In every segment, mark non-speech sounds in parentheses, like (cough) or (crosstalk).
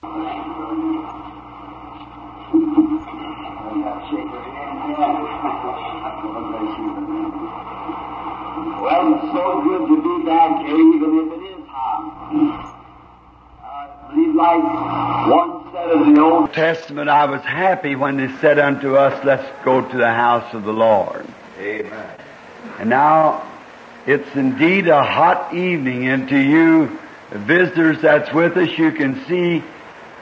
Well, it's so good to be back here, even if it is hot. I believe like one said of the Old Testament, I was happy when they said unto us, let's go to the house of the Lord. Amen. And now, it's indeed a hot evening, and to you visitors that's with us, you can see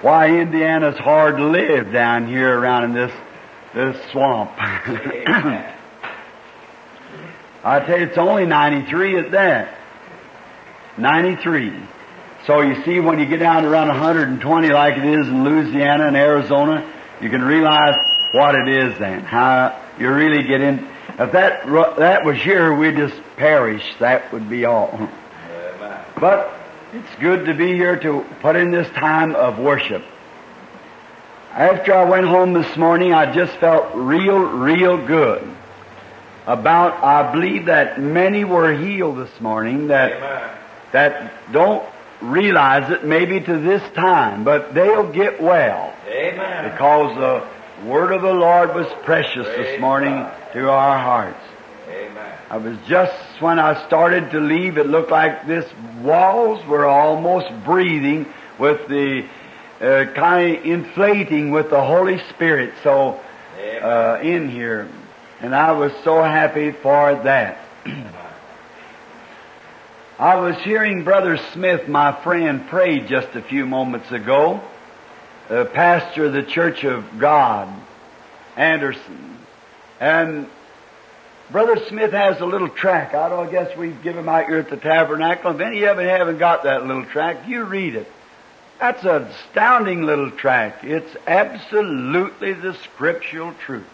why Indiana's hard to live down here around in this, this swamp. (coughs) I tell you, it's only 93 at that. 93. So you see, when you get down to around 120 like it is in Louisiana and Arizona, you can realize what it is then. How you really get in. If that that was here, we'd just perish. That would be all. But it's good to be here to put in this time of worship. After I went home this morning, I just felt real, real good about, I believe that many were healed this morning that, Amen. that don't realize it maybe to this time, but they'll get well Amen. because the word of the Lord was precious this morning God. to our hearts. I was just when I started to leave, it looked like this walls were almost breathing with the uh, kind of inflating with the Holy Spirit. So uh, in here, and I was so happy for that. (clears throat) I was hearing Brother Smith, my friend, pray just a few moments ago, pastor of the Church of God, Anderson, and Brother Smith has a little track. I don't guess we give him out here at the tabernacle. If any of you haven't got that little track, you read it. That's an astounding little track. It's absolutely the scriptural truth.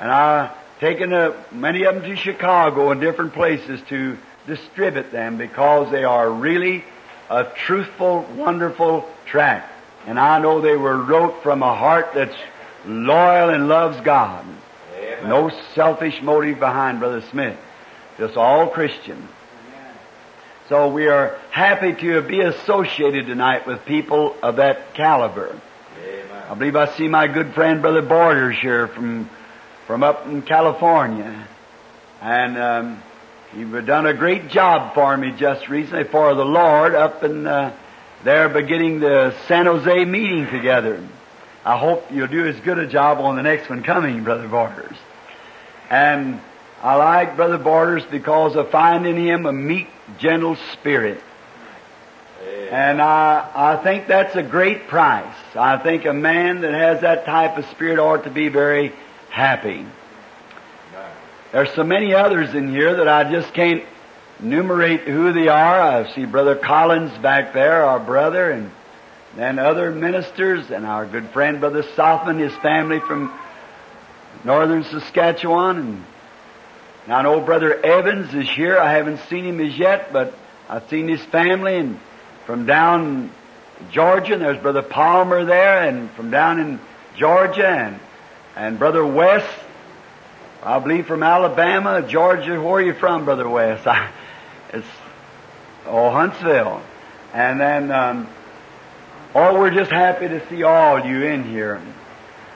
And I've taken uh many of them to Chicago and different places to distribute them because they are really a truthful, wonderful tract. And I know they were wrote from a heart that's loyal and loves God. Amen. No selfish motive behind Brother Smith. Just all Christian. So we are happy to be associated tonight with people of that caliber. I believe I see my good friend Brother Borders here from from up in California, and um, you've done a great job for me just recently for the Lord up in uh, there beginning the San Jose meeting together. I hope you'll do as good a job on the next one coming, Brother Borders. And I like Brother Borders because I find in him a meek, gentle spirit. And I, I think that's a great price. I think a man that has that type of spirit ought to be very happy. There's so many others in here that I just can't enumerate who they are. I see Brother Collins back there, our brother, and then other ministers, and our good friend Brother Sothmann, his family from northern Saskatchewan, and and I know Brother Evans is here. I haven't seen him as yet, but I've seen his family, and from down Georgia, and there's Brother Palmer there, and from down in Georgia, and and Brother West, I believe from Alabama, Georgia. Where are you from, Brother West? (laughs) It's oh Huntsville, and then um, oh, we're just happy to see all you in here.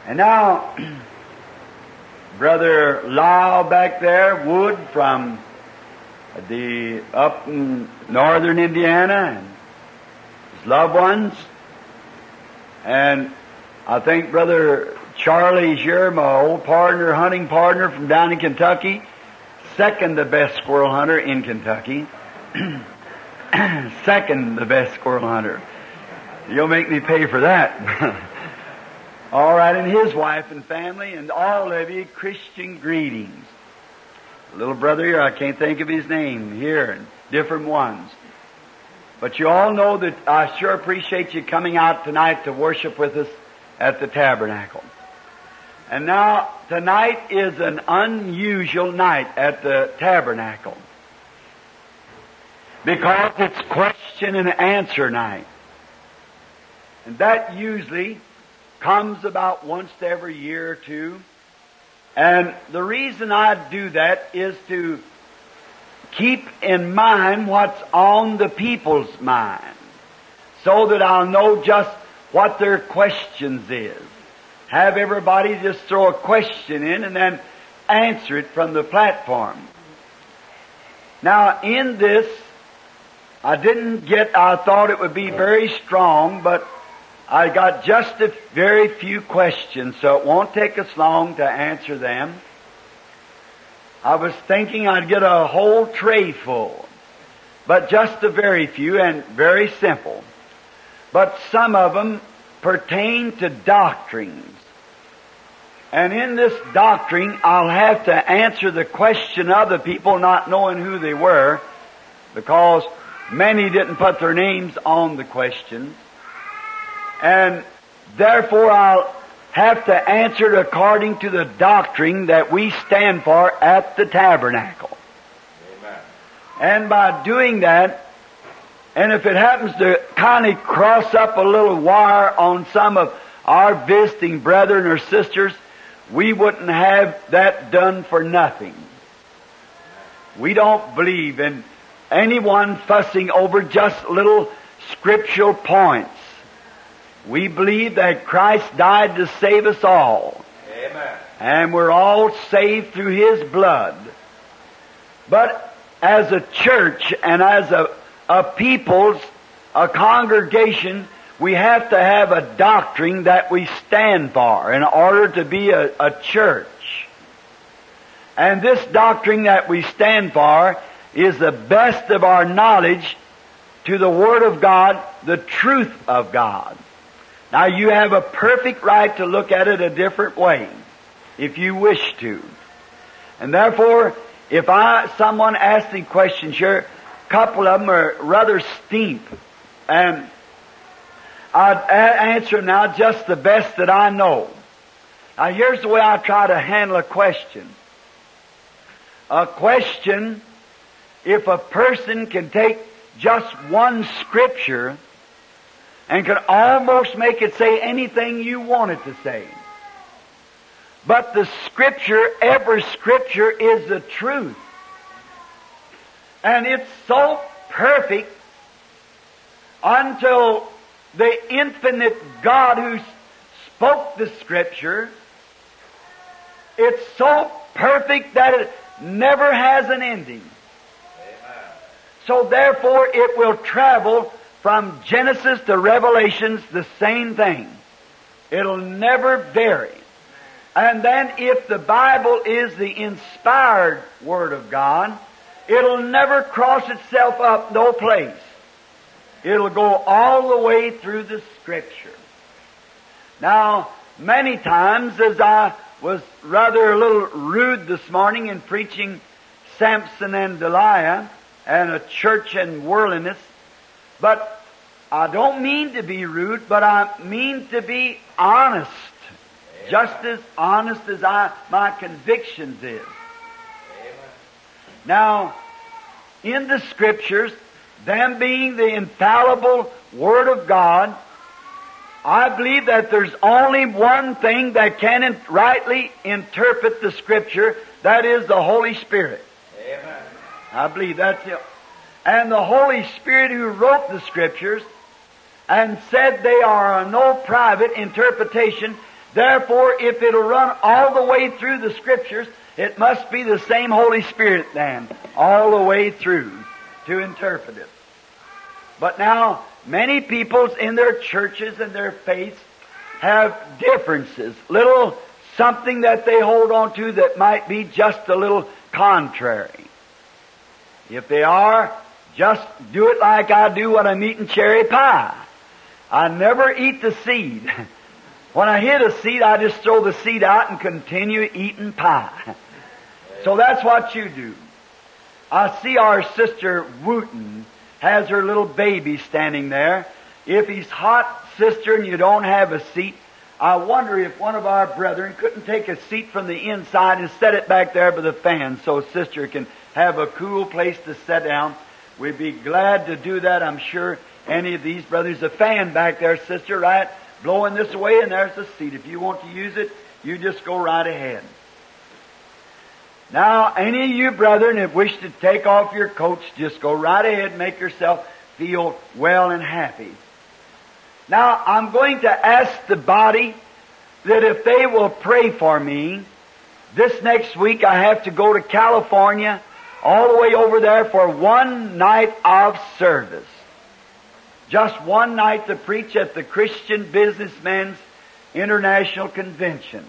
And now, (clears throat) Brother Lyle back there, Wood from the up in northern Indiana, and his loved ones, and I think Brother Charlie's here, my old partner, hunting partner from down in Kentucky, second the best squirrel hunter in Kentucky, (clears throat) second the best squirrel hunter. You'll make me pay for that. (laughs) all right, and his wife and family, and all of you, Christian greetings. Little brother here, I can't think of his name here, and different ones. But you all know that I sure appreciate you coming out tonight to worship with us at the tabernacle. And now, tonight is an unusual night at the tabernacle. Because it's question and answer night. And that usually comes about once every year or two. And the reason I do that is to keep in mind what's on the people's mind. so that I'll know just what their questions is. Have everybody just throw a question in and then answer it from the platform. Now, in this, I didn't get, I thought it would be very strong, but I got just a very few questions, so it won't take us long to answer them. I was thinking I'd get a whole tray full, but just a very few and very simple. But some of them pertain to doctrines. And in this doctrine, I'll have to answer the question of the people not knowing who they were, because many didn't put their names on the questions. And therefore I'll have to answer it according to the doctrine that we stand for at the tabernacle. Amen. And by doing that, and if it happens to kind of cross up a little wire on some of our visiting brethren or sisters, we wouldn't have that done for nothing. We don't believe in anyone fussing over just little scriptural points. We believe that Christ died to save us all. Amen. And we're all saved through His blood. But as a church and as a, a people's, a congregation, we have to have a doctrine that we stand for in order to be a, a church. And this doctrine that we stand for is the best of our knowledge to the Word of God, the truth of God. Now you have a perfect right to look at it a different way, if you wish to. And therefore, if I, someone asks me questions here, a couple of them are rather steep, and I'd answer now just the best that I know. Now here's the way I try to handle a question. A question, if a person can take just one scripture and can almost make it say anything you want it to say. But the scripture, every scripture is the truth. And it's so perfect until the infinite God who spoke the scripture, it's so perfect that it never has an ending. So therefore it will travel from Genesis to Revelations the same thing. It'll never vary. And then if the Bible is the inspired Word of God, it'll never cross itself up no place. It'll go all the way through the Scripture. Now, many times as I was rather a little rude this morning in preaching Samson and Delilah and a church and worldliness, but I don't mean to be rude, but I mean to be honest. Just as honest as I, my convictions is. Now, in the scriptures, them being the infallible Word of God, I believe that there's only one thing that can in- rightly interpret the Scripture, that is the Holy Spirit. Amen. I believe that's it. And the Holy Spirit who wrote the Scriptures and said they are no private interpretation, therefore if it'll run all the way through the Scriptures, it must be the same Holy Spirit then, all the way through, to interpret it. But now, many peoples in their churches and their faiths have differences, little something that they hold on to that might be just a little contrary. If they are, just do it like I do when I'm eating cherry pie. I never eat the seed. (laughs) When I hit a seed, I just throw the seed out and continue eating pie. (laughs) So that's what you do. I see our sister Wooten has her little baby standing there. If he's hot, sister, and you don't have a seat, I wonder if one of our brethren couldn't take a seat from the inside and set it back there by the fan so sister can have a cool place to sit down. We'd be glad to do that, I'm sure. Any of these brothers, a fan back there, sister, right? Blowing this away, and there's the seat. If you want to use it, you just go right ahead. Now, any of you brethren that wish to take off your coats, just go right ahead and make yourself feel well and happy. Now, I'm going to ask the body that if they will pray for me, this next week I have to go to California, all the way over there for one night of service. Just one night to preach at the Christian Businessmen's International Convention.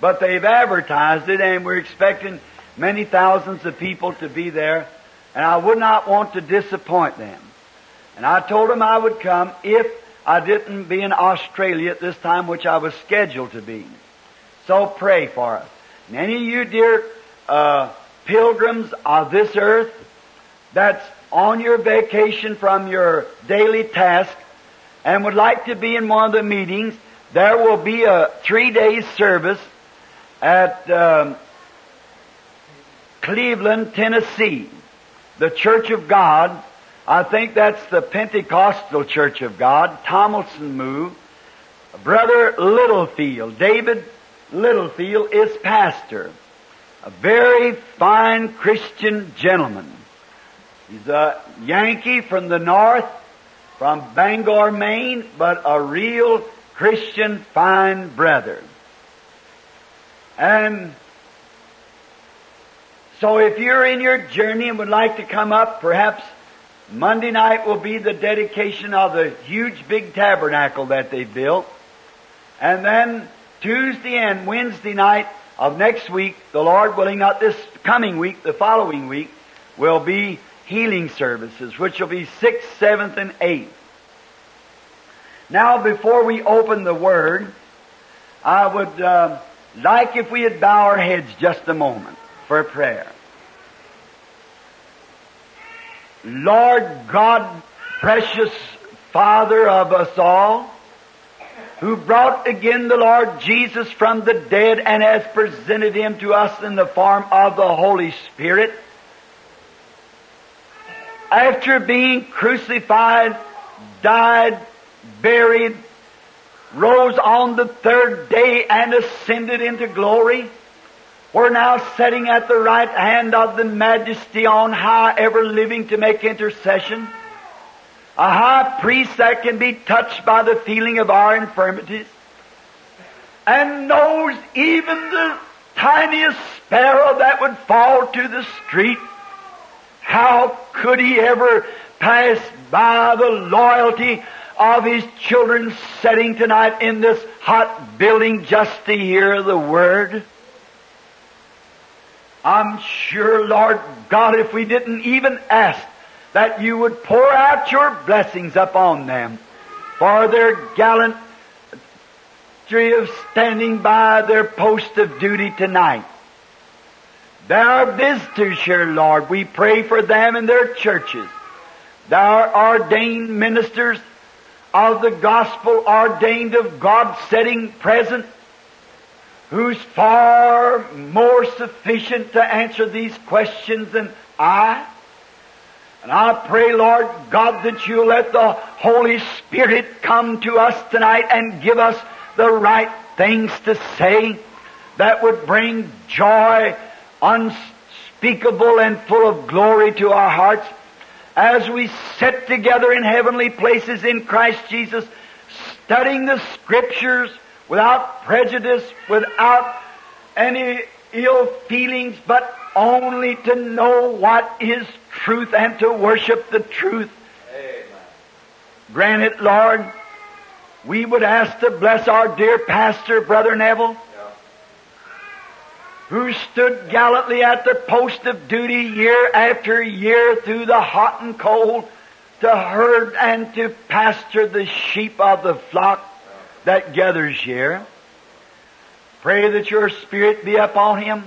But they've advertised it and we're expecting many thousands of people to be there and I would not want to disappoint them. And I told them I would come if I didn't be in Australia at this time, which I was scheduled to be. So pray for us. And any of you dear uh, pilgrims of this earth that's on your vacation from your daily task and would like to be in one of the meetings, there will be a three day service at um, Cleveland, Tennessee. The Church of God I think that's the Pentecostal Church of God, Tomlinson moved. Brother Littlefield, David Littlefield is pastor. A very fine Christian gentleman. He's a Yankee from the north, from Bangor, Maine, but a real Christian fine brother. And so if you're in your journey and would like to come up, perhaps Monday night will be the dedication of the huge big tabernacle that they built. And then Tuesday and Wednesday night of next week, the Lord willing, not this coming week, the following week, will be healing services, which will be 6th, 7th, and 8th. Now, before we open the Word, I would uh, like if we would bow our heads just a moment for a prayer. Lord God, precious Father of us all, who brought again the Lord Jesus from the dead and has presented him to us in the form of the Holy Spirit, after being crucified, died, buried, rose on the third day and ascended into glory, we're now sitting at the right hand of the majesty on high, ever living to make intercession. A high priest that can be touched by the feeling of our infirmities and knows even the tiniest sparrow that would fall to the street. How could he ever pass by the loyalty of his children sitting tonight in this hot building just to hear the word? I'm sure, Lord God, if we didn't even ask that you would pour out your blessings upon them for their gallantry of standing by their post of duty tonight. Are visitors here, Lord. We pray for them and their churches. Are ordained ministers of the gospel, ordained of God, setting present who's far more sufficient to answer these questions than I. And I pray, Lord God, that you let the Holy Spirit come to us tonight and give us the right things to say that would bring joy unspeakable and full of glory to our hearts as we sit together in heavenly places in Christ Jesus, studying the Scriptures, without prejudice, without any ill feelings, but only to know what is truth and to worship the truth. Amen. Grant it, Lord. We would ask to bless our dear pastor, Brother Neville. Who stood gallantly at the post of duty year after year through the hot and cold to herd and to pasture the sheep of the flock that gathers here. Pray that your Spirit be upon him.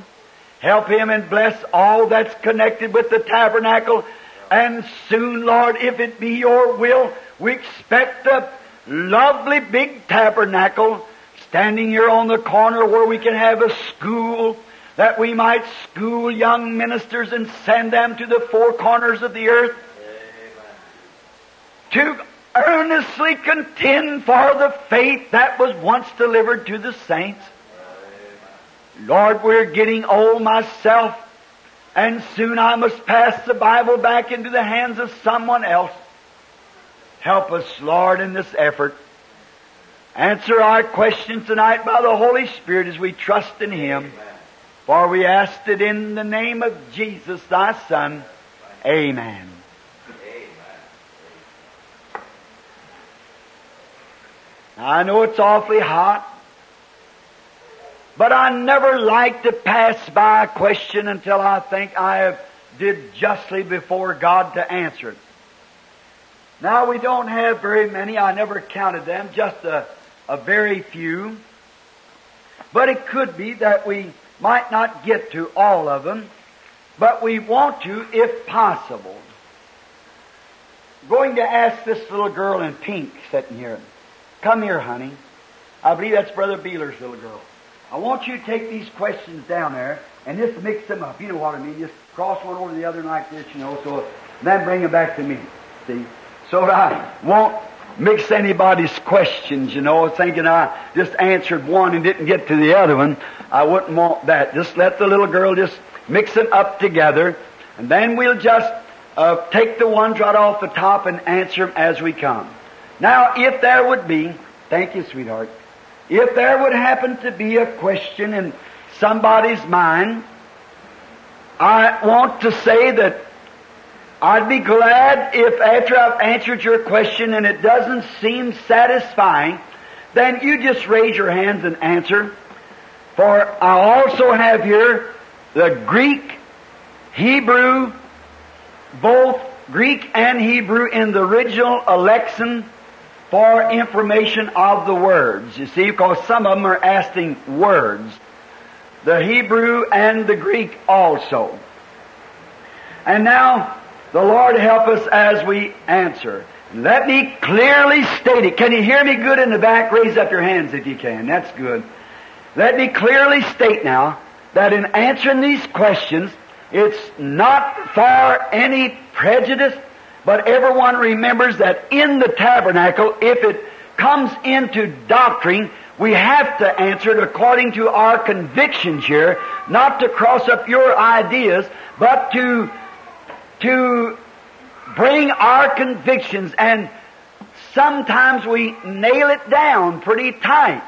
Help him and bless all that's connected with the tabernacle. And soon, Lord, if it be your will, we expect a lovely big tabernacle standing here on the corner where we can have a school that we might school young ministers and send them to the four corners of the earth Amen. to earnestly contend for the faith that was once delivered to the saints. Lord, we're getting old myself, and soon I must pass the Bible back into the hands of someone else. Help us, Lord, in this effort. answer our questions tonight by the Holy Spirit as we trust in Him. For we asked it in the name of Jesus, thy Son. Amen. I know it's awfully hot, but I never like to pass by a question until I think I have did justly before God to answer it. Now we don't have very many, I never counted them, just a, a very few. But it could be that we might not get to all of them, but we want to if possible. Going to ask this little girl in pink sitting here. Come here, honey. I believe that's Brother Beeler's little girl. I want you to take these questions down there and just mix them up. You know what I mean? Just cross one over the other like this, you know, so then bring them back to me. See? So that I won't mix anybody's questions, you know, thinking I just answered one and didn't get to the other one. I wouldn't want that. Just let the little girl just mix them up together, and then we'll just uh, take the ones right off the top and answer them as we come. Now, if there would be, thank you, sweetheart, if there would happen to be a question in somebody's mind, I want to say that I'd be glad if after I've answered your question and it doesn't seem satisfying, then you just raise your hands and answer. For I also have here the Greek, Hebrew, both Greek and Hebrew in the original Alexan for information of the words. You see, because some of them are asking words. The Hebrew and the Greek also. And now, the Lord help us as we answer. Let me clearly state it. Can you hear me good in the back? Raise up your hands if you can. That's good. Let me clearly state now that in answering these questions, it's not for any prejudice, but everyone remembers that in the tabernacle, if it comes into doctrine, we have to answer it according to our convictions here, not to cross up your ideas, but to, to bring our convictions and sometimes we nail it down pretty tight.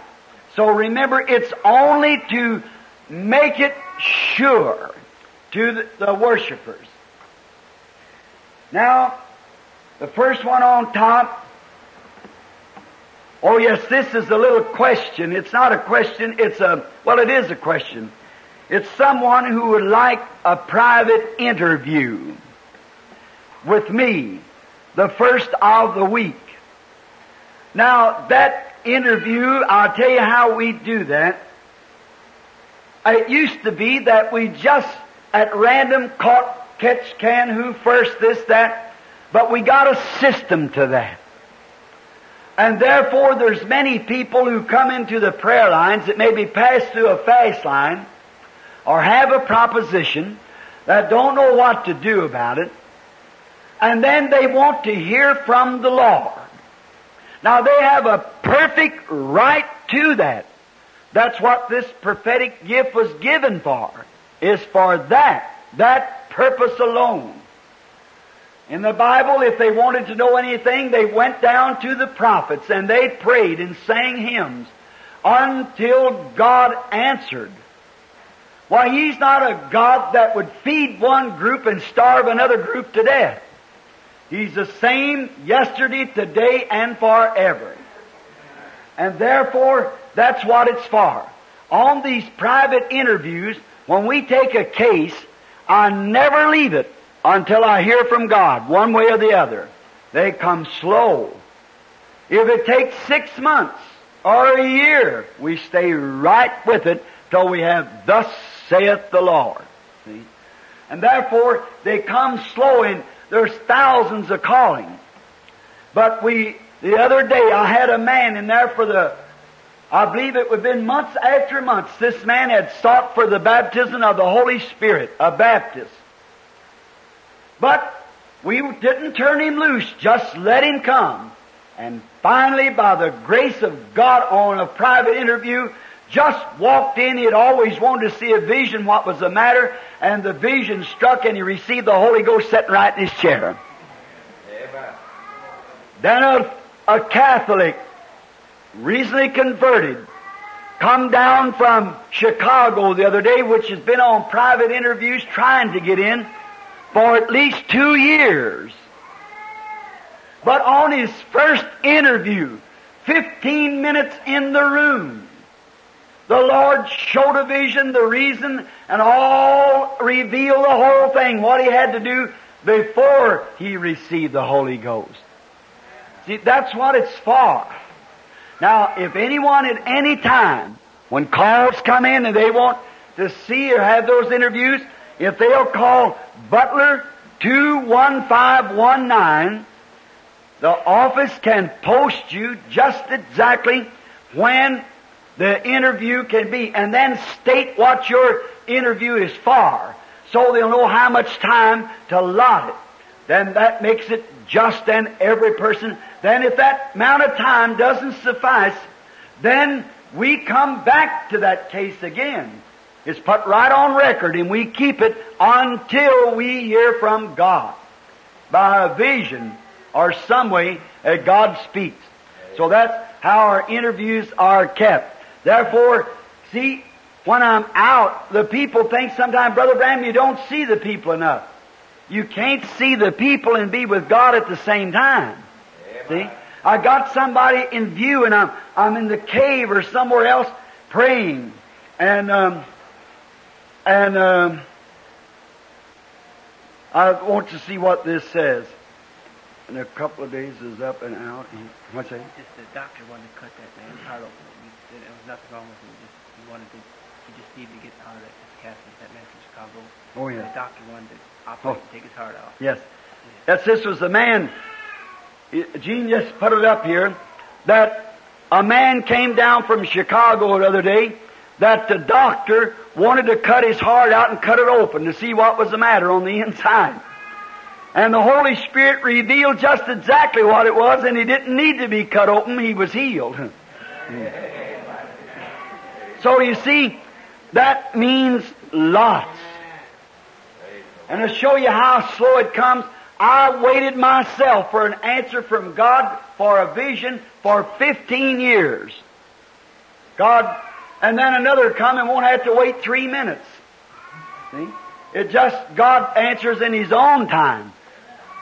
So remember, it's only to make it sure to the, the worshipers. Now, the first one on top. Oh yes, this is a little question. It's not a question, it's a, well it is a question. It's someone who would like a private interview with me the first of the week. Now that interview, I'll tell you how we do that. Uh, it used to be that we just at random caught, catch, can, who first, this, that, but we got a system to that. And therefore there's many people who come into the prayer lines that maybe pass through a fast line or have a proposition that don't know what to do about it. And then they want to hear from the Lord. Now they have a perfect right to that. That's what this prophetic gift was given for, is for that, that purpose alone. In the Bible, if they wanted to know anything, they went down to the prophets and they prayed and sang hymns until God answered. Why, He's not a God that would feed one group and starve another group to death. He's the same yesterday, today, and forever. And therefore, that's what it's for. On these private interviews, when we take a case, I never leave it until I hear from God, one way or the other. They come slow. If it takes six months or a year, we stay right with it till we have thus saith the Lord. See? And therefore, they come slow and there's thousands of calling. But we, the other day, I had a man in there for the, I believe it would have been months after months, this man had sought for the baptism of the Holy Spirit, a Baptist. But we didn't turn him loose, just let him come. And finally, by the grace of God on a private interview, just walked in. He had always wanted to see a vision, what was the matter, and the vision struck and he received the Holy Ghost sitting right in his chair. Amen. Then a, a Catholic recently converted, come down from Chicago the other day, which has been on private interviews trying to get in for at least two years. But on his first interview, 15 minutes in the room, the Lord showed a vision, the reason, and all revealed the whole thing, what he had to do before he received the Holy Ghost. See, that's what it's for. Now, if anyone at any time, when calls come in and they want to see or have those interviews, if they'll call Butler 21519, the office can post you just exactly when the interview can be and then state what your interview is for so they'll know how much time to allot it. Then that makes it just and every person. Then if that amount of time doesn't suffice, then we come back to that case again. It's put right on record and we keep it until we hear from God by a vision or some way that God speaks. So that's how our interviews are kept. Therefore, see, when I'm out, the people think sometimes, Brother Branham, you don't see the people enough. You can't see the people and be with God at the same time. See? I got somebody in view and I'm, I'm in the cave or somewhere else praying. And, um, and, um, I want to see what this says. In a couple of days is up and out. What's that? Just the doctor wanted to cut that man's heart open. He said there was nothing wrong with him. Just he wanted to. He just needed to get out of that casket. That man from Chicago. Oh And yeah. the doctor wanted to oh. operate Oh. and take his heart out. Yes. That's this was the man. Gene just put it up here. That a man came down from Chicago the other day. That the doctor wanted to cut his heart out and cut it open to see what was the matter on the (laughs) inside. And the Holy Spirit revealed just exactly what it was, and he didn't need to be cut open. He was healed. Hmm. So you see, that means lots. And to show you how slow it comes, I waited myself for an answer from God for a vision for 15 years. God, and then another come and won't have to wait three minutes. See? It just, God answers in His own time.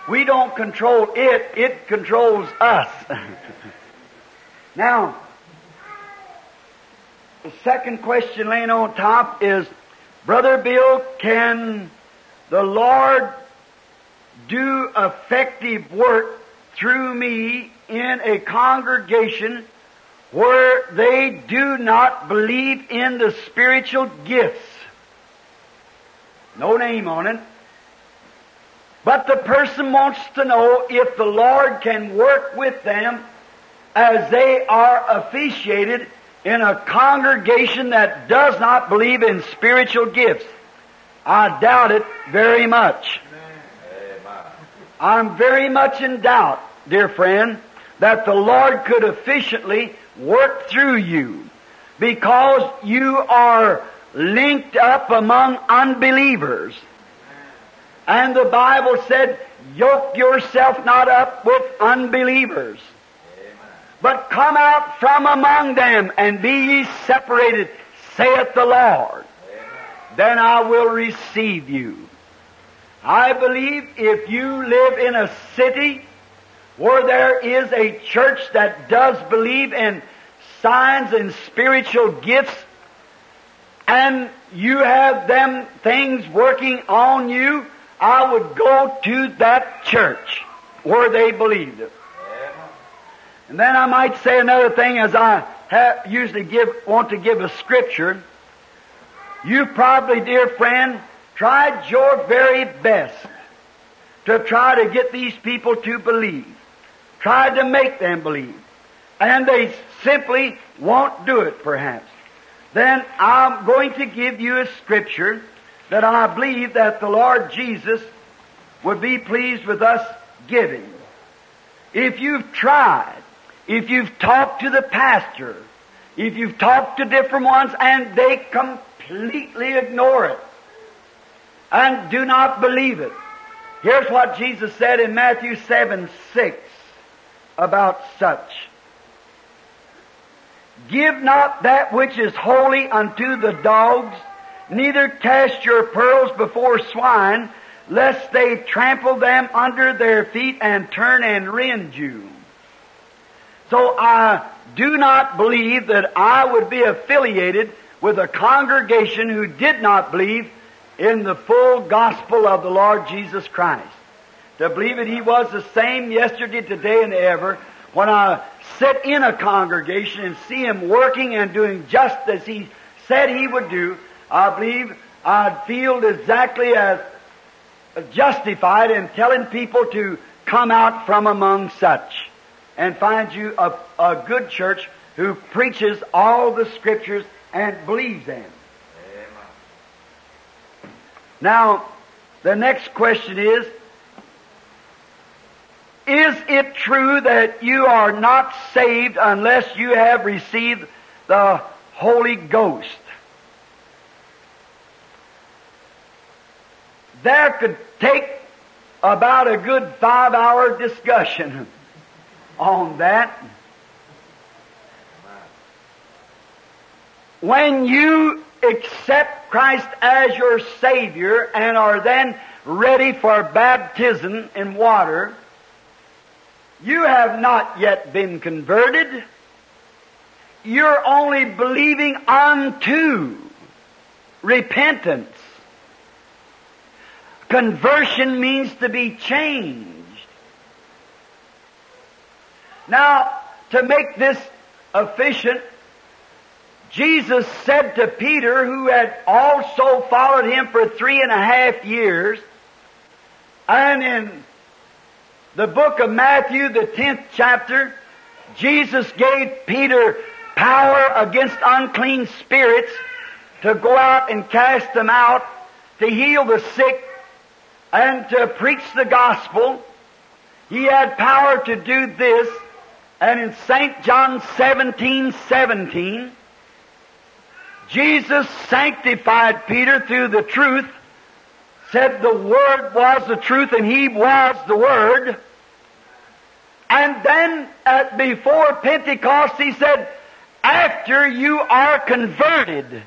We don't control it, it controls us. (laughs) now, the second question laying on top is, Brother Bill, can the Lord do effective work through me in a congregation where they do not believe in the spiritual gifts? No name on it. But the person wants to know if the Lord can work with them as they are officiated in a congregation that does not believe in spiritual gifts. I doubt it very much. I'm very much in doubt, dear friend, that the Lord could efficiently work through you because you are linked up among unbelievers. And the Bible said, yoke yourself not up with unbelievers, but come out from among them and be ye separated, saith the Lord. Then I will receive you. I believe if you live in a city where there is a church that does believe in signs and spiritual gifts, and you have them things working on you, I would go to that church where they believed it. And then I might say another thing as I ha usually give, want to give a scripture. You probably, dear friend, tried your very best to try to get these people to believe. Tried to make them believe. And they simply won't do it perhaps. Then I'm going to give you a scripture that I believe that the Lord Jesus would be pleased with us giving. If you've tried, if you've talked to the pastor, if you've talked to different ones and they completely ignore it and do not believe it, here's what Jesus said in Matthew 7 6 about such. Give not that which is holy unto the dogs, neither cast your pearls before swine, lest they trample them under their feet and turn and rend you. So I do not believe that I would be affiliated with a congregation who did not believe in the full gospel of the Lord Jesus Christ. To believe that He was the same yesterday, today, and ever. When I sit in a congregation and see Him working and doing just as He said He would do, I believe I'd feel exactly as justified in telling people to come out from among such and find you a, a good church who preaches all the scriptures and believes them. Now, the next question is, is it true that you are not saved unless you have received the Holy Ghost? There could take about a good five hour discussion (laughs) on that. When you accept Christ as your Savior and are then ready for baptism in water, you have not yet been converted. You're only believing unto repentance. Conversion means to be changed. Now, to make this efficient, Jesus said to Peter, who had also followed him for three and a half years, and in the book of Matthew, the 10th chapter, Jesus gave Peter power against unclean spirits to go out and cast them out, to heal the sick, and to preach the gospel. He had power to do this, and in St. John 17, 17, Jesus sanctified Peter through the truth, said the Word was the truth and He was the Word. And then at, before Pentecost, He said, after you are converted,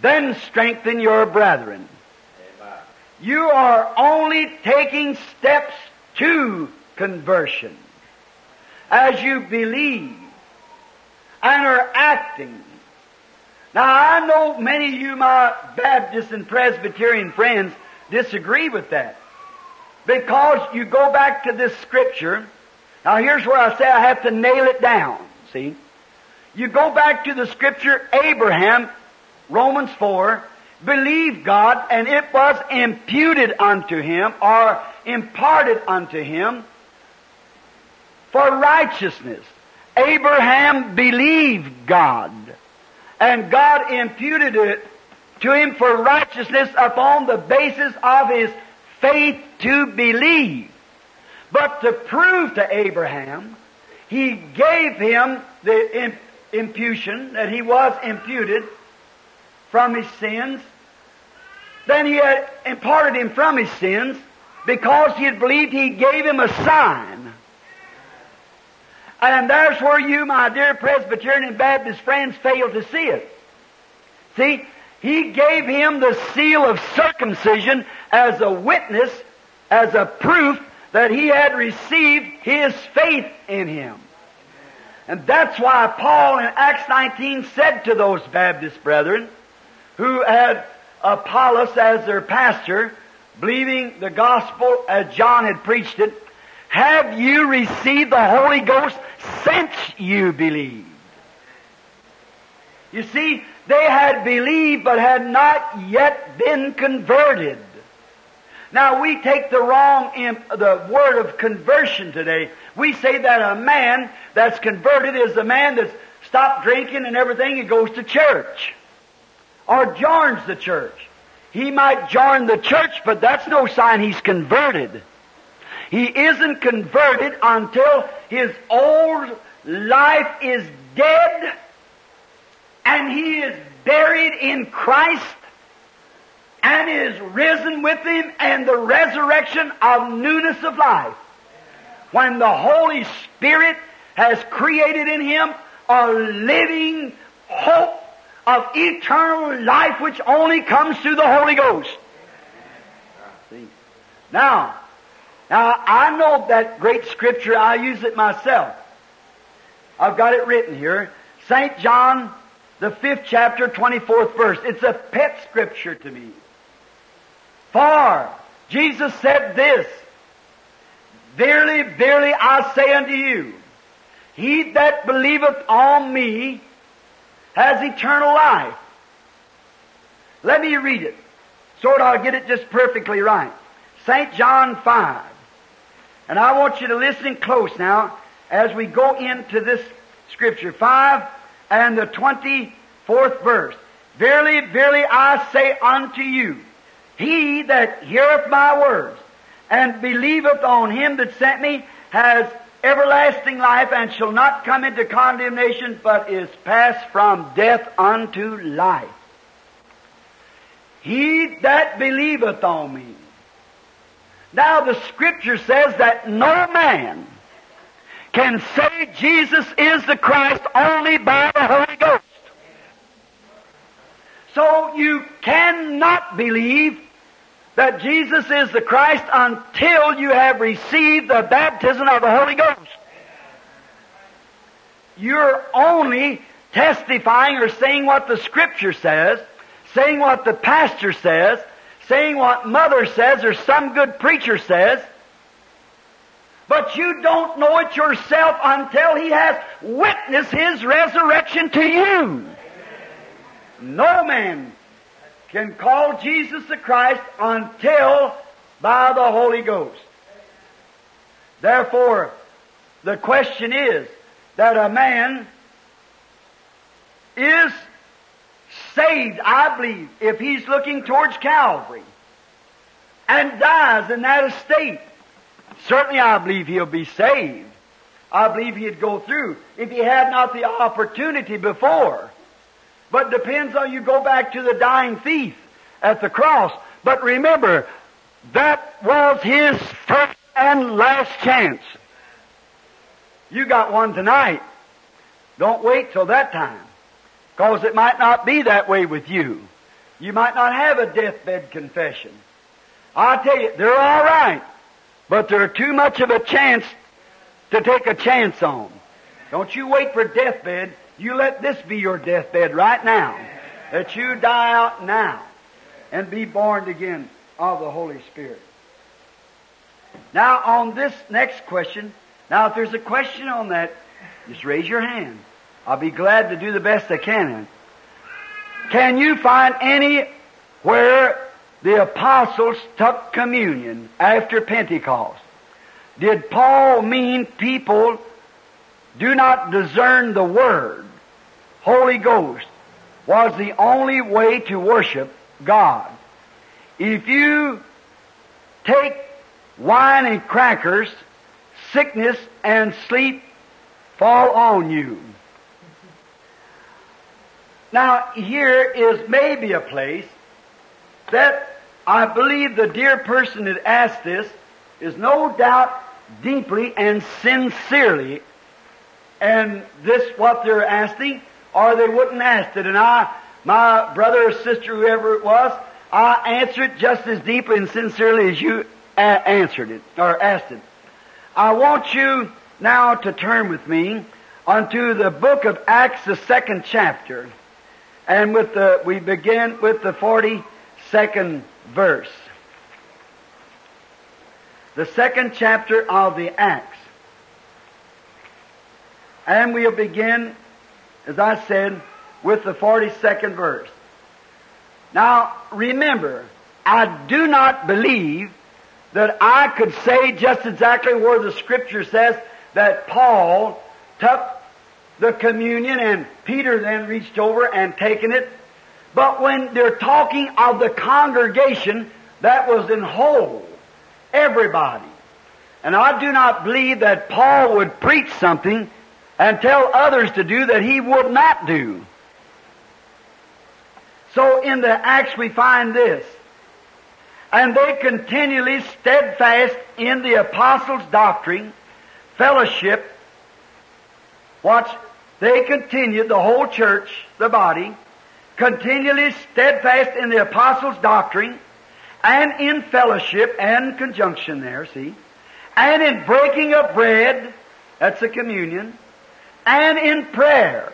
then strengthen your brethren. You are only taking steps to conversion as you believe and are acting. Now I know many of you, my Baptist and Presbyterian friends, disagree with that. Because you go back to this scripture. Now here's where I say I have to nail it down. See? You go back to the scripture, Abraham, Romans 4, believed God and it was imputed unto him or imparted unto him for righteousness. Abraham believed God and God imputed it to him for righteousness upon the basis of his faith to believe. But to prove to Abraham, he gave him the imputation that he was imputed from his sins then he had imparted him from his sins because he had believed he gave him a sign. And there's where you, my dear Presbyterian and Baptist friends, fail to see it. See, he gave him the seal of circumcision as a witness, as a proof that he had received his faith in him. And that's why Paul in Acts 19 said to those Baptist brethren who had Apollos as their pastor, believing the gospel as John had preached it, have you received the Holy Ghost since you believed? You see, they had believed but had not yet been converted. Now we take the wrong, imp, the word of conversion today. We say that a man that's converted is a man that's stopped drinking and everything and goes to church or joins the church. He might join the church, but that's no sign he's converted. He isn't converted until his old life is dead and he is buried in Christ and is risen with him and the resurrection of newness of life. When the Holy Spirit has created in him a living hope of eternal life which only comes through the Holy Ghost. Now, now I know that great scripture, I use it myself. I've got it written here. St. John, the fifth chapter, 24th verse. It's a pet scripture to me. For Jesus said this, Verily, verily, I say unto you, he that believeth on me has eternal life. Let me read it, so that I'll get it just perfectly right. St. John 5. And I want you to listen close now as we go into this scripture. 5 and the 24th verse. Verily, verily, I say unto you, he that heareth my words and believeth on him that sent me has everlasting life and shall not come into condemnation, but is passed from death unto life. He that believeth on me. Now the scripture says that no man can say Jesus is the Christ only by the Holy Ghost. So you cannot believe that Jesus is the Christ until you have received the baptism of the Holy Ghost. You're only testifying or saying what the Scripture says, saying what the pastor says, saying what mother says or some good preacher says, but you don't know it yourself until He has witnessed His resurrection to you. No man can call Jesus the Christ until by the Holy Ghost. Therefore, the question is that a man is saved, I believe, if he's looking towards Calvary and dies in that estate. Certainly I believe he'll be saved. I believe he'd go through if he had not the opportunity before. But depends on you go back to the dying thief at the cross. But remember, that was his first and last chance. You got one tonight. Don't wait till that time. Because it might not be that way with you. You might not have a deathbed confession. I tell you, they're all right. But they're too much of a chance to take a chance on. Don't you wait for deathbed. You let this be your deathbed right now. That you die out now and be born again of the Holy Spirit. Now, on this next question, now if there's a question on that, just raise your hand. I'll be glad to do the best I can. Can you find any where the apostles took communion after Pentecost? Did Paul mean people do not discern the Word? Holy Ghost was the only way to worship God. If you take wine and crackers, sickness and sleep fall on you. Now, here is maybe a place that I believe the dear person that asked this is no doubt deeply and sincerely, and this what they're asking, or they wouldn't ask it. And I, my brother or sister, whoever it was, I answered just as deeply and sincerely as you a- answered it, or asked it. I want you now to turn with me unto the book of Acts, the second chapter. And with the, we begin with the 42nd verse. The second chapter of the Acts. And we'll begin, as I said, with the 42nd verse. Now, remember, I do not believe that I could say just exactly where the scripture says that Paul took the communion and Peter then reached over and taken it. But when they're talking of the congregation, that was in whole. Everybody. And I do not believe that Paul would preach something and tell others to do that he would not do. So in the Acts we find this. And they continually steadfast in the apostles' doctrine, fellowship, watch, they continued, the whole church, the body, continually steadfast in the apostles' doctrine, and in fellowship and conjunction there, see, and in breaking of bread, that's a communion, and in prayers.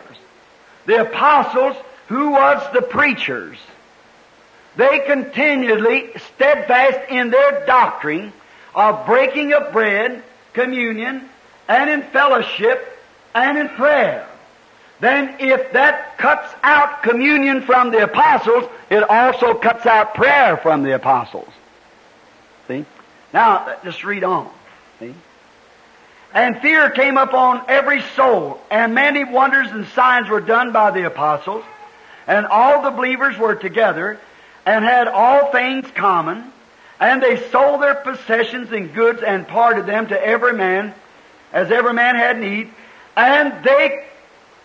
The apostles, who was the preachers, they continually steadfast in their doctrine of breaking of bread, communion, and in fellowship, and in prayer. Then if that cuts out communion from the apostles, it also cuts out prayer from the apostles. See? Now, uh, just read on. See? And fear came upon every soul, and many wonders and signs were done by the apostles, and all the believers were together, and had all things common, and they sold their possessions and goods and parted them to every man, as every man had need, and they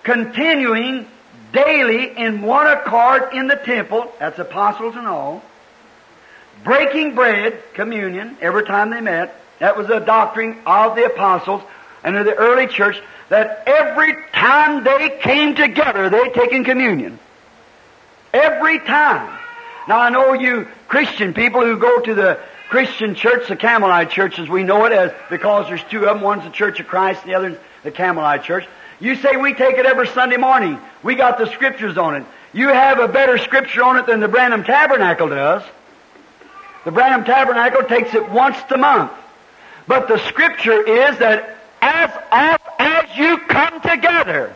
continuing daily in one accord in the temple, that's apostles and all, breaking bread, communion, every time they met, that was the doctrine of the apostles and of the early church that every time they came together, they taken communion. Every time. Now I know you Christian people who go to the Christian church, the Campbellite church as we know it as because there's two of them, one's the Church of Christ and the other's the Campbellite church. You say we take it every Sunday morning. We got the scriptures on it. You have a better scripture on it than the Branham Tabernacle does. The Branham Tabernacle takes it once a month. But the scripture is that as oft as you come together.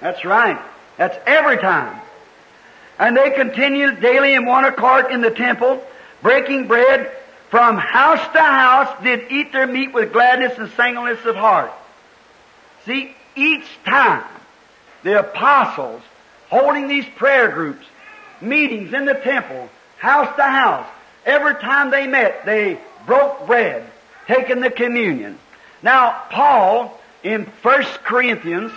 That's right. That's every time. And they continued daily in one accord in the temple, breaking bread from house to house, did eat their meat with gladness and singleness of heart. See, each time the apostles holding these prayer groups, meetings in the temple, house to house, every time they met, they broke bread, taking the communion. Now, Paul, in 1 Corinthians,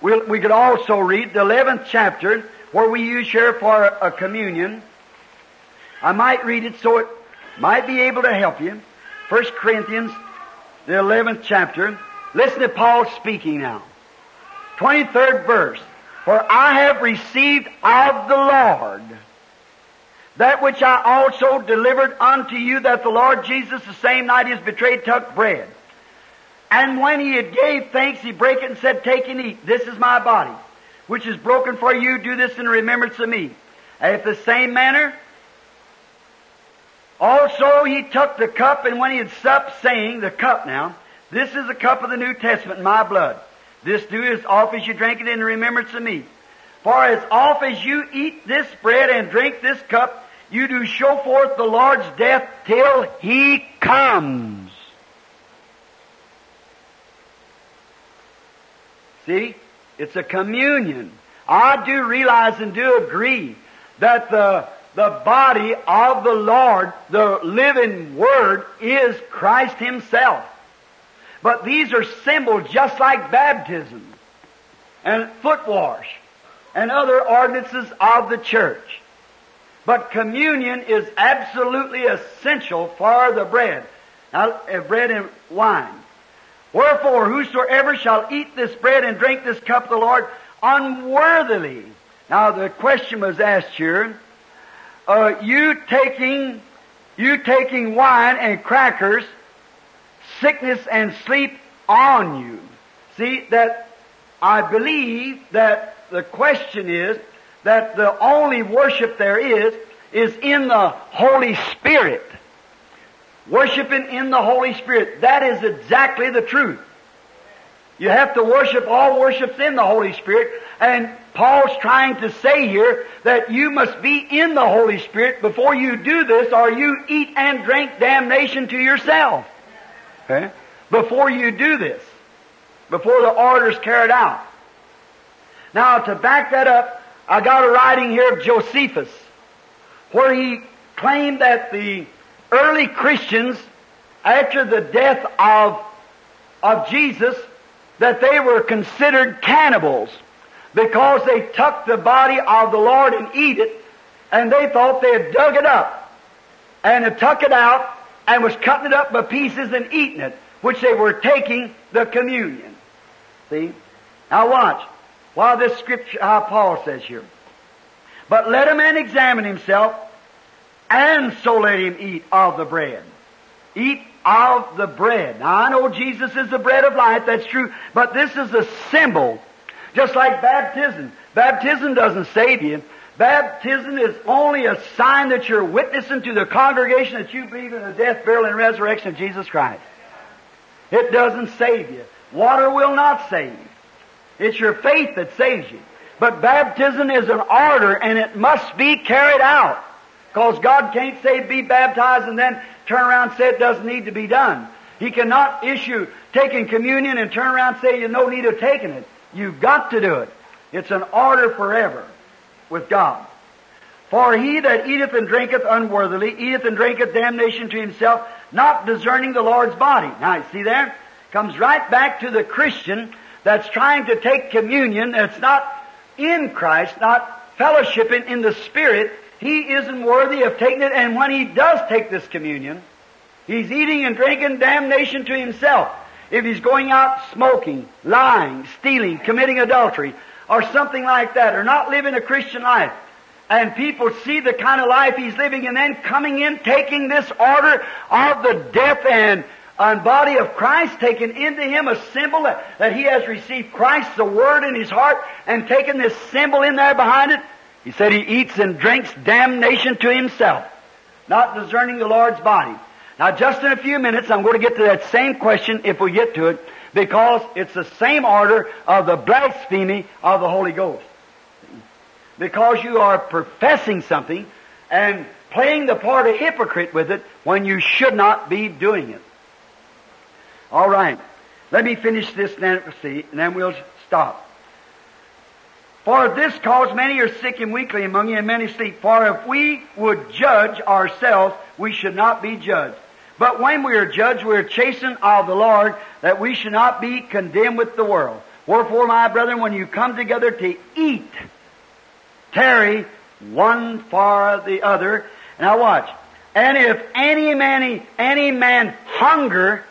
we we could also read the 11th chapter, where we use here for a, a communion. I might read it so it might be able to help you. 1 Corinthians, the 11th chapter. Listen to Paul speaking now. 23rd verse. For I have received of the Lord that which I also delivered unto you that the Lord Jesus the same night he was betrayed took bread. And when he had gave thanks, he brake it and said, Take and eat. This is my body, which is broken for you. Do this in remembrance of me. And if the same manner, also he took the cup, and when he had supped, saying, the cup now, this is the cup of the New Testament in my blood. This do as oft as you drink it in remembrance of me. For as often as you eat this bread and drink this cup, you do show forth the Lord's death till He comes. See? It's a communion. I do realize and do agree that the, the body of the Lord, the living Word, is Christ Himself. But these are symbols just like baptism and foot wash and other ordinances of the church. But communion is absolutely essential for the bread. Now, uh, bread and wine. Wherefore, whosoever shall eat this bread and drink this cup of the Lord unworthily. Now, the question was asked here, uh, you taking, you taking wine and crackers, sickness and sleep on you. See, that I believe that the question is that the only worship there is, is in the Holy Spirit. Worshiping in the Holy Spirit. That is exactly the truth. You have to worship, all worships in the Holy Spirit, and Paul's trying to say here that you must be in the Holy Spirit before you do this, or you eat and drink damnation to yourself. Okay? Before you do this. Before the order's carried out. Now, to back that up, I got a writing here of Josephus, where he claimed that the early Christians, after the death of, of Jesus, that they were considered cannibals because they took the body of the Lord and eat it, and they thought they had dug it up and had took it out and was cutting it up by pieces and eating it, which they were taking the communion. See? Now watch. While this scripture, how Paul says here. But let a man examine himself, and so let him eat of the bread. Eat of the bread. Now I know Jesus is the bread of life, that's true, but this is a symbol. Just like baptism. Baptism doesn't save you. Baptism is only a sign that you're witnessing to the congregation that you believe in the death, burial, and resurrection of Jesus Christ. It doesn't save you. Water will not save. You. It's your faith that saves you. But baptism is an order and it must be carried out. Because God can't say be baptized and then turn around and say it doesn't need to be done. He cannot issue taking communion and turn around and say you no need of taking it. You've got to do it. It's an order forever with God. For he that eateth and drinketh unworthily, eateth and drinketh damnation to himself, not discerning the Lord's body. Now, you see there? Comes right back to the Christian that's trying to take communion that's not in Christ, not fellowshipping in the Spirit. He isn't worthy of taking it, and when he does take this communion, he's eating and drinking damnation to himself. If he's going out smoking, lying, stealing, committing adultery, or something like that, or not living a Christian life, and people see the kind of life he's living and then coming in, taking this order of the death and, and body of Christ, taking into him a symbol that, that he has received Christ, the Word in his heart, and taking this symbol in there behind it. He said he eats and drinks damnation to himself, not discerning the Lord's body. Now just in a few minutes I'm going to get to that same question if we get to it, because it's the same order of the blasphemy of the Holy Ghost because you are professing something and playing the part of hypocrite with it when you should not be doing it. All right. Let me finish this then, and then we'll stop. For this cause many are sick and weakly among you, and many sleep. For if we would judge ourselves, we should not be judged. But when we are judged, we are chastened of the Lord, that we should not be condemned with the world. Wherefore, my brethren, when you come together to eat, tarry one for the other. Now watch. And if any man, any man hunger,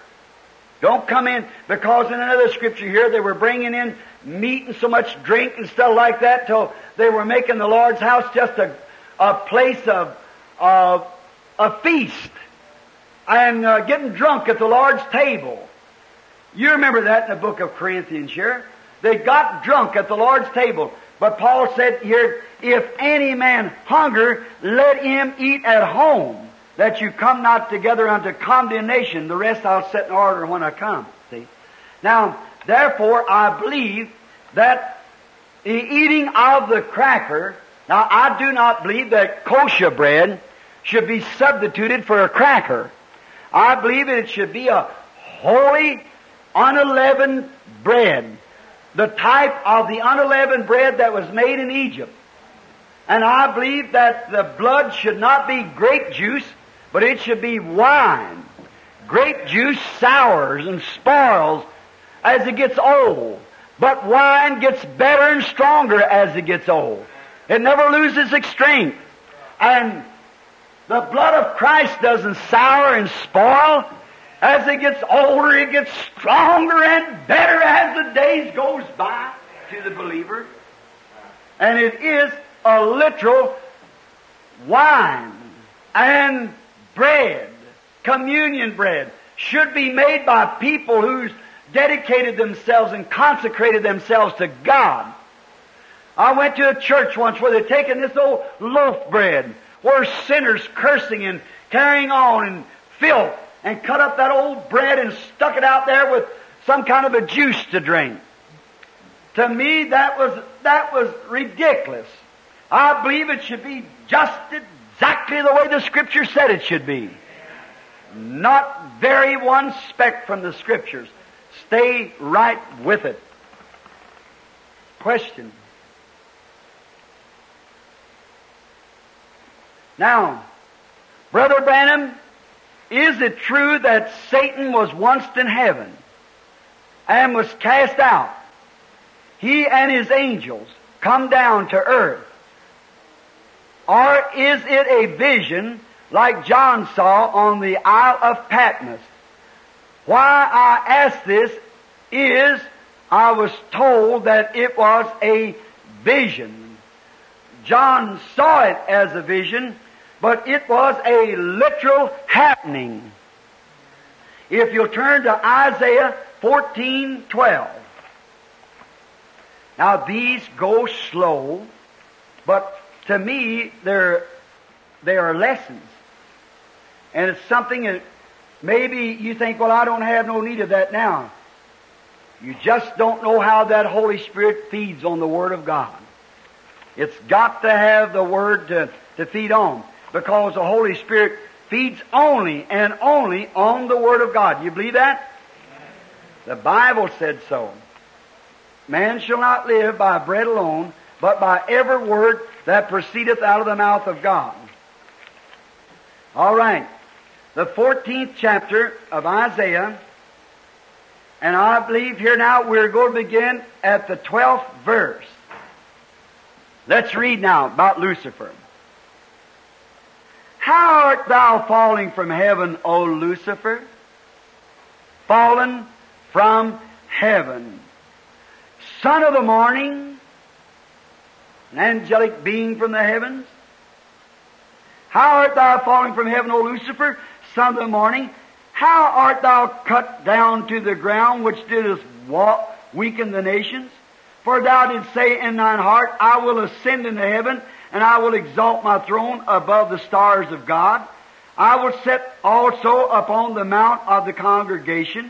don't come in, because in another scripture here they were bringing in meat and so much drink and stuff like that till they were making the Lord's house just a, a place of, of a feast and uh, getting drunk at the Lord's table. You remember that in the book of Corinthians here. They got drunk at the Lord's table. But Paul said here, if any man hunger, let him eat at home, that you come not together unto condemnation. The rest I'll set in order when I come. See? Now, therefore, I believe that the eating of the cracker, now I do not believe that kosher bread should be substituted for a cracker. I believe it should be a holy, unleavened bread the type of the unleavened bread that was made in Egypt. And I believe that the blood should not be grape juice, but it should be wine. Grape juice sours and spoils as it gets old. But wine gets better and stronger as it gets old. It never loses its strength. And the blood of Christ doesn't sour and spoil. As it gets older, it gets stronger and better as the days goes by to the believer. And it is a literal wine and bread, communion bread, should be made by people who's dedicated themselves and consecrated themselves to God. I went to a church once where they're taking this old loaf bread, where sinners cursing and carrying on and filth and cut up that old bread and stuck it out there with some kind of a juice to drink. To me, that was, that was ridiculous. I believe it should be just exactly the way the Scripture said it should be. Not vary one speck from the Scriptures. Stay right with it. Question. Now, Brother Branham, is it true that Satan was once in heaven and was cast out? He and his angels come down to earth. Or is it a vision like John saw on the Isle of Patmos? Why I ask this is I was told that it was a vision. John saw it as a vision, but it was a literal happening. If you'll turn to Isaiah 14, 12. Now these go slow, but to me they're, they are lessons. And it's something that maybe you think, well, I don't have no need of that now. You just don't know how that Holy Spirit feeds on the Word of God. It's got to have the Word to, to feed on because the Holy Spirit feeds only and only on the Word of God. You believe that? The Bible said so. Man shall not live by bread alone, but by every word that proceedeth out of the mouth of God. All right. The 14th chapter of Isaiah, and I believe here now we're going to begin at the 12th verse. Let's read now about Lucifer. How art thou falling from heaven, O Lucifer? Fallen from heaven. Son of the morning, an angelic being from the heavens. How art thou falling from heaven, O Lucifer, son of the morning? How art thou cut down to the ground, which didst walk, weaken the nations? For thou didst say in thine heart, I will ascend into heaven, and I will exalt my throne above the stars of God. I will set also upon the mount of the congregation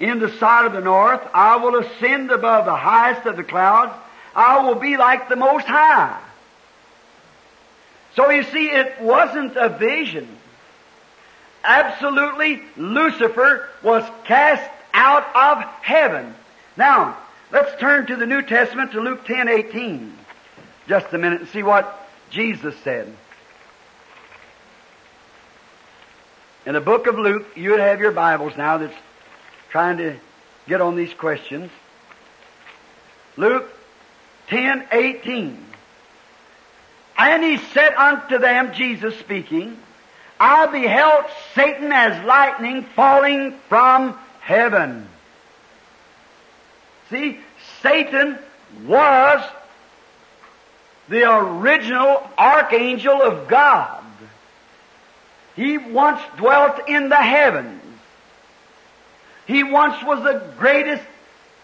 in the side of the north. I will ascend above the highest of the clouds. I will be like the Most High. So you see, it wasn't a vision. Absolutely, Lucifer was cast out of heaven. Now, let's turn to the New Testament to Luke 10, 18. Just a minute and see what Jesus said. In the book of Luke, you would have your Bibles now that's trying to get on these questions. Luke 10, 18. And he said unto them, Jesus speaking, I beheld Satan as lightning falling from heaven. See, Satan was the original archangel of God. He once dwelt in the heavens. He once was the greatest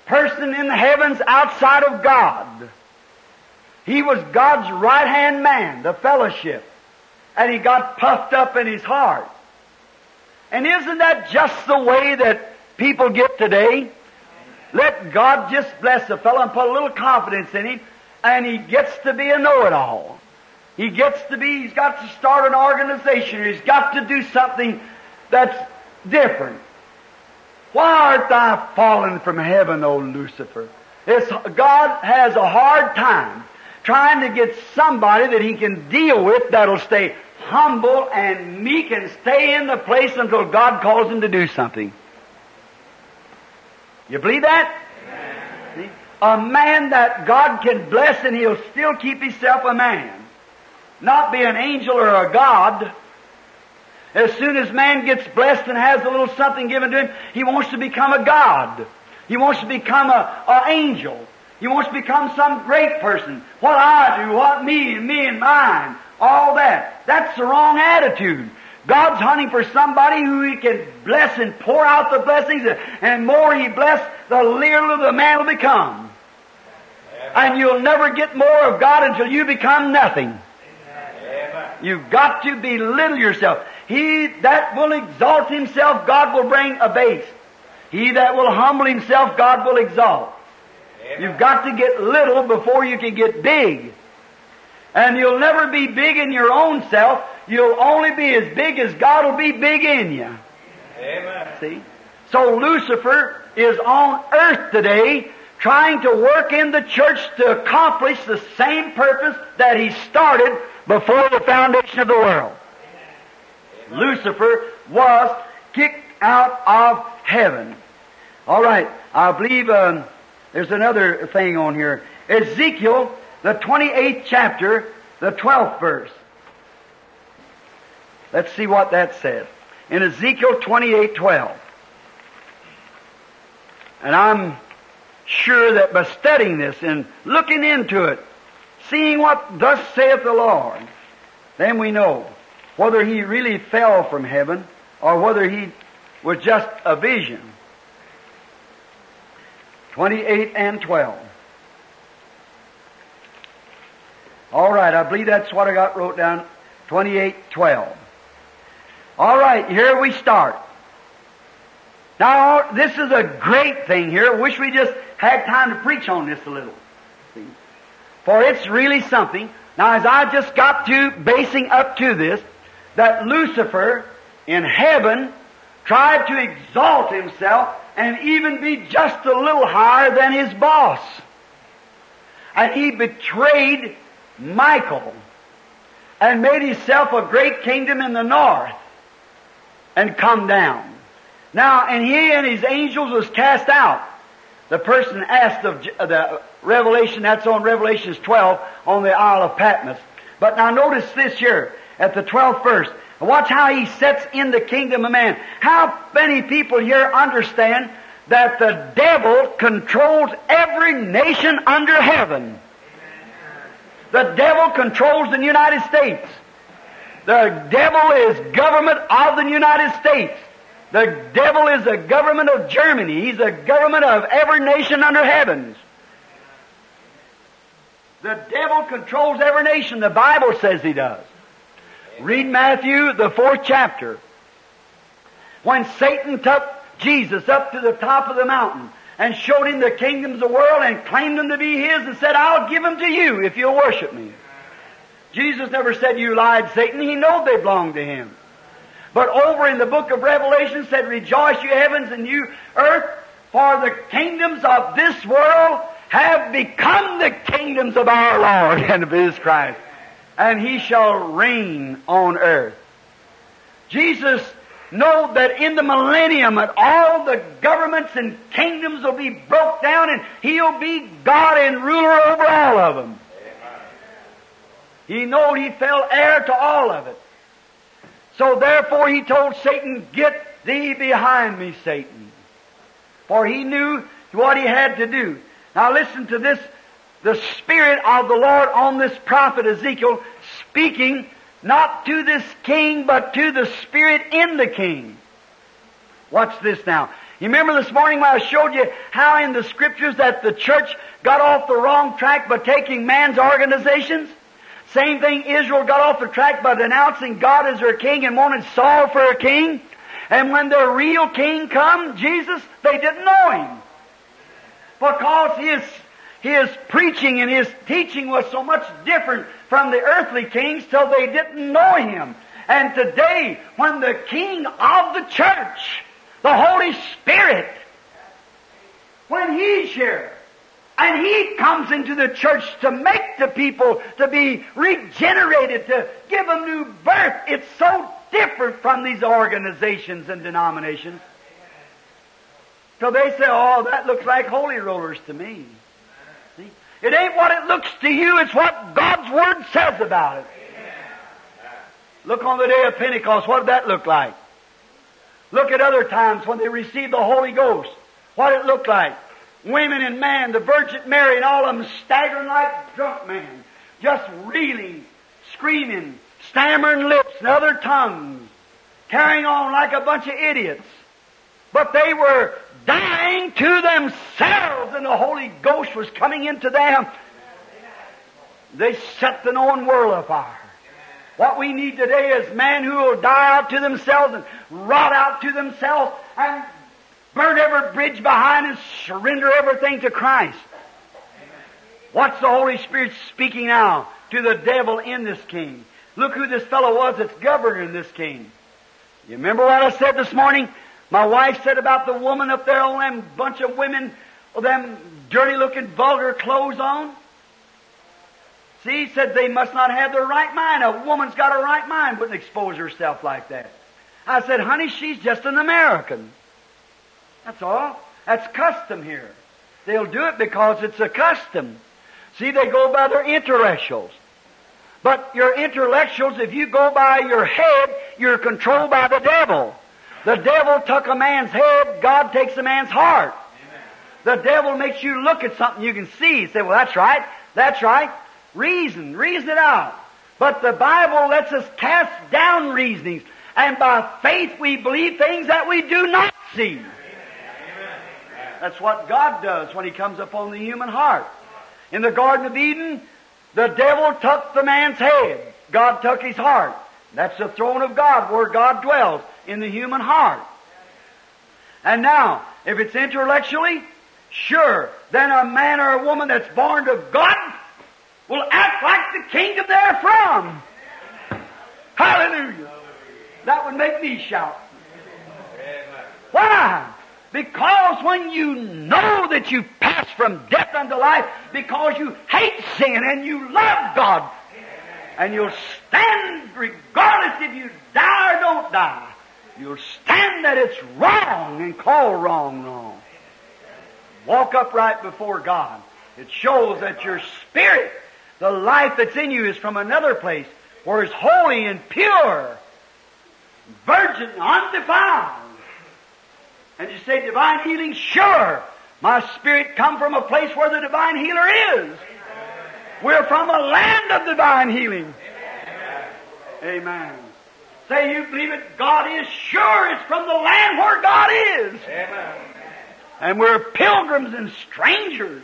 person in the heavens outside of God. He was God's right hand man, the fellowship. And he got puffed up in his heart. And isn't that just the way that people get today? Let God just bless a fellow and put a little confidence in him, and he gets to be a know-it-all. He gets to be, he's got to start an organization, he's got to do something that's different. Why art thou fallen from heaven, O Lucifer? It's, God has a hard time trying to get somebody that he can deal with that'll stay humble and meek and stay in the place until God calls him to do something. You believe that? A man that God can bless and he'll still keep himself a man. Not be an angel or a God. As soon as man gets blessed and has a little something given to him, he wants to become a God. He wants to become a, angel. He wants to become some great person. What I do, what me and me and mine, all that. That's the wrong attitude. God's hunting for somebody who He can bless and pour out the blessings, and more He bless, the littler the man will become. And you'll never get more of God until you become nothing. You've got to belittle yourself. He that will exalt himself, God will bring a base. He that will humble himself, God will exalt. You've got to get little before you can get big. And you'll never be big in your own self. You'll only be as big as God will be big in you. Amen. See? So Lucifer is on earth today trying to work in the church to accomplish the same purpose that he started before the foundation of the world. Lucifer was kicked out of heaven. All right, I believe um, there's another thing on here. Ezekiel, the 28th chapter, the 12th verse. Let's see what that says. In Ezekiel 28, 12. And I'm sure that by studying this and looking into it, seeing what thus saith the Lord, then we know whether he really fell from heaven or whether he was just a vision. 28 and 12. All right, I believe that's what I got wrote down. 28, 12. All right, here we start. Now, this is a great thing here. Wish we just had time to preach on this a little. See? For it's really something. Now, as I just got to basing up to this, that Lucifer in heaven tried to exalt himself and even be just a little higher than his boss. And he betrayed Michael and made himself a great kingdom in the north and come down. Now, and he and his angels was cast out. The person asked of the Revelation, that's on Revelations 12, on the Isle of Patmos. But now notice this here, at the 12th verse. Watch how he sets in the kingdom of man. How many people here understand that the devil controls every nation under heaven? The devil controls the United States. The devil is government of the United States. The devil is the government of Germany. He's the government of every nation under heavens. The devil controls every nation. The Bible says he does. Read Matthew, the fourth chapter. When Satan took Jesus up to the top of the mountain and showed him the kingdoms of the world and claimed them to be his and said, I'll give them to you if you'll worship me. Jesus never said you lied, Satan. He knew they belonged to him. But over in the book of Revelation said, Rejoice, you heavens and you earth, for the kingdoms of this world have become the kingdoms of our Lord and of His Christ. And He shall reign on earth. Jesus know that in the millennium that all the governments and kingdoms will be broke down and He'll be God and ruler over all of them. He know He fell heir to all of it. So therefore He told Satan, Get thee behind me, Satan. For He knew what He had to do. Now listen to this, the Spirit of the Lord on this prophet Ezekiel speaking not to this king, but to the Spirit in the king. Watch this now. You remember this morning when I showed you how in the scriptures that the church got off the wrong track by taking man's organizations? Same thing, Israel got off the track by denouncing God as their king and wanted Saul for a king. And when their real king come, Jesus, they didn't know him. Because his, his preaching and his teaching was so much different from the earthly kings till they didn't know him. And today, when the king of the church, the Holy Spirit, when he's here, and he comes into the church to make the people to be regenerated, to give them new birth. It's so different from these organizations and denominations. So they say, oh, that looks like holy rollers to me. See? It ain't what it looks to you, it's what God's Word says about it. Look on the day of Pentecost, what did that look like? Look at other times when they received the Holy Ghost. What it looked like? Women and man, the Virgin Mary and all of them staggering like drunk men. Just reeling, screaming, stammering lips and other tongues. Carrying on like a bunch of idiots. But they were dying to themselves and the Holy Ghost was coming into them. They set the known world afire. What we need today is men who will die out to themselves and rot out to themselves and burn every bridge behind and surrender everything to Christ. What's the Holy Spirit speaking now to the devil in this king? Look who this fellow was that's governing this king. You remember what I said this morning? My wife said about the woman up there on them bunch of women with them dirty looking vulgar clothes on. See, said they must not have their right mind. A woman's got a right mind, wouldn't expose herself like that. I said, honey, she's just an American. That's all. That's custom here. They'll do it because it's a custom. See, they go by their intellectuals. But your intellectuals, if you go by your head, you're controlled by the devil. The devil took a man's head, God takes a man's heart. the devil makes you look at something you can see. You say, well, that's right. That's right. Reason. Reason it out. But the Bible lets us cast down reasonings. And by faith we believe things that we do not see. That's what God does when He comes upon the human heart. In the Garden of Eden, the devil took the man's head. God took his heart. That's the throne of God where God dwells in the human heart. And now, if it's intellectually, sure, then a man or a woman that's born of God will act like the kingdom they're from. Hallelujah. That would make me shout. Why? Because when you know that you pass from death unto life, because you hate sin and you love God, and you'll stand regardless if you die or don't die. You'll stand that it's wrong and call wrong wrong. Walk upright before God. It shows that your spirit, the life that's in you, is from another place where it's holy and pure, virgin, undefiled. And you say divine healing? Sure. My spirit come from a place where the divine healer is. We're from a land of divine healing. Amen. Say you believe it, God is sure it's from the land where God is. Amen. And we're pilgrims and strangers.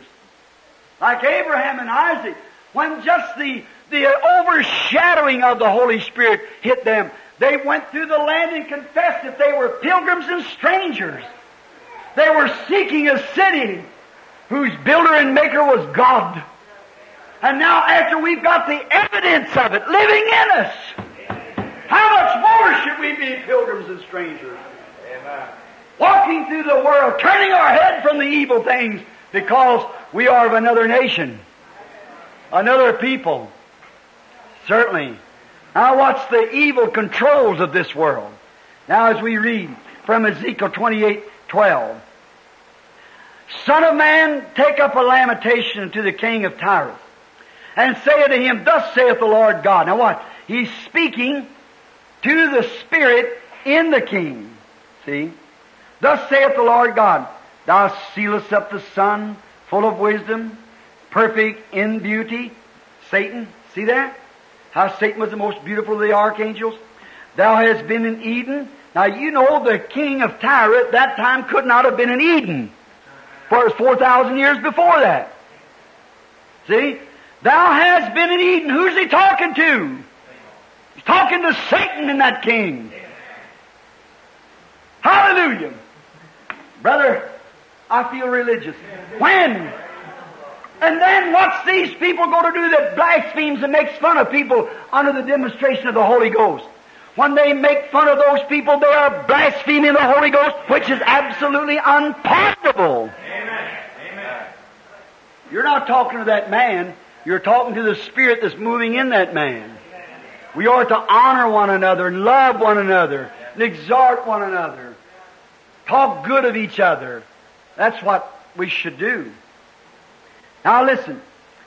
Like Abraham and Isaac. When just the, the overshadowing of the Holy Spirit hit them, they went through the land and confessed that they were pilgrims and strangers. They were seeking a city whose builder and maker was God. And now after we've got the evidence of it living in us, how much more should we be pilgrims and strangers? Amen. Walking through the world, turning our head from the evil things because we are of another nation, another people. Certainly. Now watch the evil controls of this world. Now as we read from Ezekiel 28, 12. Son of man, take up a lamentation to the king of Tyrus, and say unto him, Thus saith the Lord God. Now what? He's speaking to the Spirit in the king. See? Thus saith the Lord God, Thou sealest up the sun, full of wisdom, perfect in beauty. Satan, see that? How Satan was the most beautiful of the archangels. Thou hast been in Eden. Now you know the king of Tyre at that time could not have been in Eden. For it was 4,000 years before that. See? Thou hast been in Eden. Who's he talking to? He's talking to Satan and that king. Hallelujah. Brother, I feel religious. When? And then what's these people going to do that blasphemes and makes fun of people under the demonstration of the Holy Ghost? When they make fun of those people, they are blaspheming the Holy Ghost, which is absolutely unpardonable. Amen. Amen. You're not talking to that man. You're talking to the Spirit that's moving in that man. We are to honor one another and love one another and exhort one another. Talk good of each other. That's what we should do. Now listen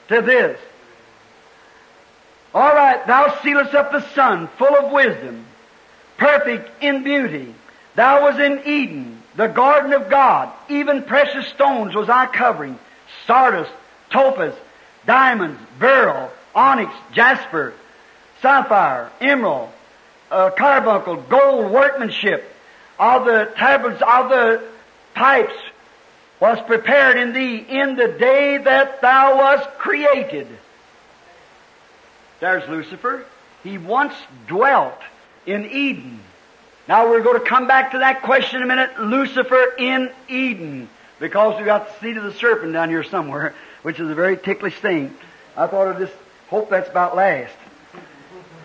to this. All right, thou sealest up the sun, full of wisdom, perfect in beauty. Thou was in Eden, the garden of God. Even precious stones was I covering. Sardis, topaz, diamonds, beryl, onyx, jasper, sapphire, emerald, uh, carbuncle, gold workmanship of the tablets of the pipes was prepared in thee in the day that thou wast created. There's Lucifer. He once dwelt in Eden. Now we're going to come back to that question in a minute. Lucifer in Eden. Because we've got the seed of the serpent down here somewhere, (laughs) which is a very ticklish thing. I thought I'd just hope that's about last.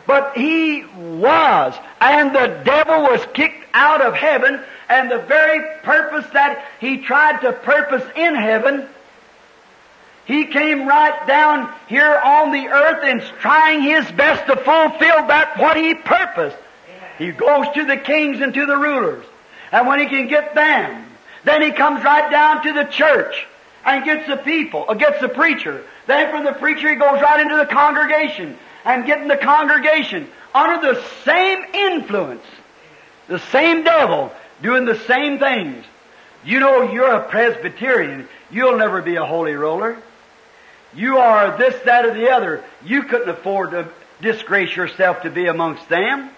But he was, and the devil was kicked out of heaven, and the very purpose that he tried to purpose in heaven he came right down here on the earth and trying his best to fulfill that what he purposed. He goes to the kings and to the rulers. And when he can get them, then he comes right down to the church and gets the people, or gets the preacher. Then from the preacher he goes right into the congregation and getting the congregation under the same influence, the same devil doing the same things. You know you're a Presbyterian. You'll never be a holy roller. You are this, that, or the other. You couldn't afford to disgrace yourself to be amongst them.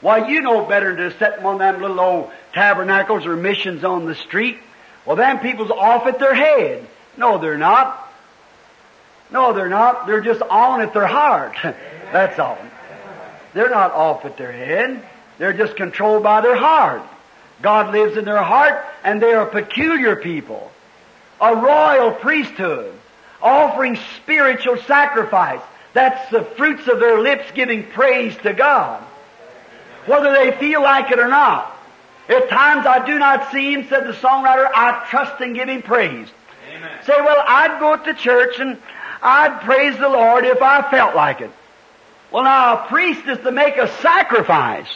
Why, you know better than to set them on them little old tabernacles or missions on the street. Well, them people's off at their head. No, they're not. No, they're not. They're just on at their heart. (laughs) That's all. They're not off at their head. They're just controlled by their heart. God lives in their heart, and they are a peculiar people. A royal priesthood, offering spiritual sacrifice. That's the fruits of their lips giving praise to God. Whether they feel like it or not. At times I do not see him, said the songwriter, I trust and give him praise. Amen. Say, well, I'd go to church and I'd praise the Lord if I felt like it. Well, now a priest is to make a sacrifice.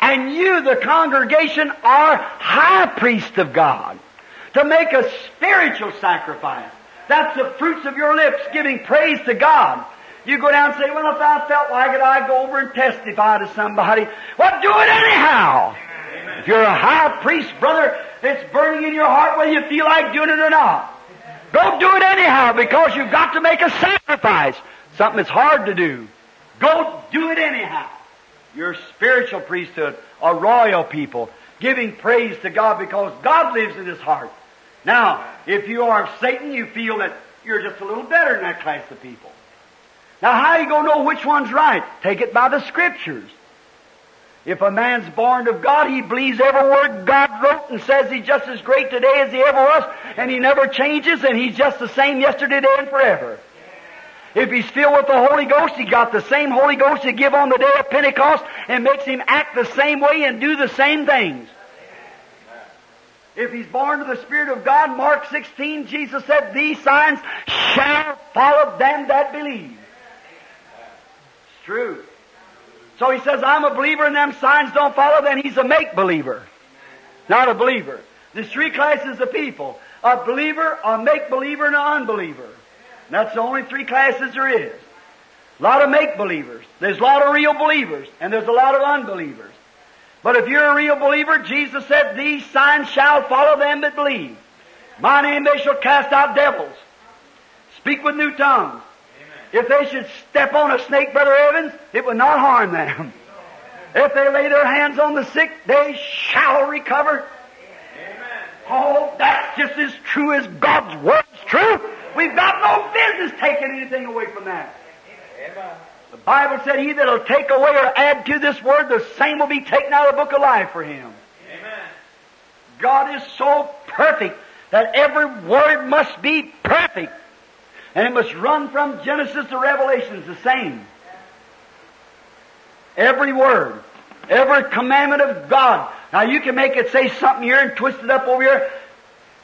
And you, the congregation, are high priest of God. To make a spiritual sacrifice. That's the fruits of your lips giving praise to God. You go down and say, well, if I felt like it, I'd go over and testify to somebody. Well, do it anyhow. Amen. If you're a high priest, brother, it's burning in your heart whether you feel like doing it or not. Go do it anyhow because you've got to make a sacrifice. Something that's hard to do. Go do it anyhow. Your spiritual priesthood, a royal people, giving praise to God because God lives in His heart. Now, if you are Satan, you feel that you're just a little better than that class of people. Now, how are you going to know which one's right? Take it by the Scriptures. If a man's born of God, he believes every word God wrote and says he's just as great today as he ever was, and he never changes, and he's just the same yesterday, today, and forever. If he's filled with the Holy Ghost, he got the same Holy Ghost to give on the day of Pentecost and makes him act the same way and do the same things. If he's born of the Spirit of God, Mark 16, Jesus said, These signs shall follow them that believe. It's true. So he says, I'm a believer and them signs don't follow, then he's a make believer. Not a believer. There's three classes of people. A believer, a make believer, and an unbeliever. And that's the only three classes there is. A lot of make believers. There's a lot of real believers. And there's a lot of unbelievers. But if you're a real believer, Jesus said, These signs shall follow them that believe. My name they shall cast out devils. Speak with new tongues. If they should step on a snake, Brother Evans, it would not harm them. If they lay their hands on the sick, they shall recover. Amen. Oh, that's just as true as God's word's true. We've got no business taking anything away from that. Amen. The Bible said, He that'll take away or add to this word, the same will be taken out of the book of life for him. Amen. God is so perfect that every word must be perfect. And it must run from Genesis to Revelation. It's the same. Every word. Every commandment of God. Now you can make it say something here and twist it up over here.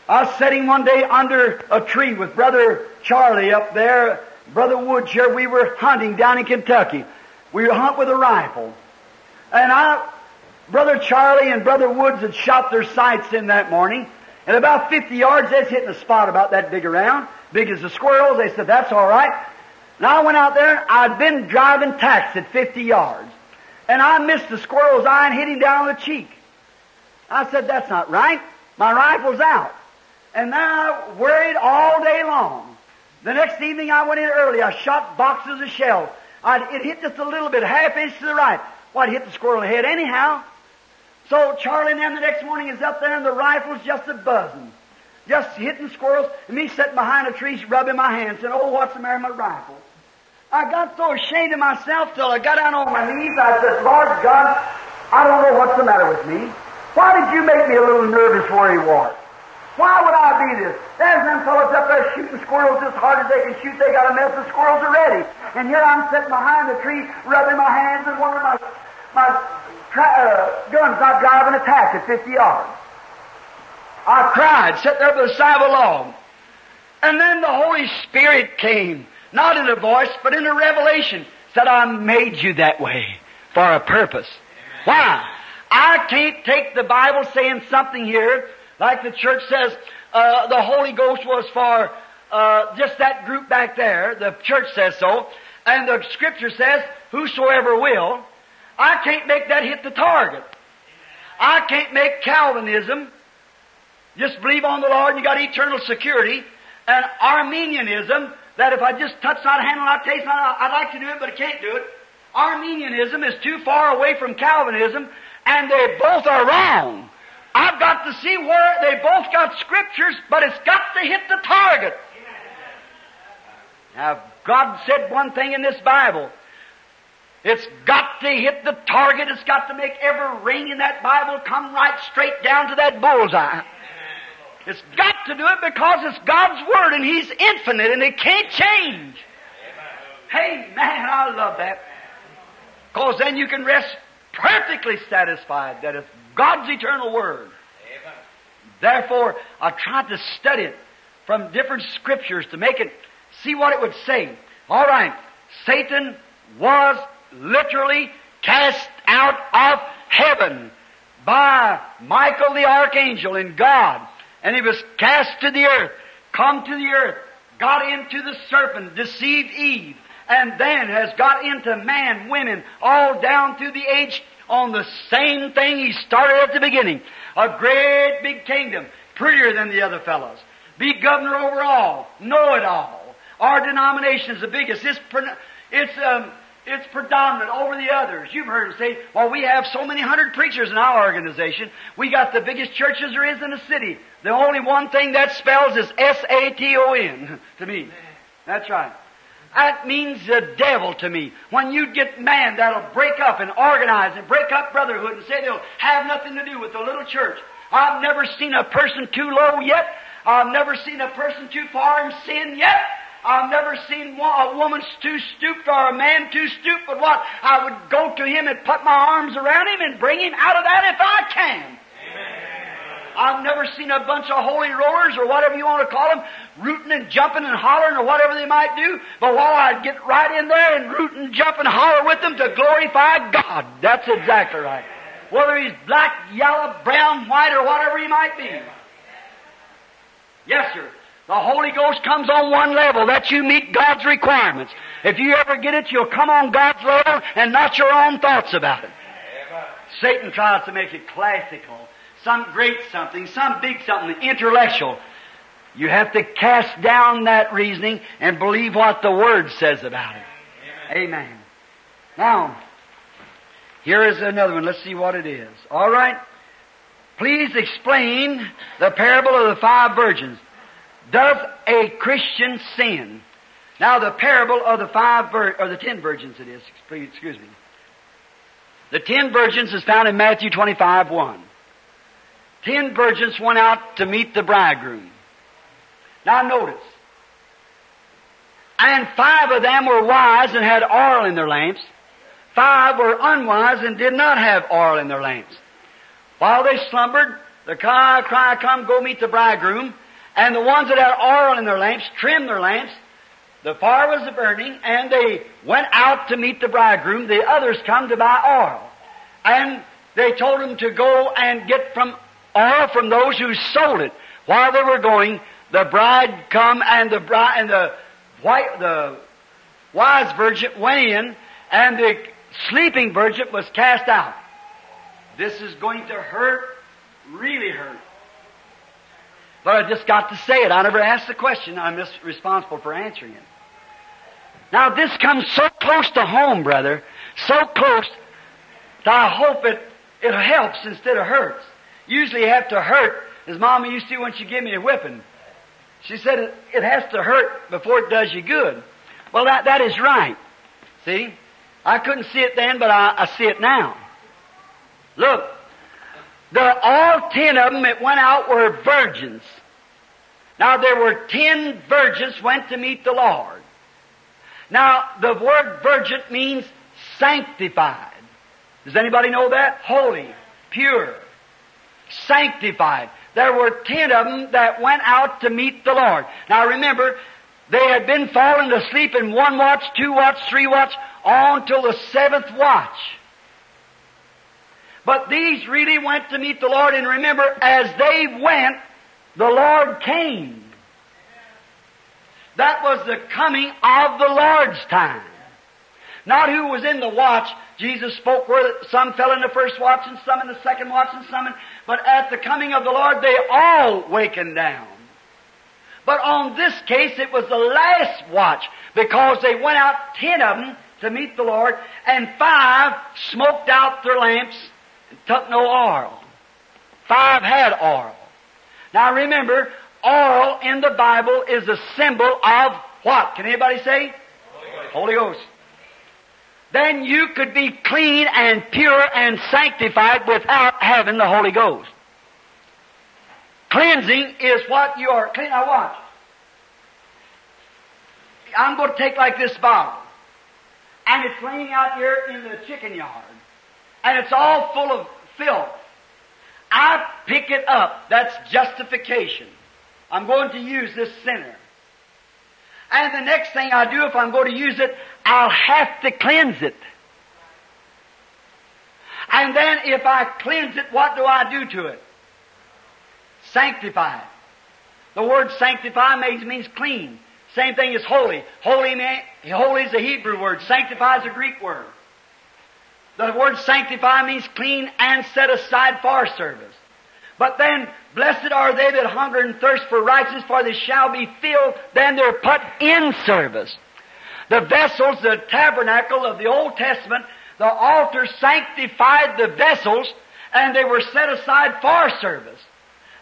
I was sitting one day under a tree with Brother Charlie up there, Brother Woods here. We were hunting down in Kentucky. We were hunt with a rifle. And I, Brother Charlie and Brother Woods had shot their sights in that morning. And about 50 yards, that's hitting a spot about that big around big as the squirrels. They said, that's all right. And I went out there, I'd been driving tacks at 50 yards. And I missed the squirrel's eye and hit him down the cheek. I said, that's not right. My rifle's out. And then I worried all day long. The next evening I went in early. I shot boxes of shells. I'd, it hit just a little bit, half inch to the right. Well, I'd hit the squirrel in the head anyhow. So Charlie and them the next morning is up there and the rifle's just a buzzing just hitting squirrels, and me sitting behind a tree rubbing my hands, saying, oh, what's the matter with my rifle? I got so ashamed of myself till I got down on my knees. I said, Lord God, I don't know what's the matter with me. Why did you make me a little nervous where he was? Why would I be this? There's them fellows up there shooting squirrels as hard as they can shoot. They got a mess of squirrels already. And here I'm sitting behind the tree, rubbing my hands, and one of my my tra- uh, guns not driving a tack at 50 yards. I cried, sat there by the side of a log. And then the Holy Spirit came, not in a voice, but in a revelation, said, I made you that way for a purpose. Why? I can't take the Bible saying something here, like the church says, uh, the Holy Ghost was for uh, just that group back there. The church says so. And the scripture says, whosoever will. I can't make that hit the target. I can't make Calvinism just believe on the Lord and you got eternal security. And Arminianism, that if I just touch not, handle not, taste not, I'd like to do it, but I can't do it. Arminianism is too far away from Calvinism, and they both are wrong. I've got to see where they both got scriptures, but it's got to hit the target. Now, God said one thing in this Bible. It's got to hit the target. It's got to make every ring in that Bible come right straight down to that bullseye. It's got to do it because it's God's Word and He's infinite and it can't change. Hey, man, I love that. Because then you can rest perfectly satisfied that it's God's eternal Word. Therefore, I tried to study it from different scriptures to make it see what it would say. All right, Satan was literally cast out of heaven by Michael the archangel and God, and he was cast to the earth, come to the earth, got into the serpent, deceived Eve, and then has got into man, women, all down through the age on the same thing he started at the beginning. A great big kingdom, prettier than the other fellows. Be governor over all, know it all. Our denomination is the biggest. It's, it's, um, it's predominant over the others. You've heard them say, well, we have so many hundred preachers in our organization. We got the biggest churches there is in the city. The only one thing that spells is S-A-T-O-N to me. That's right. That means the devil to me. When you get man that'll break up and organize and break up brotherhood and say they'll have nothing to do with the little church. I've never seen a person too low yet. I've never seen a person too far in sin yet. I've never seen a woman too stooped or a man too stooped, but what? I would go to him and put my arms around him and bring him out of that if I can. I've never seen a bunch of holy rollers or whatever you want to call them, rooting and jumping and hollering or whatever they might do. But while I'd get right in there and root and jump and holler with them to glorify God. That's exactly right. Whether he's black, yellow, brown, white, or whatever he might be. Yes, sir. The Holy Ghost comes on one level, that you meet God's requirements. If you ever get it, you'll come on God's level and not your own thoughts about it. Satan tries to make it classical, some great something, some big something, intellectual. You have to cast down that reasoning and believe what the Word says about it. Amen. Amen. Now, here is another one. Let's see what it is. All right. Please explain the parable of the five virgins. Does a Christian sin? Now, the parable of the five vir- or the ten virgins, it is. Excuse me. The ten virgins is found in Matthew 25, 1. Ten virgins went out to meet the bridegroom. Now notice. And five of them were wise and had oil in their lamps. Five were unwise and did not have oil in their lamps. While they slumbered, the cry, cry, come, go meet the bridegroom. And the ones that had oil in their lamps trimmed their lamps. The fire was burning, and they went out to meet the bridegroom. The others come to buy oil. And they told them to go and get from oil from those who sold it. While they were going, the bride come and the bride and the white the wise virgin went in, and the sleeping virgin was cast out. This is going to hurt, really hurt. But I just got to say it. I never asked the question. I'm just responsible for answering it. Now this comes so close to home, brother. So close that I hope it, it helps instead of hurts. Usually have to hurt, as Mama used to when she gave me a whipping. She said it, has to hurt before it does you good. Well, that, that is right. See? I couldn't see it then, but I, I see it now. Look, the, all ten of them that went out were virgins. Now there were ten virgins went to meet the Lord. Now the word virgin means sanctified. Does anybody know that? Holy, pure, sanctified. There were ten of them that went out to meet the Lord. Now remember, they had been falling asleep in one watch, two watch, three watch, on till the seventh watch. But these really went to meet the Lord, and remember, as they went, the Lord came. That was the coming of the Lord's time. Not who was in the watch Jesus spoke where some fell in the first watch and some in the second watch and some in, but at the coming of the Lord they all wakened down. But on this case it was the last watch because they went out, ten of them, to meet the Lord and five smoked out their lamps and took no oil. Five had oil. Now remember, oil in the Bible is a symbol of what? Can anybody say? Holy Ghost. Holy Ghost. Then you could be clean and pure and sanctified without having the Holy Ghost. Cleansing is what you are. Clean. Now watch. I'm going to take like this bottle, and it's laying out here in the chicken yard, and it's all full of filth. I pick it up. That's justification. I'm going to use this sinner. And the next thing I do, if I'm going to use it, I'll have to cleanse it. And then if I cleanse it, what do I do to it? Sanctify it. The word sanctify means, clean. Same thing as holy. Holy, man, holy is a Hebrew word. Sanctify is a Greek word. The word sanctify means clean and set aside for service. But then, blessed are they that hunger and thirst for righteousness, for they shall be filled. Then they're put in service. The vessels, the tabernacle of the Old Testament, the altar sanctified the vessels, and they were set aside for service.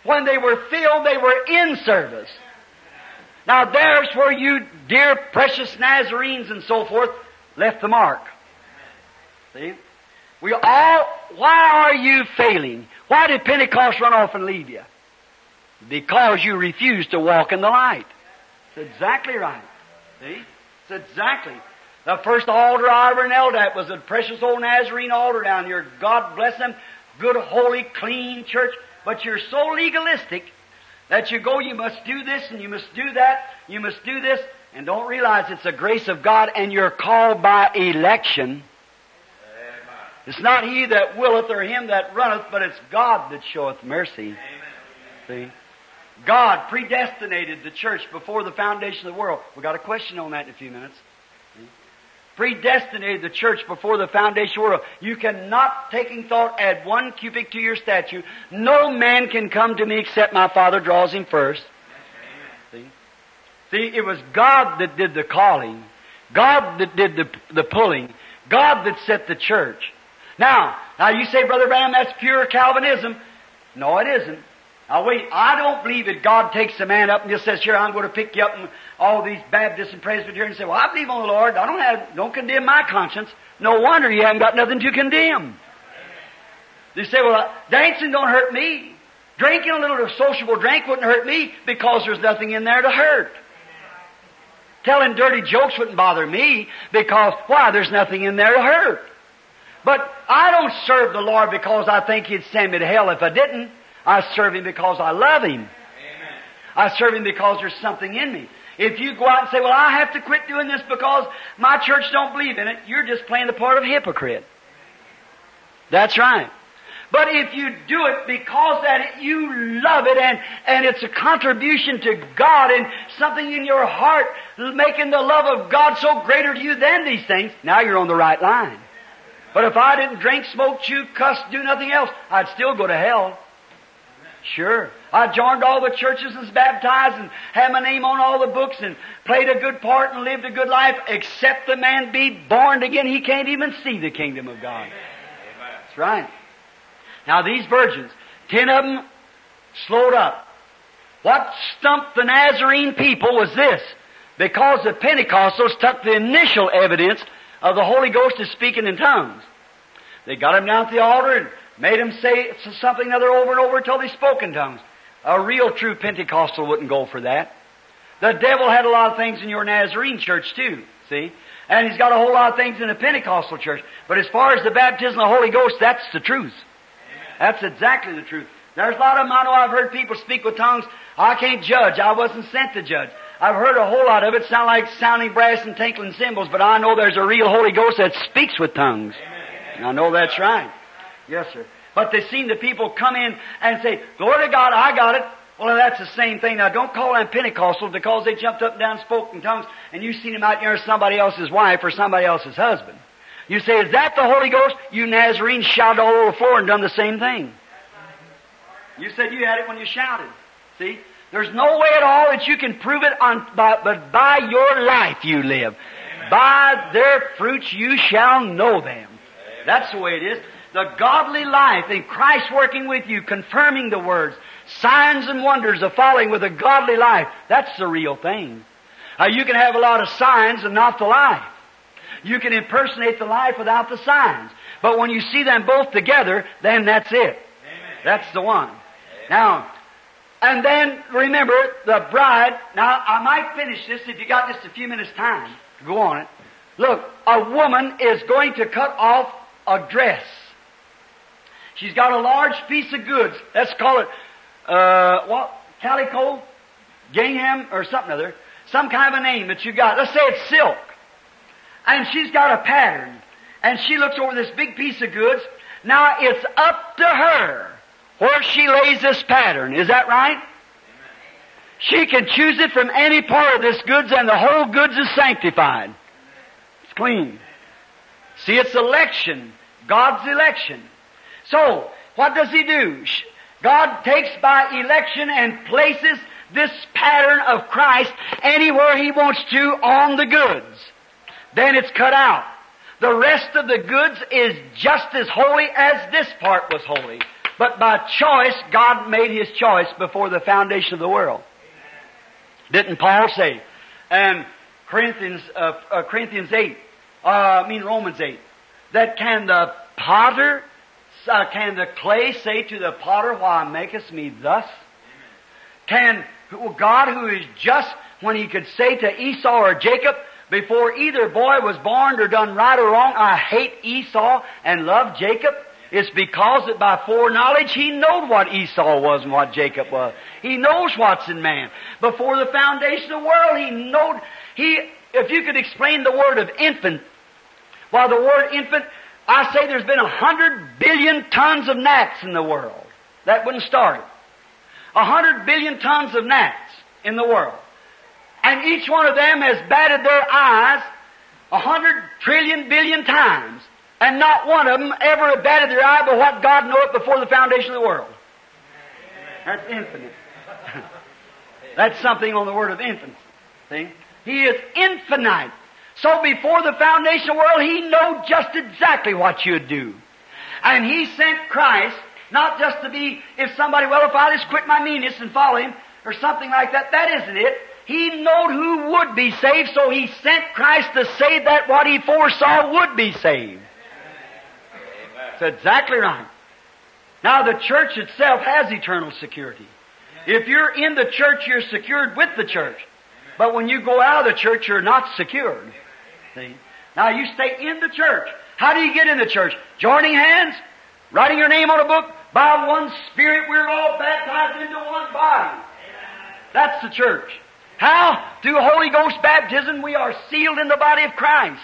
When they were filled, they were in service. Now there's where you, dear precious Nazarenes and so forth, left the mark. See? We all, why are you failing? Why did Pentecost run off and leave you? Because you refused to walk in the light. It's exactly right. See? It's exactly. The first altar I ever knelt at was a precious old Nazarene altar down here. God bless them. Good, holy, clean church. But you're so legalistic that you go, you must do this and you must do that, you must do this, and don't realize it's the grace of God and you're called by election. It's not he that willeth or him that runneth, but it's God that showeth mercy. Amen. See? God predestinated the church before the foundation of the world. We've got a question on that in a few minutes. See? Predestinated the church before the foundation of the world. You cannot, taking thought, add one cubic to your statue. No man can come to me except my Father draws him first. See? See, it was God that did the calling. God that did the, the pulling. God that set the church. Now, now you say, Brother Branham, that's pure Calvinism. No, it isn't. Now wait, I don't believe that God takes a man up and just says, here, I'm going to pick you up and all these Baptists and Presbyterians say, well, I believe on the Lord. I don't have, don't condemn my conscience. No wonder you haven't got nothing to condemn. They say, well, dancing don't hurt me. Drinking a little sociable drink wouldn't hurt me because there's nothing in there to hurt. Telling dirty jokes wouldn't bother me because, why, there's nothing in there to hurt. But I don't serve the Lord because I think He'd send me to hell if I didn't. I serve Him because I love Him. Amen. I serve Him because there's something in me. If you go out and say, well, I have to quit doing this because my church don't believe in it, you're just playing the part of a hypocrite. That's right. But if you do it because that you love it and, and it's a contribution to God and something in your heart making the love of God so greater to you than these things, now you're on the right line. But if I didn't drink, smoke, chew, cuss, do nothing else, I'd still go to hell. Sure. I joined all the churches and was baptized and had my name on all the books and played a good part and lived a good life, except the man be born again, he can't even see the kingdom of God. That's right. Now these virgins, ten of them slowed up. What stumped the Nazarene people was this. Because the Pentecostals took the initial evidence of the Holy Ghost is speaking in tongues. They got him down at the altar and made him say something other over and over until they spoke in tongues. A real true Pentecostal wouldn't go for that. The devil had a lot of things in your Nazarene church too, see? And he's got a whole lot of things in the Pentecostal church. But as far as the baptism of the Holy Ghost, that's the truth. That's exactly the truth. There's a lot of them I know I've heard people speak with tongues. I can't judge. I wasn't sent to judge. I've heard a whole lot of it sound like sounding brass and tinkling cymbals, but I know there's a real Holy Ghost that speaks with tongues. And I know that's right. Yes, sir. But they seen the people come in and say, Glory to God, I got it. Well, that's the same thing. Now, don't call them Pentecostal because they jumped up and down and spoke in tongues and you seen them out there as somebody else's wife or somebody else's husband. You say, is that the Holy Ghost? You Nazarenes shouted all over the floor and done the same thing. You said you had it when you shouted. See? There's no way at all that you can prove it on, by, but by your life you live. By their fruits you shall know them. That's the way it is. The godly life in Christ working with you, confirming the words, signs and wonders of following with a godly life. That's the real thing. Uh, you can have a lot of signs and not the life. You can impersonate the life without the signs. But when you see them both together, then that's it. That's the one. Now, and then remember the bride. Now, I might finish this if you got just a few minutes time to go on it. Look, a woman is going to cut off a dress. She's got a large piece of goods. Let's call it, uh, what? Calico? Gingham or something other. Some kind of a name that you got. Let's say it's silk. And she's got a pattern. And she looks over this big piece of goods. Now it's up to her where she lays this pattern. Is that right? She can choose it from any part of this goods and the whole goods is sanctified. It's clean. See, it's election. God's election. So, what does He do? God takes by election and places this pattern of Christ anywhere He wants to on the goods. Then it's cut out. The rest of the goods is just as holy as this part was holy. But by choice, God made His choice before the foundation of the world. Didn't Paul say? And Corinthians, uh, uh, Corinthians 8, uh, I mean Romans 8, that can the potter, uh, can the clay say to the potter, why makest me thus? Can God who is just when he could say to Esau or Jacob, before either boy was born or done right or wrong, I hate Esau and love Jacob? It's because that by foreknowledge he knowed what Esau was and what Jacob was. He knows what's in man. Before the foundation of the world, he knowed, he, if you could explain the word of infant, while the word infant, I say there's been a hundred billion tons of gnats in the world. That wouldn't start it. A hundred billion tons of gnats in the world. And each one of them has batted their eyes a hundred trillion billion times. And not one of them ever batted their eye but what God knew it before the foundation of the world. That's infinite. (laughs) That's something on the word of infinite. See? He is infinite. So before the foundation of the world, He knew just exactly what you'd do. And He sent Christ, not just to be, if somebody, well, if I just quit my meanness and follow Him, or something like that, that isn't it. He knowed who would be saved, so He sent Christ to save that what He foresaw would be saved. That's exactly right. Now the church itself has eternal security. If you're in the church, you're secured with the church. But when you go out of the church, you're not secured. See? Now you stay in the church. How do you get in the church? Joining hands? Writing your name on a book? By one Spirit we're all baptized into one body. That's the church. How? Through Holy Ghost baptism we are sealed in the body of Christ.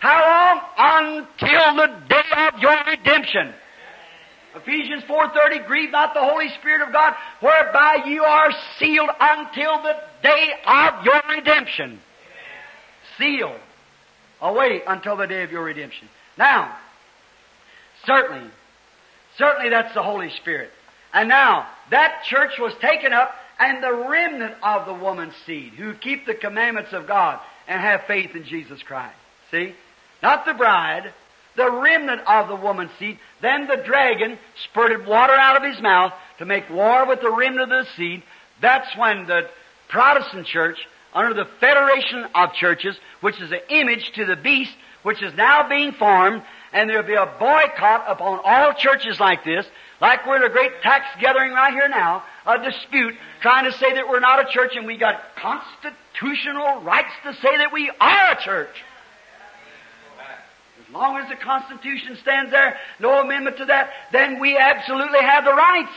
How long? Until the day of your redemption. Ephesians 4.30, grieve not the Holy Spirit of God, whereby you are sealed until the day of your redemption. Sealed. Oh, Away until the day of your redemption. Now, certainly, certainly that's the Holy Spirit. And now, that church was taken up, and the remnant of the woman's seed, who keep the commandments of God and have faith in Jesus Christ. See? Not the bride, the remnant of the woman's seed. Then the dragon spurted water out of his mouth to make war with the remnant of the seed. That's when the Protestant church, under the Federation of Churches, which is an image to the beast, which is now being formed, and there'll be a boycott upon all churches like this, like we're in a great tax gathering right here now, a dispute, trying to say that we're not a church and we got constitutional rights to say that we are a church. As long as the Constitution stands there, no amendment to that, then we absolutely have the rights.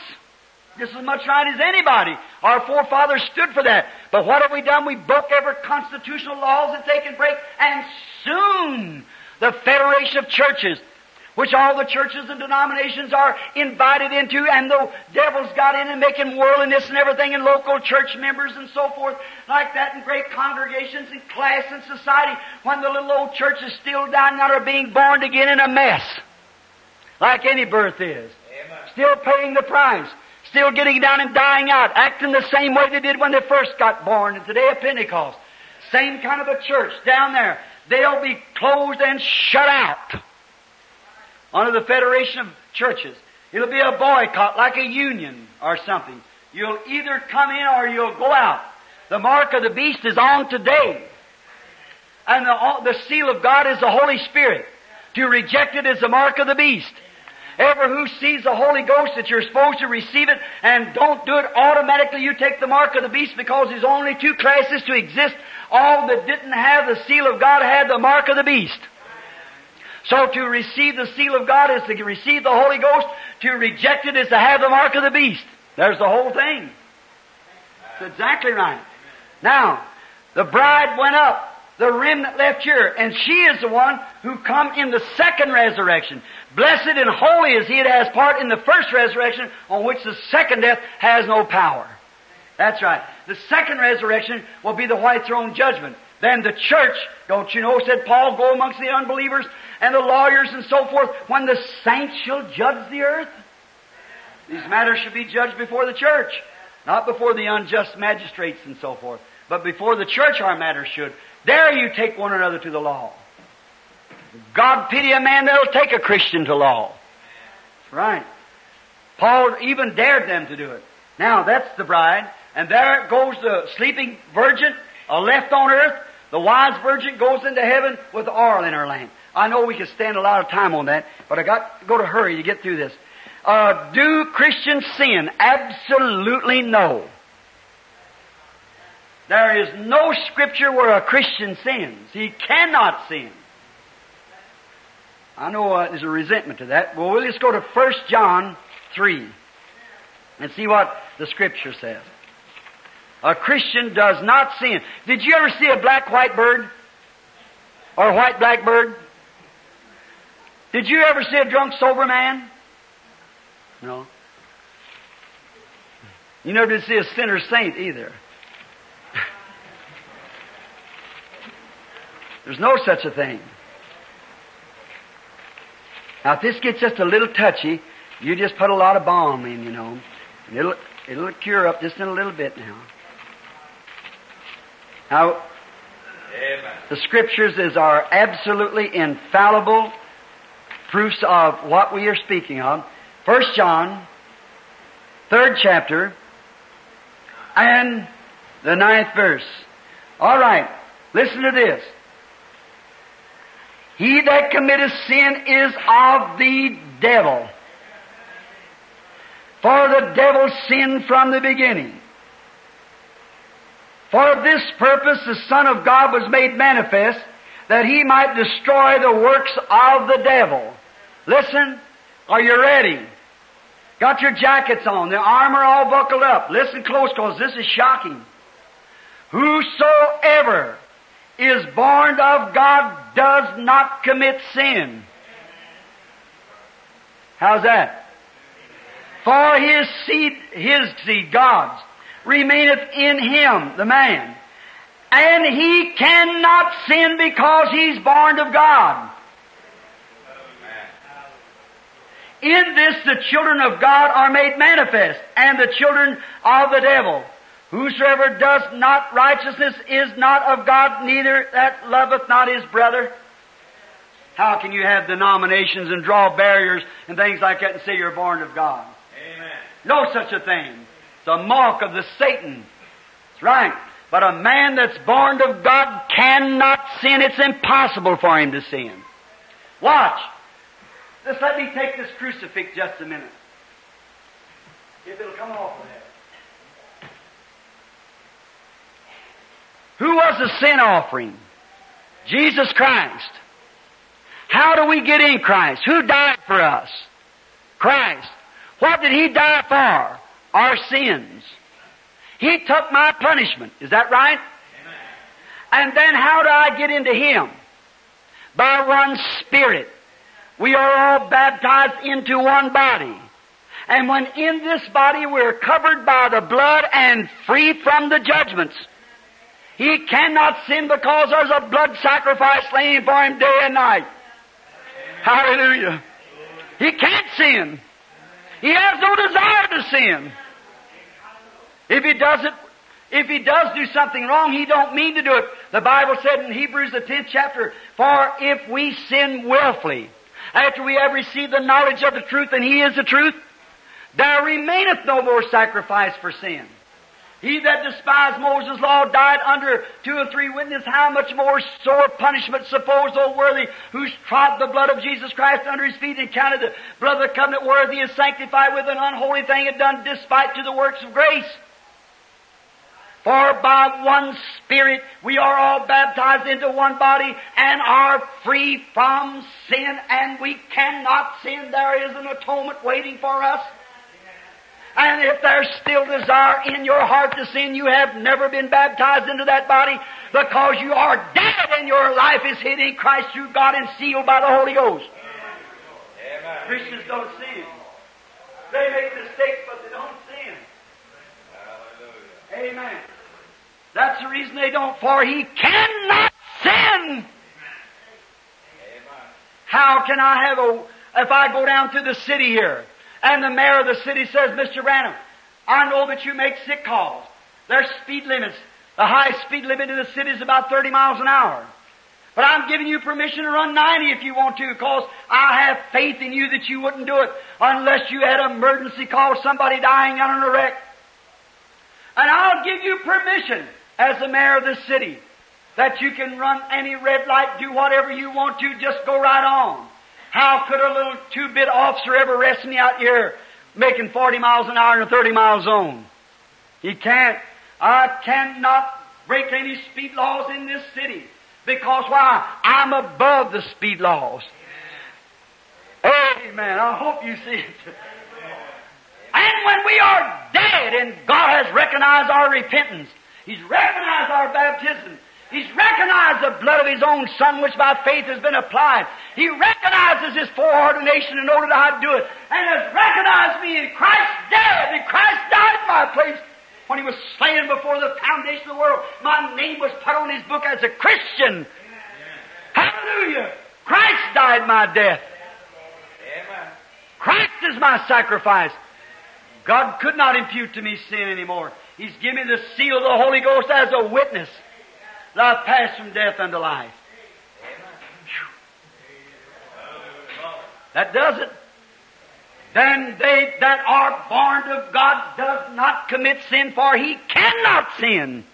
Just as much right as anybody. Our forefathers stood for that. But what have we done? We broke every constitutional laws that they can break, and soon the Federation of Churches which all the churches and denominations are invited into, and the devil's got in and making worldliness and everything, and local church members and so forth, like that, in great congregations and class and society, when the little old church is still down out are being born again in a mess, like any birth is. Still paying the price. Still getting down and dying out, acting the same way they did when they first got born in the day of Pentecost. Same kind of a church down there. They'll be closed and shut out under the Federation of Churches. It'll be a boycott like a union or something. You'll either come in or you'll go out. The mark of the beast is on today. And the, the seal of God is the Holy Spirit. To reject it is the mark of the beast. Ever who sees the Holy Ghost that you're supposed to receive it and don't do it automatically, you take the mark of the beast because there's only two classes to exist. All that didn't have the seal of God had the mark of the beast. So to receive the seal of God is to receive the Holy Ghost. To reject it is to have the mark of the beast. There's the whole thing. That's exactly right. Now, the bride went up. The remnant left here. And she is the one who come in the second resurrection. Blessed and holy is he that has part in the first resurrection on which the second death has no power. That's right. The second resurrection will be the white throne judgment. Then the church, don't you know, said Paul, go amongst the unbelievers and the lawyers and so forth, when the saints shall judge the earth. These matters should be judged before the church, not before the unjust magistrates and so forth, but before the church our matters should. There you take one another to the law. God pity a man that'll take a Christian to law. That's right. Paul even dared them to do it. Now that's the bride, and there goes the sleeping virgin, left on earth. The wise virgin goes into heaven with oil in her lamp. I know we could stand a lot of time on that, but I got to go to hurry to get through this. Uh, do Christians sin? Absolutely no. There is no scripture where a Christian sins. He cannot sin. I know uh, there's a resentment to that. Well, we'll just go to 1 John 3 and see what the scripture says. A Christian does not sin. Did you ever see a black white bird? Or a white black bird? Did you ever see a drunk sober man? No. You never did see a sinner saint either. (laughs) There's no such a thing. Now, if this gets just a little touchy, you just put a lot of balm in, you know. And it'll, it'll cure up just in a little bit now. Now, Amen. the scriptures is our absolutely infallible proofs of what we are speaking of. First John, third chapter, and the ninth verse. All right, listen to this. He that committeth sin is of the devil. For the devil sinned from the beginning. For this purpose the Son of God was made manifest, that he might destroy the works of the devil. Listen, are you ready? Got your jackets on, the armor all buckled up. Listen close because this is shocking. Whosoever is born of God does not commit sin. How's that? For his seed, his seed, God's, remaineth in him, the man. And he cannot sin because he's born of God. In this the children of God are made manifest, and the children of the devil. Whosoever does not righteousness is not of God, neither that loveth not his brother. How can you have denominations and draw barriers and things like that and say you're born of God? Amen. No such a thing. A mark of the Satan. That's right. But a man that's born of God cannot sin. It's impossible for him to sin. Watch. Just let me take this crucifix just a minute. If it'll come off of there. Who was the sin offering? Jesus Christ. How do we get in Christ? Who died for us? Christ. What did He die for? Our sins. He took my punishment. Is that right? Amen. And then how do I get into Him? By one Spirit we are all baptized into one body. And when in this body we're covered by the blood and free from the judgments. He cannot sin because there's a blood sacrifice laying for him day and night. Hallelujah. He can't sin. He has no desire to sin. If he does it, if he does do something wrong, he don't mean to do it. The Bible said in Hebrews the 10th chapter, for if we sin willfully, after we have received the knowledge of the truth and he is the truth, there remaineth no more sacrifice for sin. He that despised Moses' law died under two or three witnesses. How much more sore punishment suppose, O worthy, who's trod the blood of Jesus Christ under his feet and counted the blood of the covenant worthy is sanctified with an unholy thing and done despite to the works of grace. For by one Spirit we are all baptized into one body and are free from sin and we cannot sin. There is an atonement waiting for us. And if there's still desire in your heart to sin, you have never been baptized into that body because you are dead and your life is hid in Christ through God and sealed by the Holy Ghost. Amen. Christians don't sin. They make mistakes, but they don't sin. Hallelujah. Amen. That's the reason they don't, for he cannot sin. How can I have a, if I go down to the city here, and the mayor of the city says, Mr. Branham, I know that you make sick calls. There's speed limits. The highest speed limit in the city is about 30 miles an hour. But I'm giving you permission to run 90 if you want to, because I have faith in you that you wouldn't do it unless you had an emergency call, somebody dying on a wreck. And I'll give you permission as the mayor of the city that you can run any red light, do whatever you want to, just go right on. How could a little two-bit officer ever arrest me out here making 40 miles an hour in a 30 mile zone? He can't. I cannot break any speed laws in this city. Because why? I'm above the speed laws. Amen. I hope you see it. And when we are dead and God has recognized our repentance, He's recognized our baptism, He's recognized the blood of His own Son, which by faith has been applied. He recognizes His foreordination in order to how to do it, and has recognized me in Christ's death, and Christ died in my place. When He was slain before the foundation of the world, my name was put on His book as a Christian. Hallelujah! Christ died my death. Christ is my sacrifice. God could not impute to me sin anymore. He's given me the seal of the Holy Ghost as a witness that I've passed from death unto life. That does it. Then they that are born of God does not commit sin, for he cannot sin.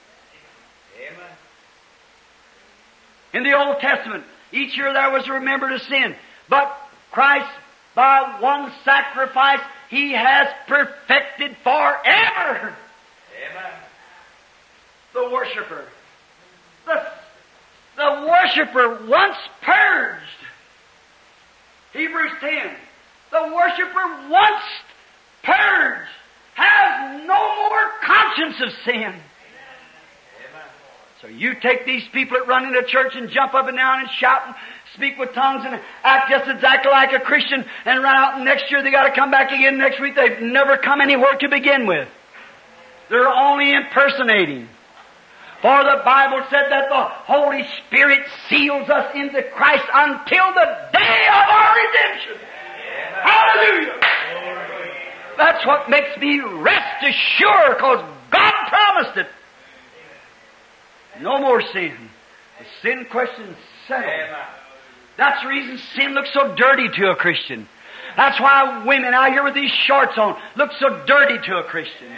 In the Old Testament, each year there was a remembrance of sin. But Christ, by one sacrifice, he has perfected forever Amen. the worshiper. The, the worshiper once purged. Hebrews 10. The worshiper once purged has no more conscience of sin. So you take these people that run into church and jump up and down and shout and speak with tongues and act just exactly like a Christian and run out and next year they gotta come back again next week. They've never come anywhere to begin with. They're only impersonating. For the Bible said that the Holy Spirit seals us into Christ until the day of our redemption. Hallelujah! That's what makes me rest assured because God promised it. No more sin. The sin question settled. That's the reason sin looks so dirty to a Christian. That's why women out here with these shorts on look so dirty to a Christian.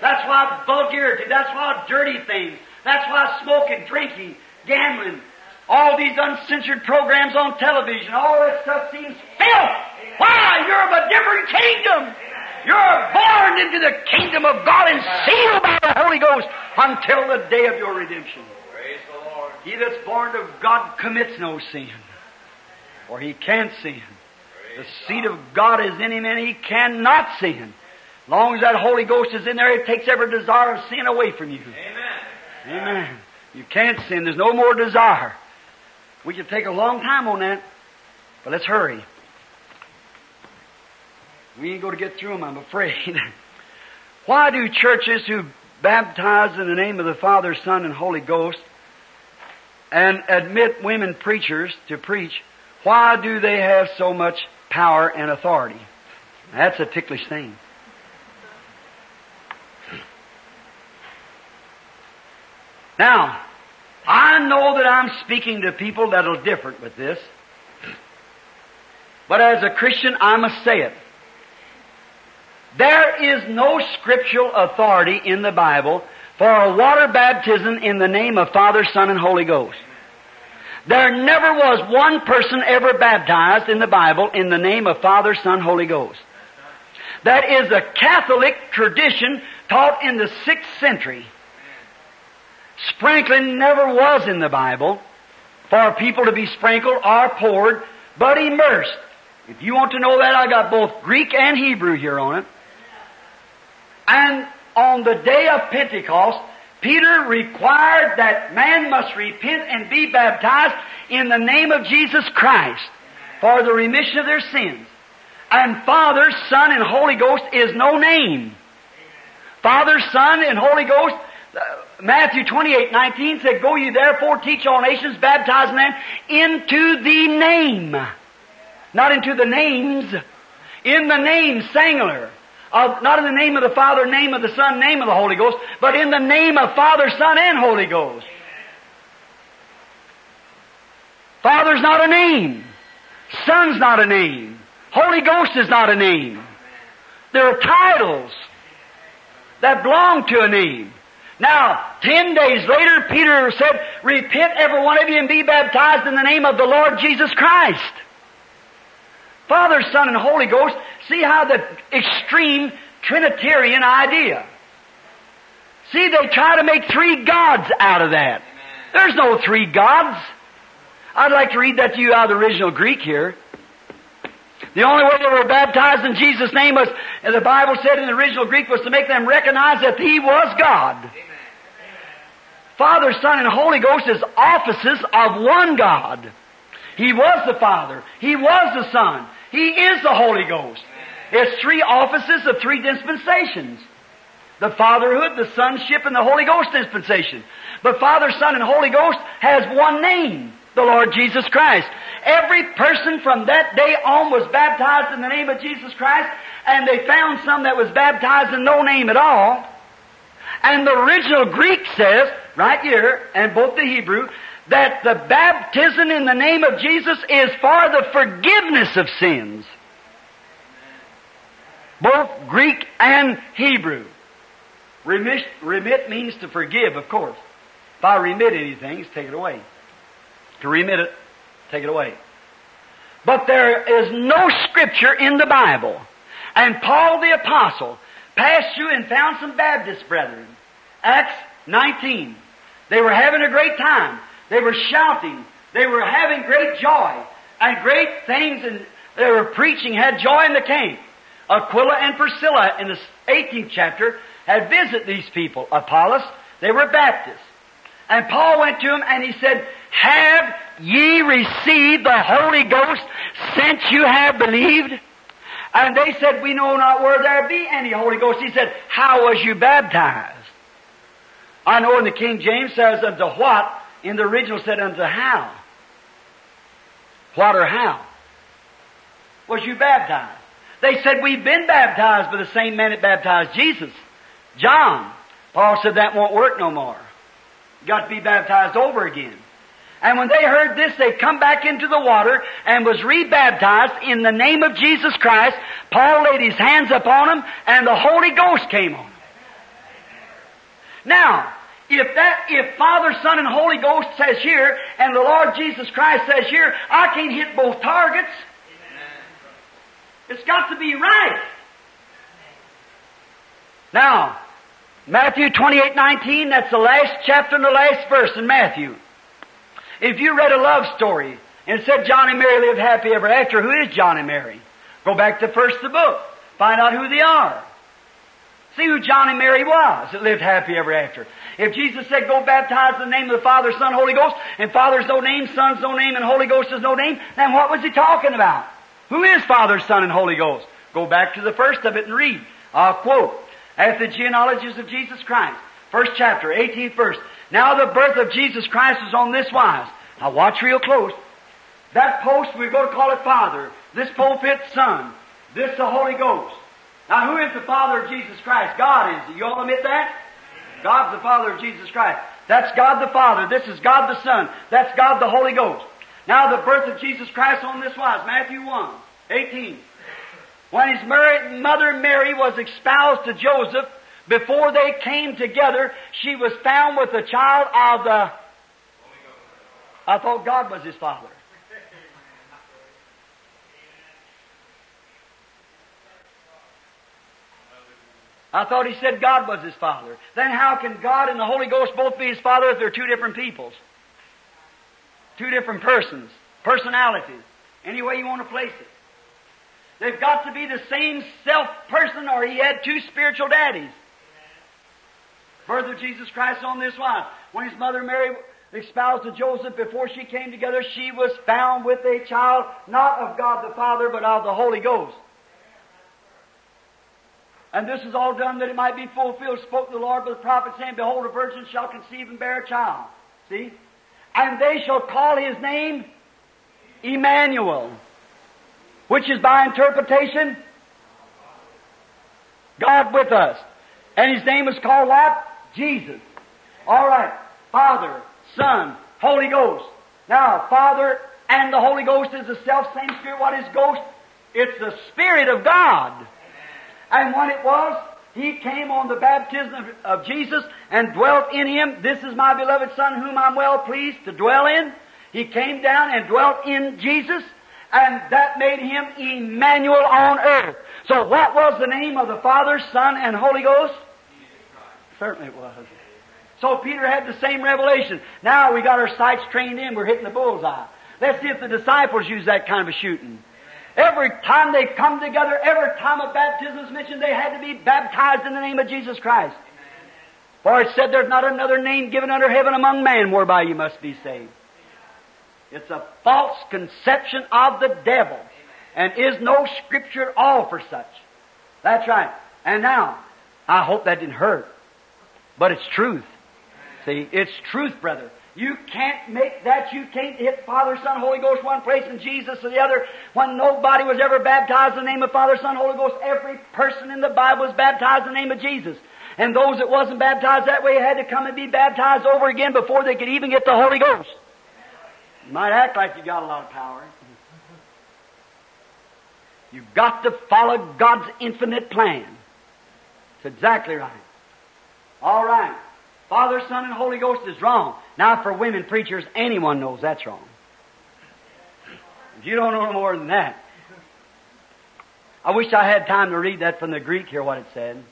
That's why vulgarity, that's why dirty things, that's why smoking, drinking, gambling, all these uncensored programs on television, all that stuff seems filth. Why? You're of a different kingdom. You're born into the kingdom of God and sealed by the Holy Ghost until the day of your redemption. He that's born of God commits no sin, for he can't sin. The seed of God is in him and he cannot sin. Long as that Holy Ghost is in there, it takes every desire of sin away from you. Amen. Amen. You can't sin. There's no more desire. We could take a long time on that. But let's hurry. We ain't going to get through them, I'm afraid. (laughs) Why do churches who baptize in the name of the Father, Son, and Holy Ghost and admit women preachers to preach, why do they have so much power and authority? That's a ticklish thing. Now, I know that I'm speaking to people that are different with this. But as a Christian, I must say it. There is no scriptural authority in the Bible for a water baptism in the name of Father, Son, and Holy Ghost. There never was one person ever baptized in the Bible in the name of Father, Son, Holy Ghost. That is a Catholic tradition taught in the sixth century. Sprinkling never was in the Bible for people to be sprinkled or poured, but immersed. If you want to know that, I got both Greek and Hebrew here on it. And on the day of Pentecost, Peter required that man must repent and be baptized in the name of Jesus Christ for the remission of their sins. And Father, Son, and Holy Ghost is no name. Father, Son, and Holy Ghost, uh, Matthew 28, 19 said, Go ye therefore, teach all nations, baptizing them into the name. Not into the names. In the name, singular. Of, not in the name of the Father, name of the Son, name of the Holy Ghost, but in the name of Father, Son, and Holy Ghost. Father's not a name. Son's not a name. Holy Ghost is not a name. There are titles that belong to a name. Now, ten days later, Peter said, Repent every one of you and be baptized in the name of the Lord Jesus Christ. Father, Son, and Holy Ghost, see how the extreme Trinitarian idea. See, they try to make three gods out of that. There's no three gods. I'd like to read that to you out of the original Greek here. The only way they were baptized in Jesus' name was, as the Bible said in the original Greek, was to make them recognize that He was God. Father, Son, and Holy Ghost is offices of one God. He was the Father. He was the Son. He is the Holy Ghost. It's three offices of three dispensations. The fatherhood, the sonship, and the Holy Ghost dispensation. But Father, Son, and Holy Ghost has one name, the Lord Jesus Christ. Every person from that day on was baptized in the name of Jesus Christ, and they found some that was baptized in no name at all. And the original Greek says, right here, and both the Hebrew, that the baptism in the name of Jesus is for the forgiveness of sins. Both Greek and Hebrew. Remit, remit means to forgive, of course. If I remit anything, it's take it away. To remit it, take it away. But there is no scripture in the Bible. And Paul the Apostle passed through and found some Baptist brethren. Acts 19. They were having a great time. They were shouting. They were having great joy and great things and they were preaching, had joy in the camp. Aquila and Priscilla in the 18th chapter had visited these people. Apollos, they were Baptists. And Paul went to them and he said, Have ye received the Holy Ghost since you have believed? And they said, We know not where there be any Holy Ghost. He said, How was you baptized? I know in the King James says, Unto what? In the original said, Unto how? What or how? Was you baptized? They said, We've been baptized by the same man that baptized Jesus. John. Paul said that won't work no more. You got to be baptized over again. And when they heard this, they come back into the water and was rebaptized in the name of Jesus Christ. Paul laid his hands upon them and the Holy Ghost came on them. Now, if that, if Father, Son, and Holy Ghost says here, and the Lord Jesus Christ says here, I can't hit both targets. It's got to be right. Now, Matthew 28, 19, that's the last chapter and the last verse in Matthew. If you read a love story and said John and Mary lived happy ever after, who is John and Mary? Go back to first the book. Find out who they are. See who John and Mary was that lived happy ever after. If Jesus said, go baptize in the name of the Father, Son, Holy Ghost, and Father's no name, Son's no name, and Holy Ghost is no name, then what was he talking about? Who is Father, Son, and Holy Ghost? Go back to the first of it and read. I'll quote. As the genealogies of Jesus Christ. First chapter, 18th verse. Now the birth of Jesus Christ is on this wise. Now watch real close. That post, we're going to call it Father. This pulpit, Son. This the Holy Ghost. Now who is the Father of Jesus Christ? God is. You all admit that? God's the Father of Jesus Christ. That's God the Father. This is God the Son. That's God the Holy Ghost. Now the birth of Jesus Christ on this wise. Matthew 1, 18. When his mother Mary was espoused to Joseph, before they came together, she was found with the child of the. I thought God was his father. I thought he said God was his father. Then how can God and the Holy Ghost both be his father if they're two different peoples? Two different persons, personalities, any way you want to place it. They've got to be the same self person or he had two spiritual daddies. Further, Jesus Christ on this one. When his mother Mary espoused to Joseph before she came together, she was found with a child not of God the Father, but of the Holy Ghost. And this is all done that it might be fulfilled, spoke the Lord by the prophet, saying, Behold, a virgin shall conceive and bear a child. See? And they shall call his name Emmanuel, which is by interpretation God with us. And his name is called what? Jesus. All right. Father, Son, Holy Ghost. Now, Father and the Holy Ghost is the self same Spirit. What is Ghost? It's the Spirit of God. And when it was, He came on the baptism of, of Jesus and dwelt in Him. This is my beloved Son whom I'm well pleased to dwell in. He came down and dwelt in Jesus and that made Him Emmanuel on earth. So what was the name of the Father, Son, and Holy Ghost? Certainly it was. So Peter had the same revelation. Now we got our sights trained in, we're hitting the bullseye. Let's see if the disciples use that kind of shooting. Every time they come together, every time a baptism is mentioned, they had to be baptized in the name of Jesus Christ. For it said there's not another name given under heaven among men whereby you must be saved. It's a false conception of the devil and is no scripture at all for such. That's right. And now, I hope that didn't hurt. But it's truth. See, it's truth, brother. You can't make that. You can't hit Father, Son, Holy Ghost one place and Jesus to the other. When nobody was ever baptized in the name of Father, Son, Holy Ghost, every person in the Bible was baptized in the name of Jesus. And those that wasn't baptized that way had to come and be baptized over again before they could even get the Holy Ghost. You might act like you got a lot of power. You've got to follow God's infinite plan. It's exactly right. All right. Father, Son, and Holy Ghost is wrong. Now, for women preachers, anyone knows that's wrong. If you don't know more than that. I wish I had time to read that from the Greek here, what it said. It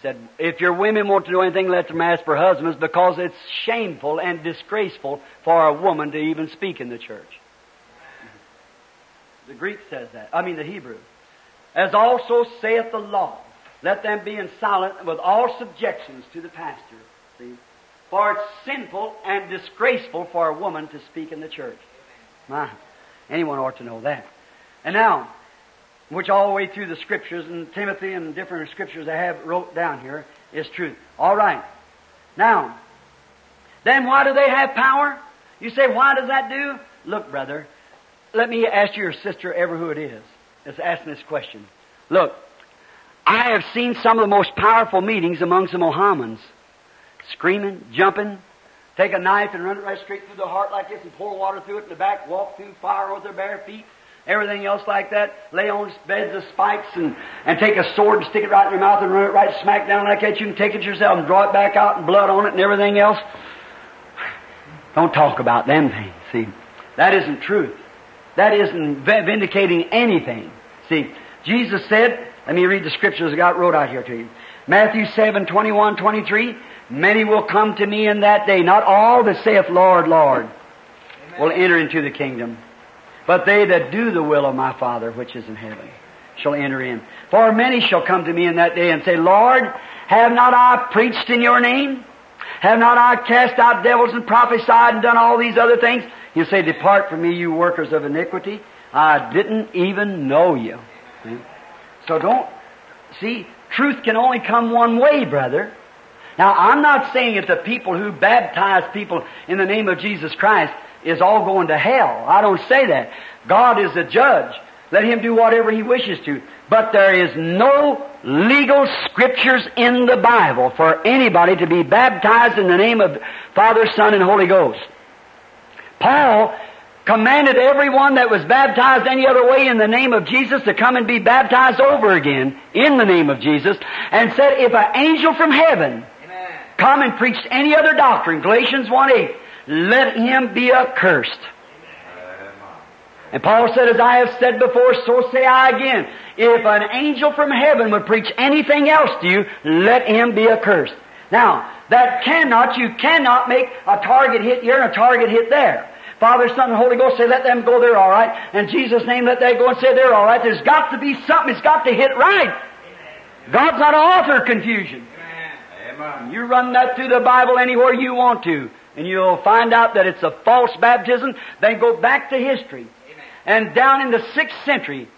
said, if your women want to do anything, let them ask for husbands because it's shameful and disgraceful for a woman to even speak in the church. The Greek says that. I mean the Hebrew. As also saith the law. Let them be in silent with all subjections to the pastor. See? For it's sinful and disgraceful for a woman to speak in the church. My, anyone ought to know that. And now, which all the way through the scriptures, and Timothy and different scriptures I have wrote down here, is truth. All right. Now, then why do they have power? You say, why does that do? Look, brother, let me ask your sister, ever who it is, that's asking this question. Look, I have seen some of the most powerful meetings amongst the Mohammedans. Screaming, jumping, take a knife and run it right straight through the heart like this and pour water through it in the back, walk through fire with their bare feet, everything else like that, lay on beds of spikes and, and take a sword and stick it right in your mouth and run it right smack down like that. You can take it yourself and draw it back out and blood on it and everything else. Don't talk about them things, see. That isn't truth. That isn't vindicating anything. See, Jesus said, let me read the scriptures I got wrote out here to you. Matthew 7, 21, 23. Many will come to me in that day. Not all that saith, Lord, Lord, Amen. will enter into the kingdom, but they that do the will of my Father which is in heaven. shall enter in. For many shall come to me in that day and say, Lord, have not I preached in your name? Have not I cast out devils and prophesied and done all these other things? You say, Depart from me, you workers of iniquity. I didn't even know you. Hmm? So don't, see, truth can only come one way, brother. Now, I'm not saying that the people who baptize people in the name of Jesus Christ is all going to hell. I don't say that. God is the judge. Let Him do whatever He wishes to. But there is no legal scriptures in the Bible for anybody to be baptized in the name of Father, Son, and Holy Ghost. Paul commanded everyone that was baptized any other way in the name of Jesus to come and be baptized over again in the name of Jesus and said if an angel from heaven Amen. come and preach any other doctrine, Galatians 1 8, let him be accursed. And Paul said, as I have said before, so say I again. If an angel from heaven would preach anything else to you, let him be accursed. Now, that cannot, you cannot make a target hit here and a target hit there. Father, Son, and Holy Ghost say, let them go, they're alright. In Jesus' name, let they go and say they're alright. There's got to be something, it's got to hit right. God's not an author of confusion. Amen. You run that through the Bible anywhere you want to, and you'll find out that it's a false baptism. Then go back to history. And down in the sixth century,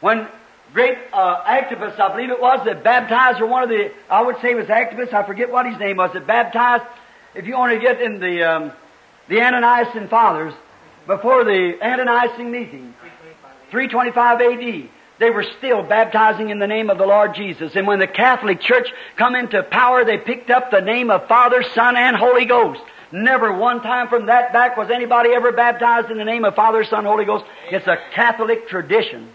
when great uh, Athanasius, I believe it was, that baptized, or one of the, I would say it was Athanasius, I forget what his name was, that baptized, if you want to get in the, um, the Ante-Nicene Fathers, before the Ante-Nicene meeting, 325 AD, they were still baptizing in the name of the Lord Jesus. And when the Catholic Church come into power, they picked up the name of Father, Son, and Holy Ghost. Never one time from that back was anybody ever baptized in the name of Father, Son, Holy Ghost. It's a Catholic tradition.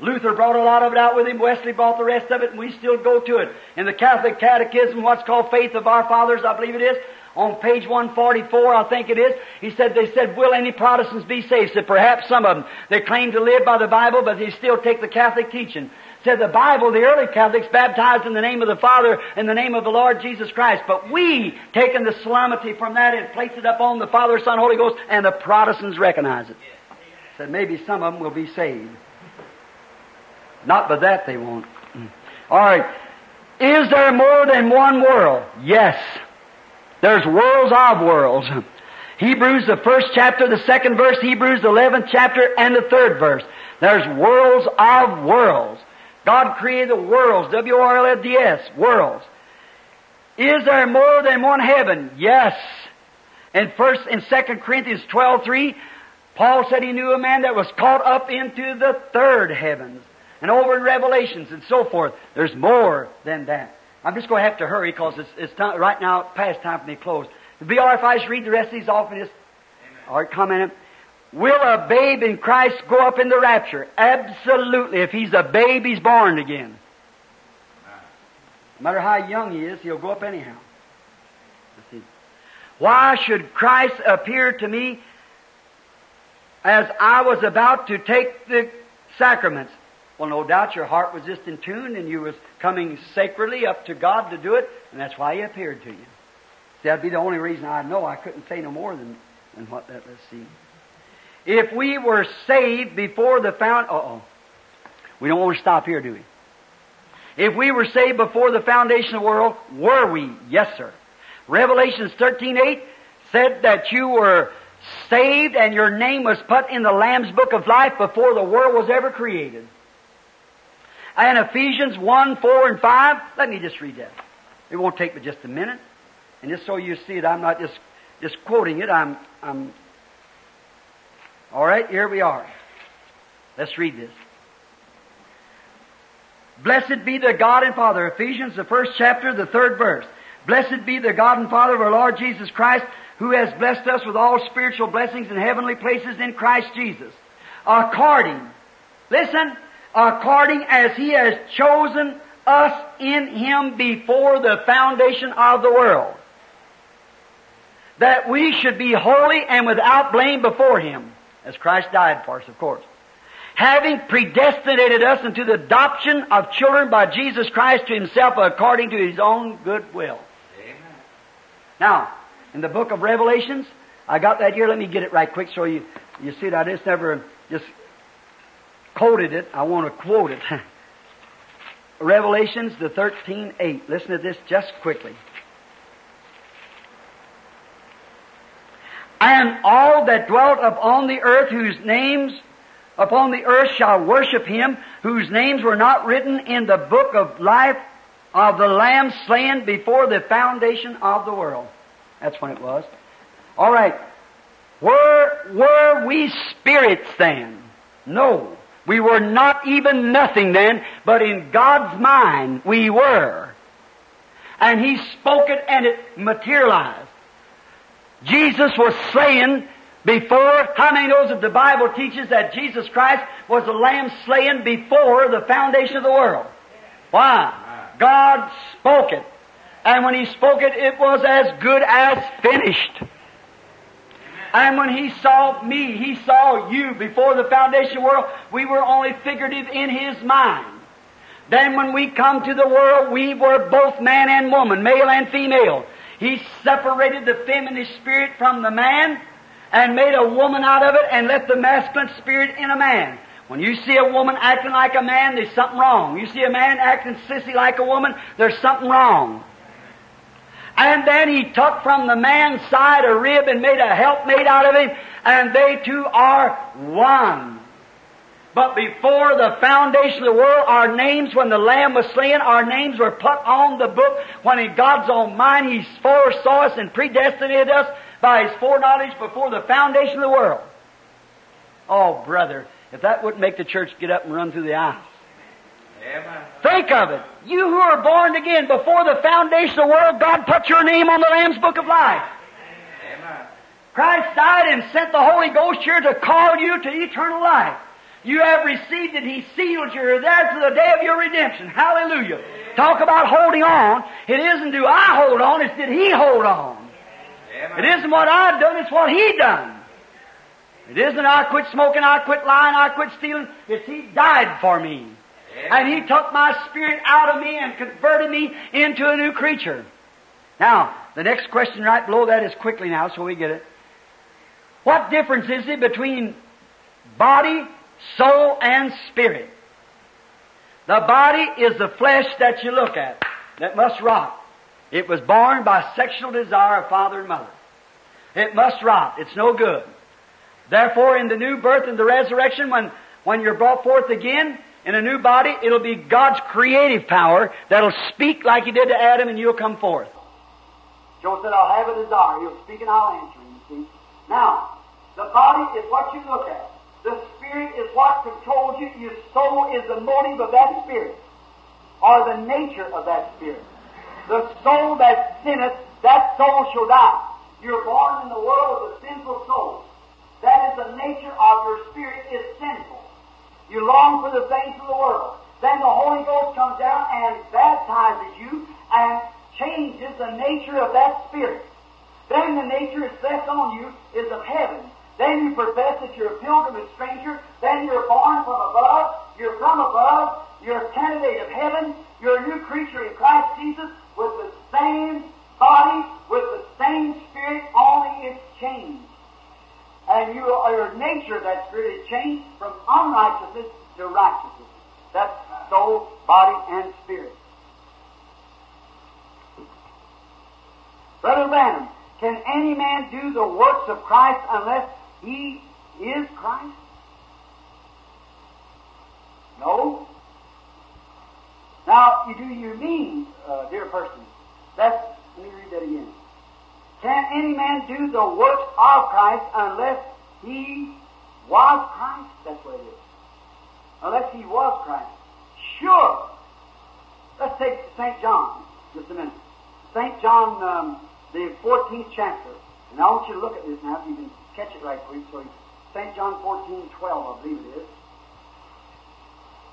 Luther brought a lot of it out with him. Wesley brought the rest of it, and we still go to it. In the Catholic Catechism, what's called Faith of Our Fathers, I believe it is, on page 144, I think it is, he said, they said, will any Protestants be saved? Said, perhaps some of them. They claim to live by the Bible, but they still take the Catholic teaching. Said the Bible, the early Catholics baptized in the name of the Father and the name of the Lord Jesus Christ. But we, taking the solemnity from that and place it up on the Father, Son, Holy Ghost, and the Protestants recognize it. Said maybe some of them will be saved. Not by that they won't. Mm. All right. Is there more than one world? Yes. There's worlds of worlds. Hebrews, the first chapter, the second verse, Hebrews, the eleventh chapter, and the third verse. There's worlds of worlds. God created the worlds, W-R-L-D-S, worlds. Is there more than one heaven? Yes. In first, in Second Corinthians twelve three, Paul said he knew a man that was caught up into the third heavens. And over in Revelations and so forth, there's more than that. I'm just going to have to hurry because it's, it's time, right now past time for me to close. It'd be all right if I just read the rest of these off and just, right, comment. Will a babe in Christ go up in the rapture? Absolutely. If he's a babe, he's born again. No matter how young he is, he'll go up anyhow. See. Why should Christ appear to me as I was about to take the sacraments? Well, no doubt your heart was just in tune and you was coming sacredly up to God to do it, and that's why He appeared to you. That'd be the only reason I know. I couldn't say no more than, than what that, let's see. If we were saved before the found, uh-oh. We don't want to stop here, do we? If we were saved before the foundation of the world, were we? Yes, sir. Revelations 13:8 said that you were saved and your name was put in the Lamb's book of life before the world was ever created. And Ephesians 1, 4, and 5, let me just read that. It won't take me just a minute. And just so you see it, I'm not just, just quoting it, I'm, I'm, alright, here we are. Let's read this. Blessed be the God and Father, Ephesians, the first chapter, the third verse. Blessed be the God and Father of our Lord Jesus Christ, who has blessed us with all spiritual blessings in heavenly places in Christ Jesus. According, listen, according as He has chosen us in Him before the foundation of the world. That we should be holy and without blame before Him, as Christ died for us, of course. Having predestinated us into the adoption of children by Jesus Christ to Himself according to His own good will. Amen. Now, in the book of Revelations, I got that here. Let me get it right quick so you, you see that I just never just quoted it. I want to quote it. (laughs) Revelations, the 13 8. Listen to this just quickly. And all that dwelt upon the earth, whose names upon the earth shall worship him, whose names were not written in the book of life of the Lamb slain before the foundation of the world. That's when it was. All right. Were, were we spirits then? No. We were not even nothing then, but in God's mind we were. And He spoke it and it materialized. Jesus was slain before, how many knows that the Bible teaches that Jesus Christ was the Lamb slain before the foundation of the world? Why? God spoke it. And when He spoke it, it was as good as finished. And when He saw me, He saw you before the foundation world, we were only figurative in His mind. Then when we come to the world, we were both man and woman, male and female. He separated the feminine spirit from the man and made a woman out of it and left the masculine spirit in a man. When you see a woman acting like a man, there's something wrong. You see a man acting sissy like a woman, there's something wrong. And then he took from the man's side a rib and made a helpmate out of him, and they two are one. But before the foundation of the world, our names, when the Lamb was slain, our names were put on the book. When in God's own mind, He foresaw us and predestinated us by His foreknowledge before the foundation of the world. Oh, brother, if that wouldn't make the church get up and run through the aisles. Amen. Think of it. You who are born again before the foundation of the world, God put your name on the Lamb's Book of Life. Amen. Christ died and sent the Holy Ghost here to call you to eternal life. You have received it. He sealed you. You're there to the day of your redemption. Hallelujah. Talk about holding on. It isn't do I hold on, it's did He hold on. Amen. It isn't what I've done, it's what He done. It isn't I quit smoking, I quit lying, I quit stealing. It's He died for me. And He took my spirit out of me and converted me into a new creature. Now, the next question right below that is quickly now, so we get it. What difference is it between body, soul, and spirit? The body is the flesh that you look at, that must rot. It was born by sexual desire of father and mother. It must rot. It's no good. Therefore, in the new birth and the resurrection, when, when you're brought forth again in a new body, it'll be God's creative power that'll speak like He did to Adam and you'll come forth. Job said, I'll have a desire. He'll speak and I'll answer him, you see. Now, the body is what you look at. The spirit is what controls you. Your soul is the motive of that spirit, or the nature of that spirit. The soul that sinneth, that soul shall die. You're born in the world with a sinful soul. That is the nature of your spirit is sinful. You long for the things of the world. Then the Holy Ghost comes down and baptizes you and changes the nature of that spirit. Then the nature is left on you is of heaven. Then you profess that you're a pilgrim and stranger. Then you're born from above. You're from above. You're a candidate of heaven. You're a new creature in Christ Jesus with the same body, with the same spirit, only it's changed. And you, your nature that spirit is changed from unrighteousness to righteousness. That's soul, body, and spirit. Brother Branham, can any man do the works of Christ unless he is Christ? No. Now, you do you mean, uh, dear person? That's, let me read that again. Can any man do the works of Christ unless he was Christ? That's what it is. Unless he was Christ. Sure. Let's take St. John just a minute. St. John, um, the 14th chapter. And I want you to look at this now if you can catch it right quick. So St. John 14, 12, I believe it is.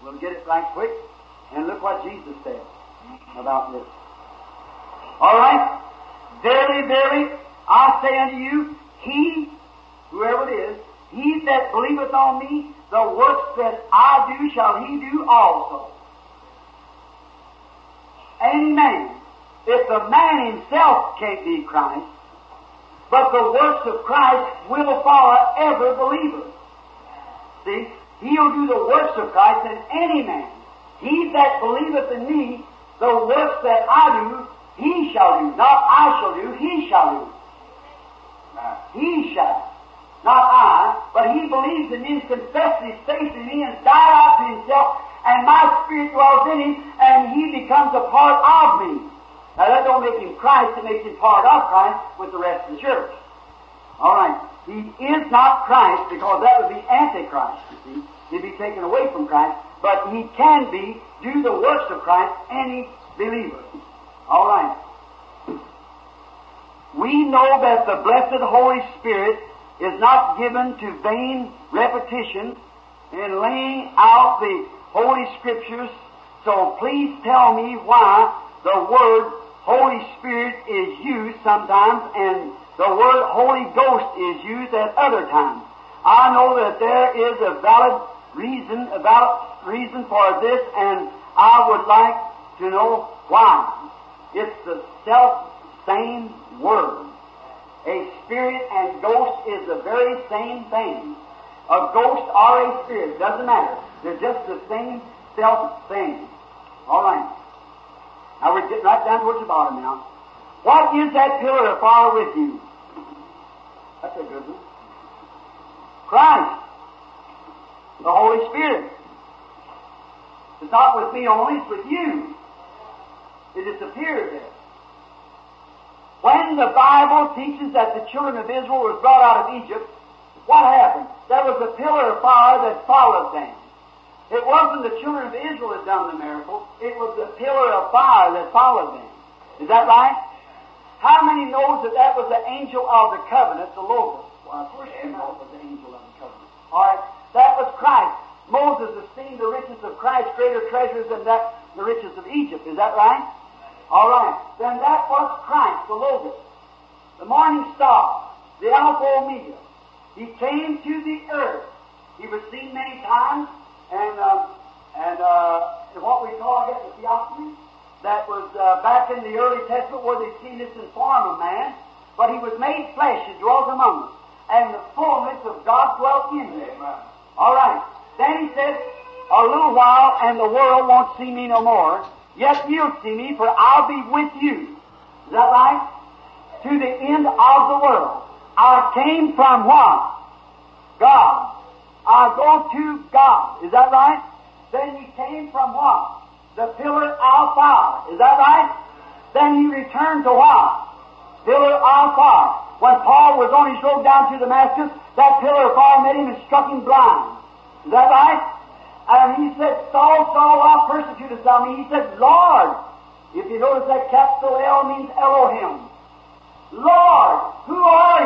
We'll get it right quick. And look what Jesus said about this. All right? Verily, verily, I say unto you, he, whoever it is, he that believeth on me, the works that I do shall he do also. Any man, if the man himself can't be Christ, but the works of Christ will follow every believer. See? He'll do the works of Christ in any man. He that believeth in me, the works that I do, he shall do. Not I shall do, he shall do. He shall. Not I, but he believes in me and confesses his faith in me and died out to himself, and my spirit dwells in him, and he becomes a part of me. Now that don't make him Christ, it makes him part of Christ with the rest of the church. Alright. He is not Christ because that would be Antichrist, you see. He'd be taken away from Christ, but he can be, do the works of Christ, any believer. Alright. We know that the blessed Holy Spirit is not given to vain repetition in laying out the Holy Scriptures, so please tell me why the word Holy Spirit is used sometimes and the word Holy Ghost is used at other times. I know that there is a valid reason, a valid reason for this, and I would like to know why. It's the self same word. A spirit and ghost is the very same thing. A ghost or a spirit, doesn't matter. They're just the same self thing. All right. Now we're getting right down towards the bottom now. What is that pillar of fire with you? That's a good one. Christ. The Holy Spirit. It's not with me only, it's with you. It disappeared there. When the Bible teaches that the children of Israel was brought out of Egypt, what happened? There was a pillar of fire that followed them. It wasn't the children of Israel that done the miracle. It was the pillar of fire that followed them. Is that right? How many knows that that was the angel of the covenant, the Logos? Well, first you know it was the angel of the covenant. All right, that was Christ. Moses esteemed the riches of Christ greater treasures than that the riches of Egypt. Is that right? All right. Then that was Christ, the Logos, the morning star, the Alpha Omega. He came to the earth. He was seen many times, and uh, and uh, what we call, I guess, the theophany. That was uh, back in the early Testament where they seen this in form of man, but he was made flesh and dwelt among us, and the fullness of God dwelt in him. All right. Then he says, a little while, and the world won't see me no more. Yet you'll see me, for I'll be with you. Is that right? To the end of the world. I came from what? God. I go to God. Is that right? Then he came from what? The pillar of fire. Is that right? Then he returned to what? Pillar of fire. When Paul was on his road down to Damascus, that pillar of fire met him and struck him blind. Is that right? And he said, Saul, Saul, why persecutest thou me? He said, Lord. If you notice that capital L means Elohim. Lord, who are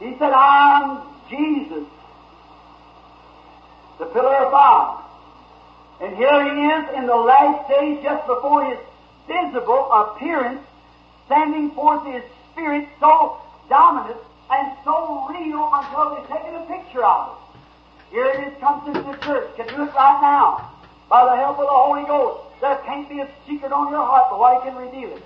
you? He said, I'm Jesus. The pillar of fire. And here he is in the last days, just before his visible appearance, sending forth his spirit so dominant and so real until they've taken a picture of it. Here it is, comes into the church. Can do it right now. By the help of the Holy Ghost. There can't be a secret on your heart, but what he can reveal it.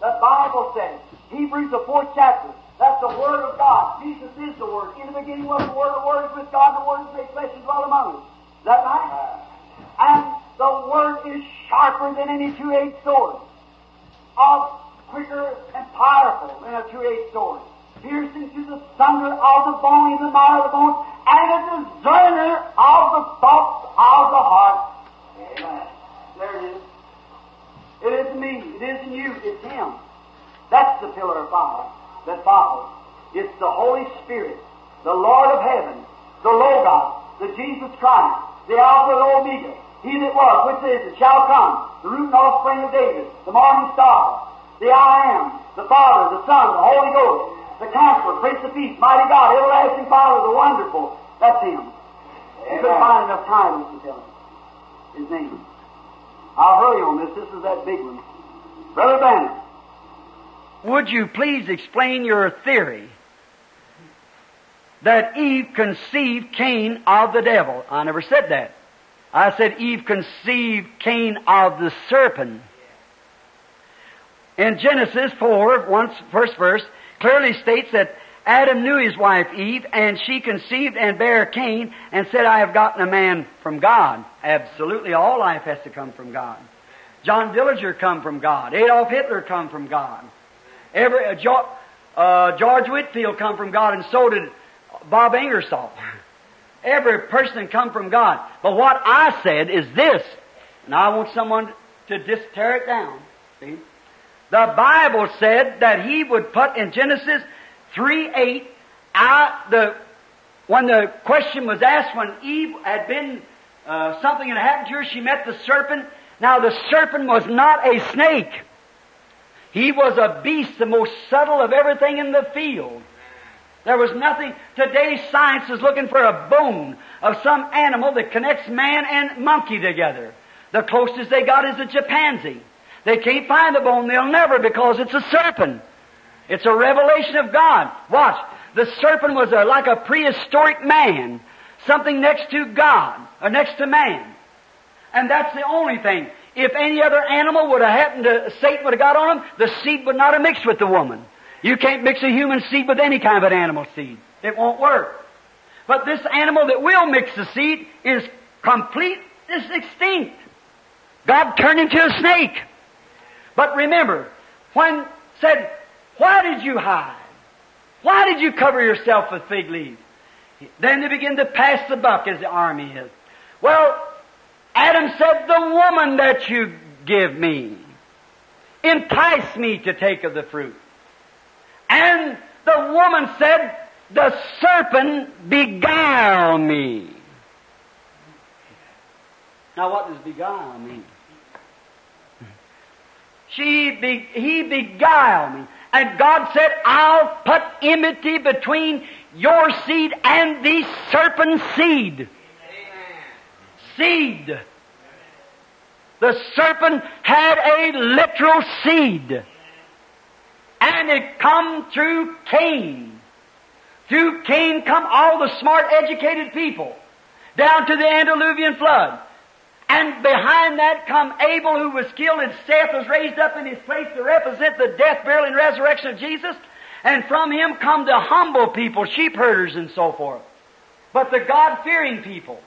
The Bible says, Hebrews the fourth chapter, that's the Word of God. Jesus is the Word. In the beginning was the Word, the Word is with God, the Word is made flesh and dwelt among us. Is that right? And the Word is sharper than any two-edged sword. Of quicker and powerful than a two-edged sword. Piercing to the sunder of the bone and the marrow of the bone, and a discerner of the thoughts of the heart. Amen. There it is. It isn't me. It isn't you. It's Him. That's the pillar of fire that follows. It's the Holy Spirit, the Lord of heaven, the Logos, the Jesus Christ, the Alpha and Omega. He that was, which is, and shall come, the root and offspring of David, the morning star, the I am, the Father, the Son, the Holy Ghost, the Counselor, Prince of Peace, Mighty God, Everlasting Father, the Wonderful. That's Him. You couldn't find enough time to tell Him. His name. I'll hurry on this. This is that big one. Brother Branham. Would you please explain your theory that Eve conceived Cain of the devil? I never said that. I said Eve conceived Cain of the serpent. In Genesis 4, once, first verse, clearly states that Adam knew his wife Eve, and she conceived and bare Cain, and said, I have gotten a man from God. Absolutely, all life has to come from God. John Dillinger come from God. Adolf Hitler come from God. Every, uh, jo- uh, George Whitefield come from God, and so did Bob Ingersoll. Every person come from God. But what I said is this, and I want someone to just tear it down. See? The Bible said that He would put in Genesis 3 8, out the, when the question was asked when Eve had been, uh, something had happened to her, she met the serpent. Now the serpent was not a snake. He was a beast, the most subtle of everything in the field. There was nothing, Today, science is looking for a bone of some animal that connects man and monkey together. The closest they got is a chimpanzee. They can't find the bone, they'll never because it's a serpent. It's a revelation of God. Watch. The serpent was a, like a prehistoric man. Something next to God, or next to man. And that's the only thing. If any other animal would have happened to, Satan would have got on him, the seed would not have mixed with the woman. You can't mix a human seed with any kind of an animal seed. It won't work. But this animal that will mix the seed is complete, is extinct. God turned into a snake. But remember, when said, why did you hide? Why did you cover yourself with fig leaves? Then they begin to pass the buck as the army is. Well, Adam said, the woman that you give me entice me to take of the fruit. And the woman said, the serpent beguile me. Now what does beguile mean? She be, he beguiled me. And God said, I'll put enmity between your seed and the serpent's seed. Seed. The serpent had a literal seed. And it come through Cain. Through Cain come all the smart, educated people. Down to the antediluvian flood. And behind that come Abel who was killed and Seth was raised up in his place to represent the death, burial, and resurrection of Jesus. And from him come the humble people, sheep herders and so forth. But the God-fearing people.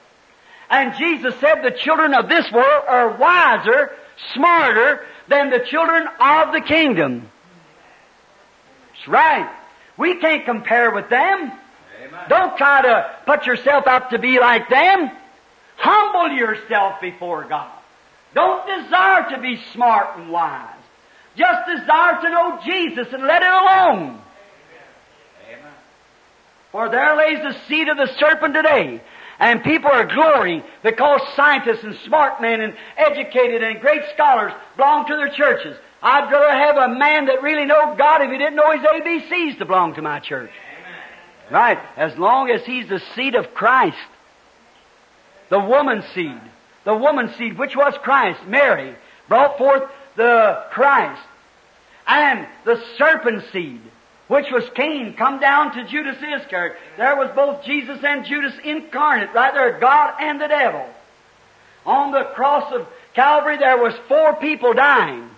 And Jesus said the children of this world are wiser, smarter than the children of the kingdom. That's right. We can't compare with them. Amen. Don't try to put yourself up to be like them. Humble yourself before God. Don't desire to be smart and wise. Just desire to know Jesus and let it alone. Amen. For there lays the seed of the serpent today. And people are glorying because scientists and smart men and educated and great scholars belong to their churches. I'd rather have a man that really knows God if he didn't know his ABCs to belong to my church. Right. As long as he's the seed of Christ. The woman's seed. The woman's seed, which was Christ, Mary, brought forth the Christ. And the serpent seed, which was Cain, come down to Judas Iscariot. There was both Jesus and Judas incarnate, right there, God and the devil. On the cross of Calvary, there was four people dying.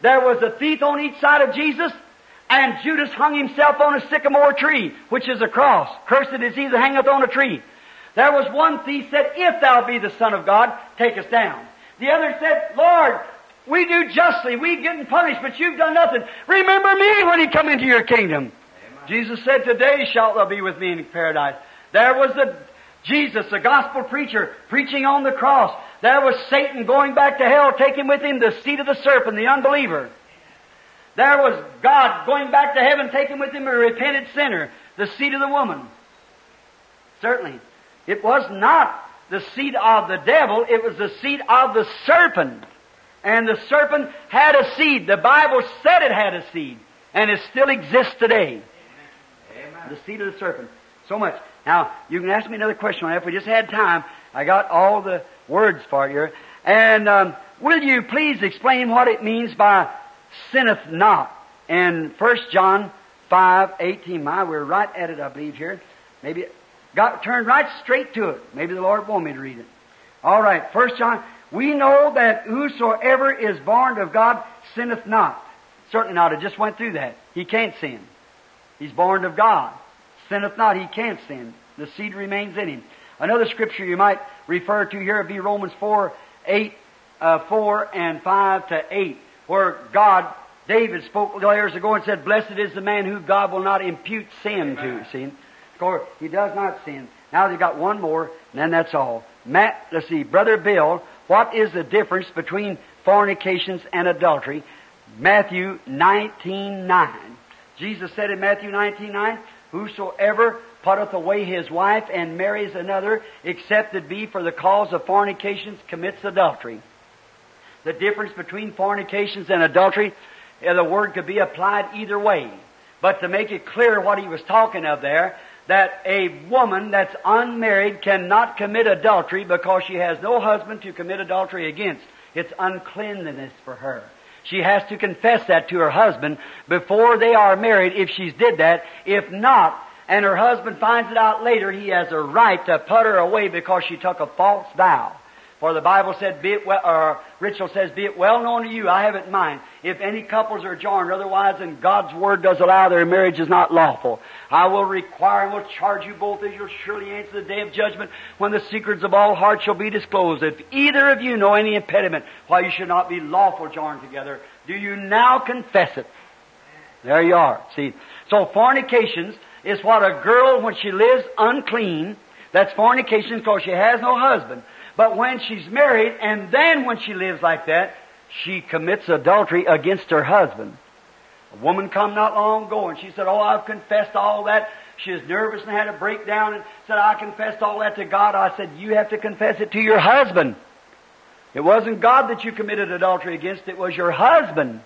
There was a thief on each side of Jesus, and Judas hung himself on a sycamore tree, which is a cross. Cursed is he that hangeth on a tree. There was one thief said, If thou be the Son of God, take us down. The other said, Lord, we do justly, we getting punished, but you've done nothing. Remember me when you come into your kingdom. Jesus said, Today shalt thou be with me in paradise. There was the Jesus, the gospel preacher, preaching on the cross. There was Satan going back to hell, taking with him the seed of the serpent, the unbeliever. There was God going back to heaven, taking with him a repentant sinner, the seed of the woman. Certainly. It was not the seed of the devil, it was the seed of the serpent. And the serpent had a seed. The Bible said it had a seed. And it still exists today. Amen. The seed of the serpent. So much. Now, you can ask me another question. If we just had time, I got all the words for you. And um, will you please explain what it means by sinneth not? In 1 John 5, 18. My, we're right at it, I believe, here. Maybe got turned right straight to it. Maybe the Lord want me to read it. All right, First John. We know that whosoever is born of God sinneth not. Certainly not. I just went through that. He can't sin. He's born of God. Sinneth not, he can't sin. The seed remains in him. Another scripture you might refer to here would be Romans 4, 8, uh, 4 and 5 to 8, where God, David spoke years ago and said, Blessed is the man who God will not impute sin to. See? Of course, he does not sin. Now they've got one more, and then that's all. Matt, let's see, Brother Bill, what is the difference between fornications and adultery? Matthew 19.9. Jesus said in Matthew 19.9, Whosoever putteth away his wife and marries another, except it be for the cause of fornications, commits adultery. The difference between fornications and adultery, the word could be applied either way. But to make it clear what he was talking of there, that a woman that's unmarried cannot commit adultery because she has no husband to commit adultery against. It's uncleanliness for her. She has to confess that to her husband before they are married if she's did that. If not, and her husband finds it out later, he has a right to put her away because she took a false vow. For the Bible said, be it well, or Ritual says, be it well known to you, I have it in mind, if any couples are joined otherwise and God's word does allow, their marriage is not lawful. I will require and will charge you both as you'll surely answer the day of judgment when the secrets of all hearts shall be disclosed. If either of you know any impediment why you should not be lawful joined together, do you now confess it? There you are. See, so fornications is what a girl, when she lives unclean, that's fornication because she has no husband. But when she's married, and then when she lives like that, she commits adultery against her husband. A woman come not long ago and she said, Oh, I've confessed all that. She was nervous and had a breakdown and said, I confessed all that to God. I said, You have to confess it to your husband. It wasn't God that you committed adultery against, it was your husband.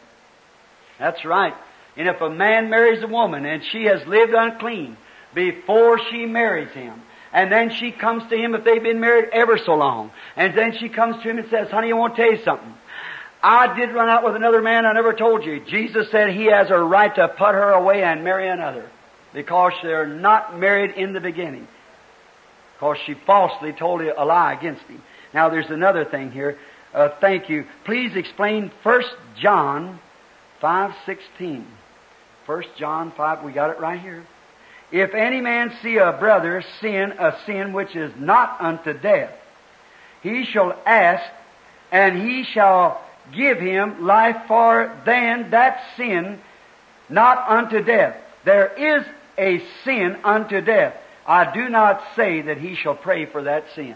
That's right. And if a man marries a woman and she has lived unclean before she marries him, and then she comes to him if they've been married ever so long. And then she comes to him and says, honey, I want to tell you something. I did run out with another man I never told you. Jesus said he has a right to put her away and marry another. Because they're not married in the beginning. Because she falsely told a lie against him. Now there's another thing here. Uh, thank you. Please explain 1 John 5.16. 1 John 5, we got it right here. If any man see a brother sin a sin which is not unto death, he shall ask, and he shall give him life for than that sin not unto death. There is a sin unto death. I do not say that he shall pray for that sin.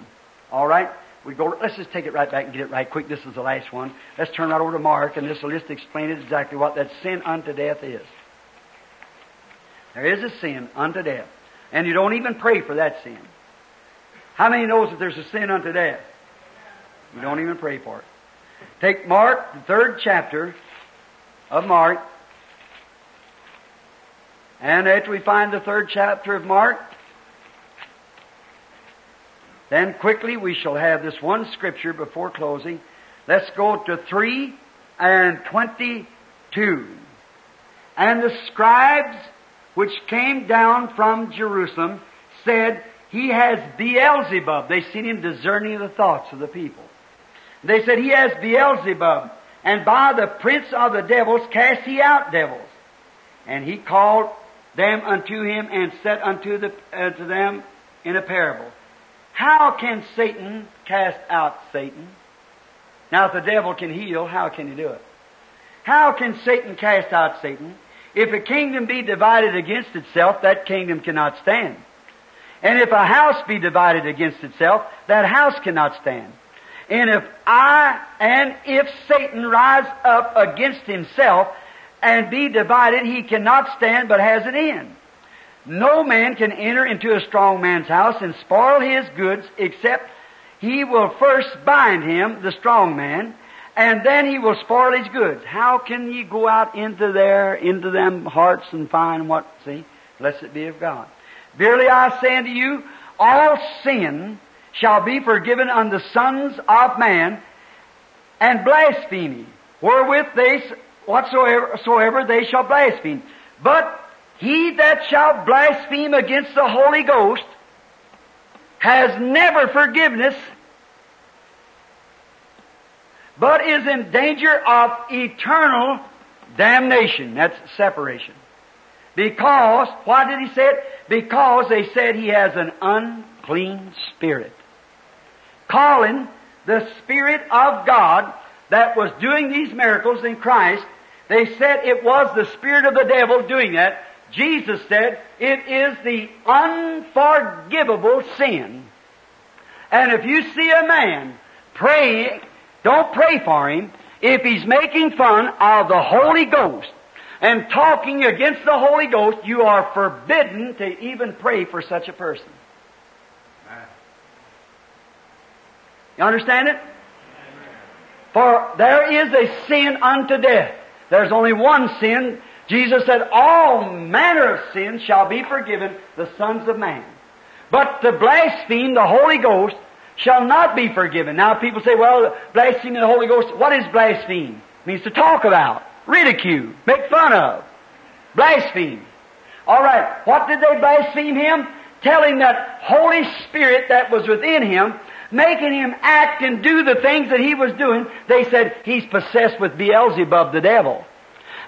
All right? We go. Let's just take it right back and get it right quick. This is the last one. Let's turn right over to Mark, and this will just explain it exactly what that sin unto death is. There is a sin unto death. And you don't even pray for that sin. How many knows that there's a sin unto death? You don't even pray for it. Take Mark, the third chapter of Mark. And after we find the third chapter of Mark, then quickly we shall have this one scripture before closing. Let's go to 3 and 22. And the scribes which came down from Jerusalem said, He has Beelzebub. They seen him discerning the thoughts of the people. They said, He has Beelzebub, and by the prince of the devils cast he out devils. And he called them unto him and said unto the, uh, to them in a parable, How can Satan cast out Satan? Now, if the devil can heal, how can he do it? How can Satan cast out Satan? If a kingdom be divided against itself, that kingdom cannot stand. And if a house be divided against itself, that house cannot stand. And if I and if Satan rise up against himself and be divided, he cannot stand but has an end. No man can enter into a strong man's house and spoil his goods except he will first bind him, the strong man, and then he will spoil his goods. How can ye go out into there, into them hearts and find what? See, blessed be of God. Verily I say unto you, all sin shall be forgiven unto sons of man, and blasphemy, wherewith they whatsoever soever they shall blaspheme. But he that shall blaspheme against the Holy Ghost has never forgiveness but is in danger of eternal damnation. That's separation. Because, why did he say it? Because they said he has an unclean spirit. Calling the Spirit of God that was doing these miracles in Christ, they said it was the Spirit of the devil doing that. Jesus said it is the unforgivable sin. And if you see a man praying, don't pray for him. If he's making fun of the Holy Ghost and talking against the Holy Ghost, you are forbidden to even pray for such a person. You understand it? For there is a sin unto death. There's only one sin. Jesus said, all manner of sins shall be forgiven the sons of man. But to blaspheme the Holy Ghost shall not be forgiven. Now people say, well, blaspheme the Holy Ghost, what is blaspheme? It means to talk about, ridicule, make fun of, blaspheme. Alright, what did they blaspheme him? Telling that Holy Spirit that was within him making him act and do the things that he was doing, they said he's possessed with Beelzebub, the devil.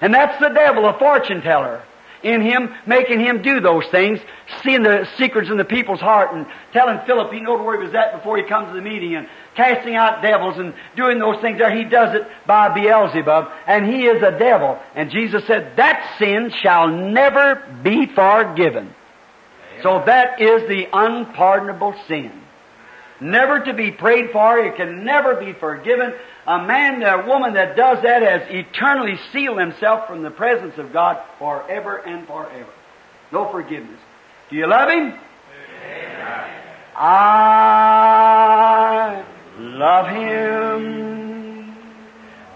And that's the devil, a fortune teller. In him, making him do those things, seeing the secrets in the people's heart and telling Philip he knew where he was at before he comes to the meeting and casting out devils and doing those things there. He does it by Beelzebub and he is a devil. And Jesus said that sin shall never be forgiven. So that is the unpardonable sin never to be prayed for. It can never be forgiven. A man, a woman that does that has eternally sealed himself from the presence of God forever and forever. No forgiveness. Do you love him? Amen. I love him.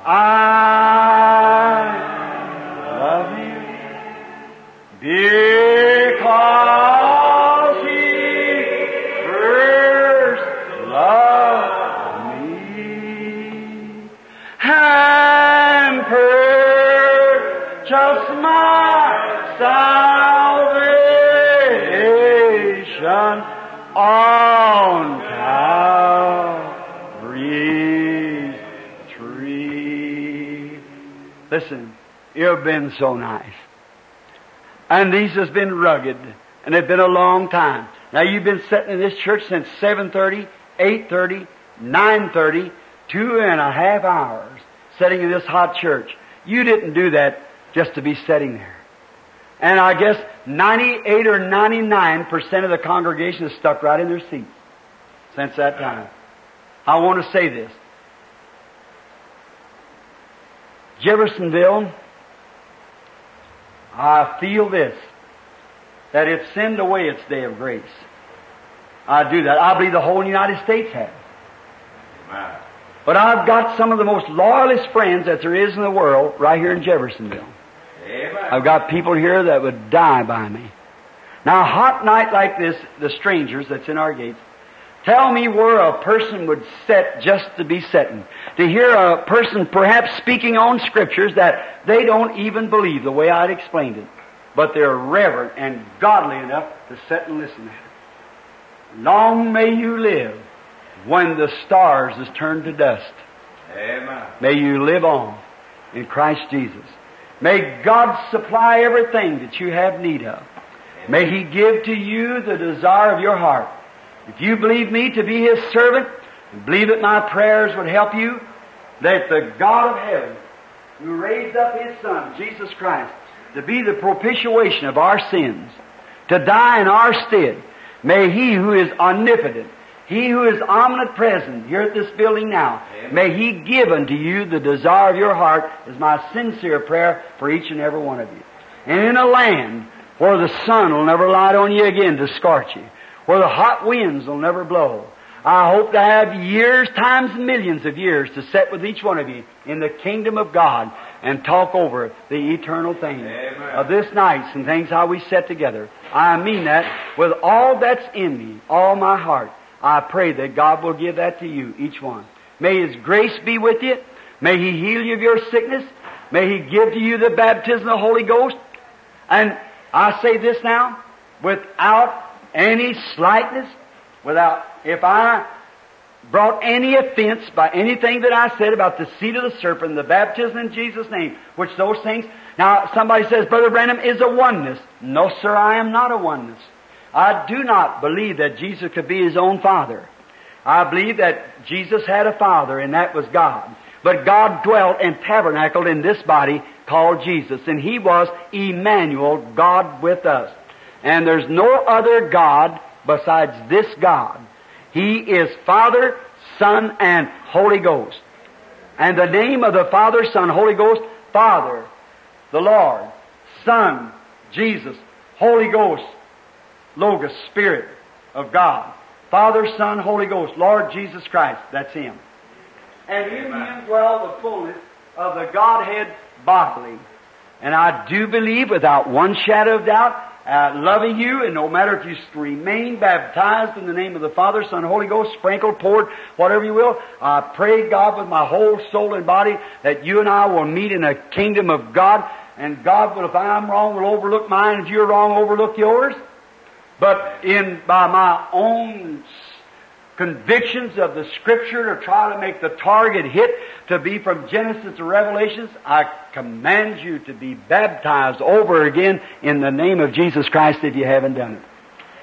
I love him. Because salvation on Calvary's tree. Listen, you've been so nice. And these has been rugged, and it's been a long time. Now you've been sitting in this church since 7.30, 8.30, 9.30, two and a half hours sitting in this hot church. You didn't do that just to be sitting there. And I guess 98 or 99% of the congregation is stuck right in their seats since that time. I want to say this. Jeffersonville, I feel this, that it's sinned away its day of grace. I do that. I believe the whole United States has. But I've got some of the most loyalist friends that there is in the world right here in Jeffersonville. I've got people here that would die by me. Now, a hot night like this, the strangers that's in our gates, tell me where a person would sit just to be sitting. To hear a person perhaps speaking on scriptures that they don't even believe the way I'd explained it. But they're reverent and godly enough to sit and listen to it. Long may you live when the stars is turned to dust. Amen. May you live on in Christ Jesus. May God supply everything that you have need of. May He give to you the desire of your heart. If you believe me to be His servant, and believe that my prayers would help you, that the God of heaven, who raised up His Son, Jesus Christ, to be the propitiation of our sins, to die in our stead, may He who is omnipotent, He who is omnipresent here at this building now, may He give unto you the desire of your heart is my sincere prayer for each and every one of you. And in a land where the sun will never light on you again to scorch you, where the hot winds will never blow, I hope to have years times millions of years to sit with each one of you in the kingdom of God and talk over the eternal things Amen. of this night and things how we sit together. I mean that with all that's in me, all my heart. I pray that God will give that to you, each one. May His grace be with you. May He heal you of your sickness. May He give to you the baptism of the Holy Ghost. And I say this now, without any slightness, without, if I brought any offense by anything that I said about the seed of the serpent, the baptism in Jesus' name, which those things. Now, somebody says, Brother Branham is a oneness. No, sir, I am not a oneness. I do not believe that Jesus could be his own father. I believe that Jesus had a father, and that was God. But God dwelt and tabernacled in this body called Jesus, and he was Emmanuel, God with us. And there's no other God besides this God. He is Father, Son, and Holy Ghost. And the name of the Father, Son, Holy Ghost, Father, the Lord, Son, Jesus, Holy Ghost, Logos, Spirit of God. Father, Son, Holy Ghost, Lord Jesus Christ. That's Him. And in Him dwell the fullness of the Godhead bodily. And I do believe without one shadow of doubt, uh, loving you, and no matter if you remain baptized in the name of the Father, Son, Holy Ghost, sprinkled, poured, whatever you will, I pray God with my whole soul and body that you and I will meet in the kingdom of God, and God if I'm wrong, will overlook mine, if you're wrong, overlook yours. But in by my own convictions of the Scripture to try to make the target hit to be from Genesis to Revelations, I command you to be baptized over again in the name of Jesus Christ if you haven't done it.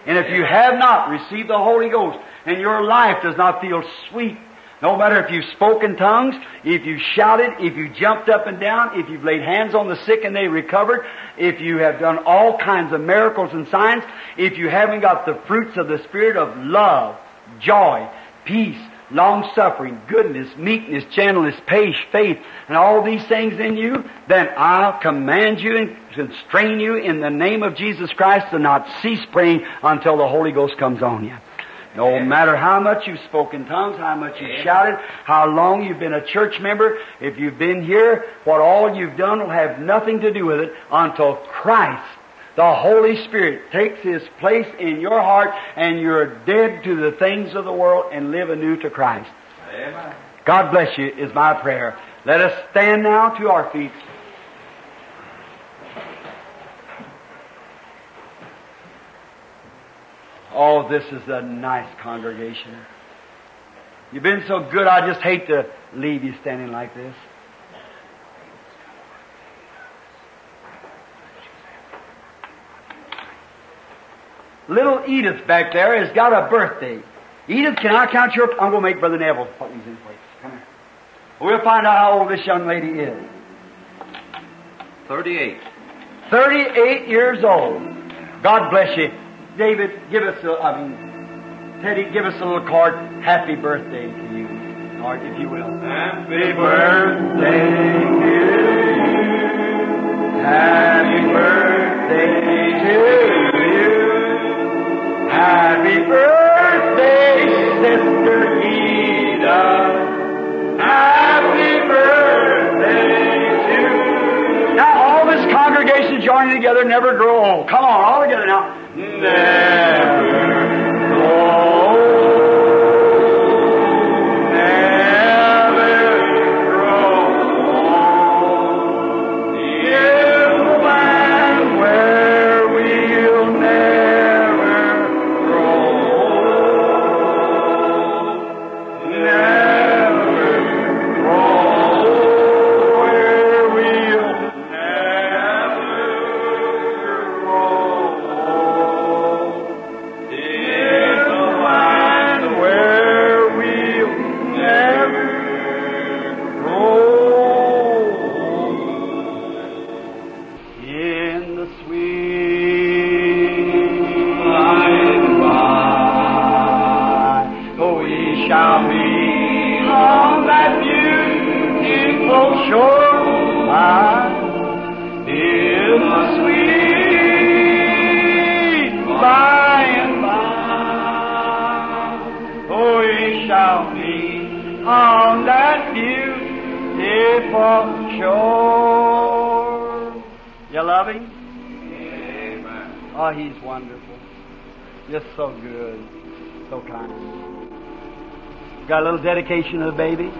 And if you have not received the Holy Ghost and your life does not feel sweet, no matter if you've spoken tongues, if you shouted, if you jumped up and down, if you've laid hands on the sick and they recovered, if you have done all kinds of miracles and signs, if you haven't got the fruits of the Spirit of love, joy, peace, long suffering, goodness, meekness, gentleness, patience, faith, and all these things in you, then I'll command you and constrain you in the name of Jesus Christ to not cease praying until the Holy Ghost comes on you. No matter how much you've spoken tongues, how much you've shouted, how long you've been a church member, if you've been here, what all you've done will have nothing to do with it until Christ the Holy Spirit takes His place in your heart and you're dead to the things of the world and live anew to Christ. Amen. God bless you is my prayer. Let us stand now to our feet. Oh, this is a nice congregation. You've been so good, I just hate to leave you standing like this. Little Edith back there has got a birthday. Edith, can I count your... I'm going to make Brother Neville put these in place. Come here. We'll find out how old this young lady is. 38. 38 years old. God bless you. David, give us a, I mean, Teddy, give us a little card. Happy birthday to you. Lord, if you will. Happy birthday to you. Happy birthday to you. Happy birthday, Sister Edith. Happy birthday to you. Now all this congregation joining together never grow old. Come on, all together now. Never shore. You love him? Amen. Oh, he's wonderful. Just so good. So kind. Got a little dedication of the baby?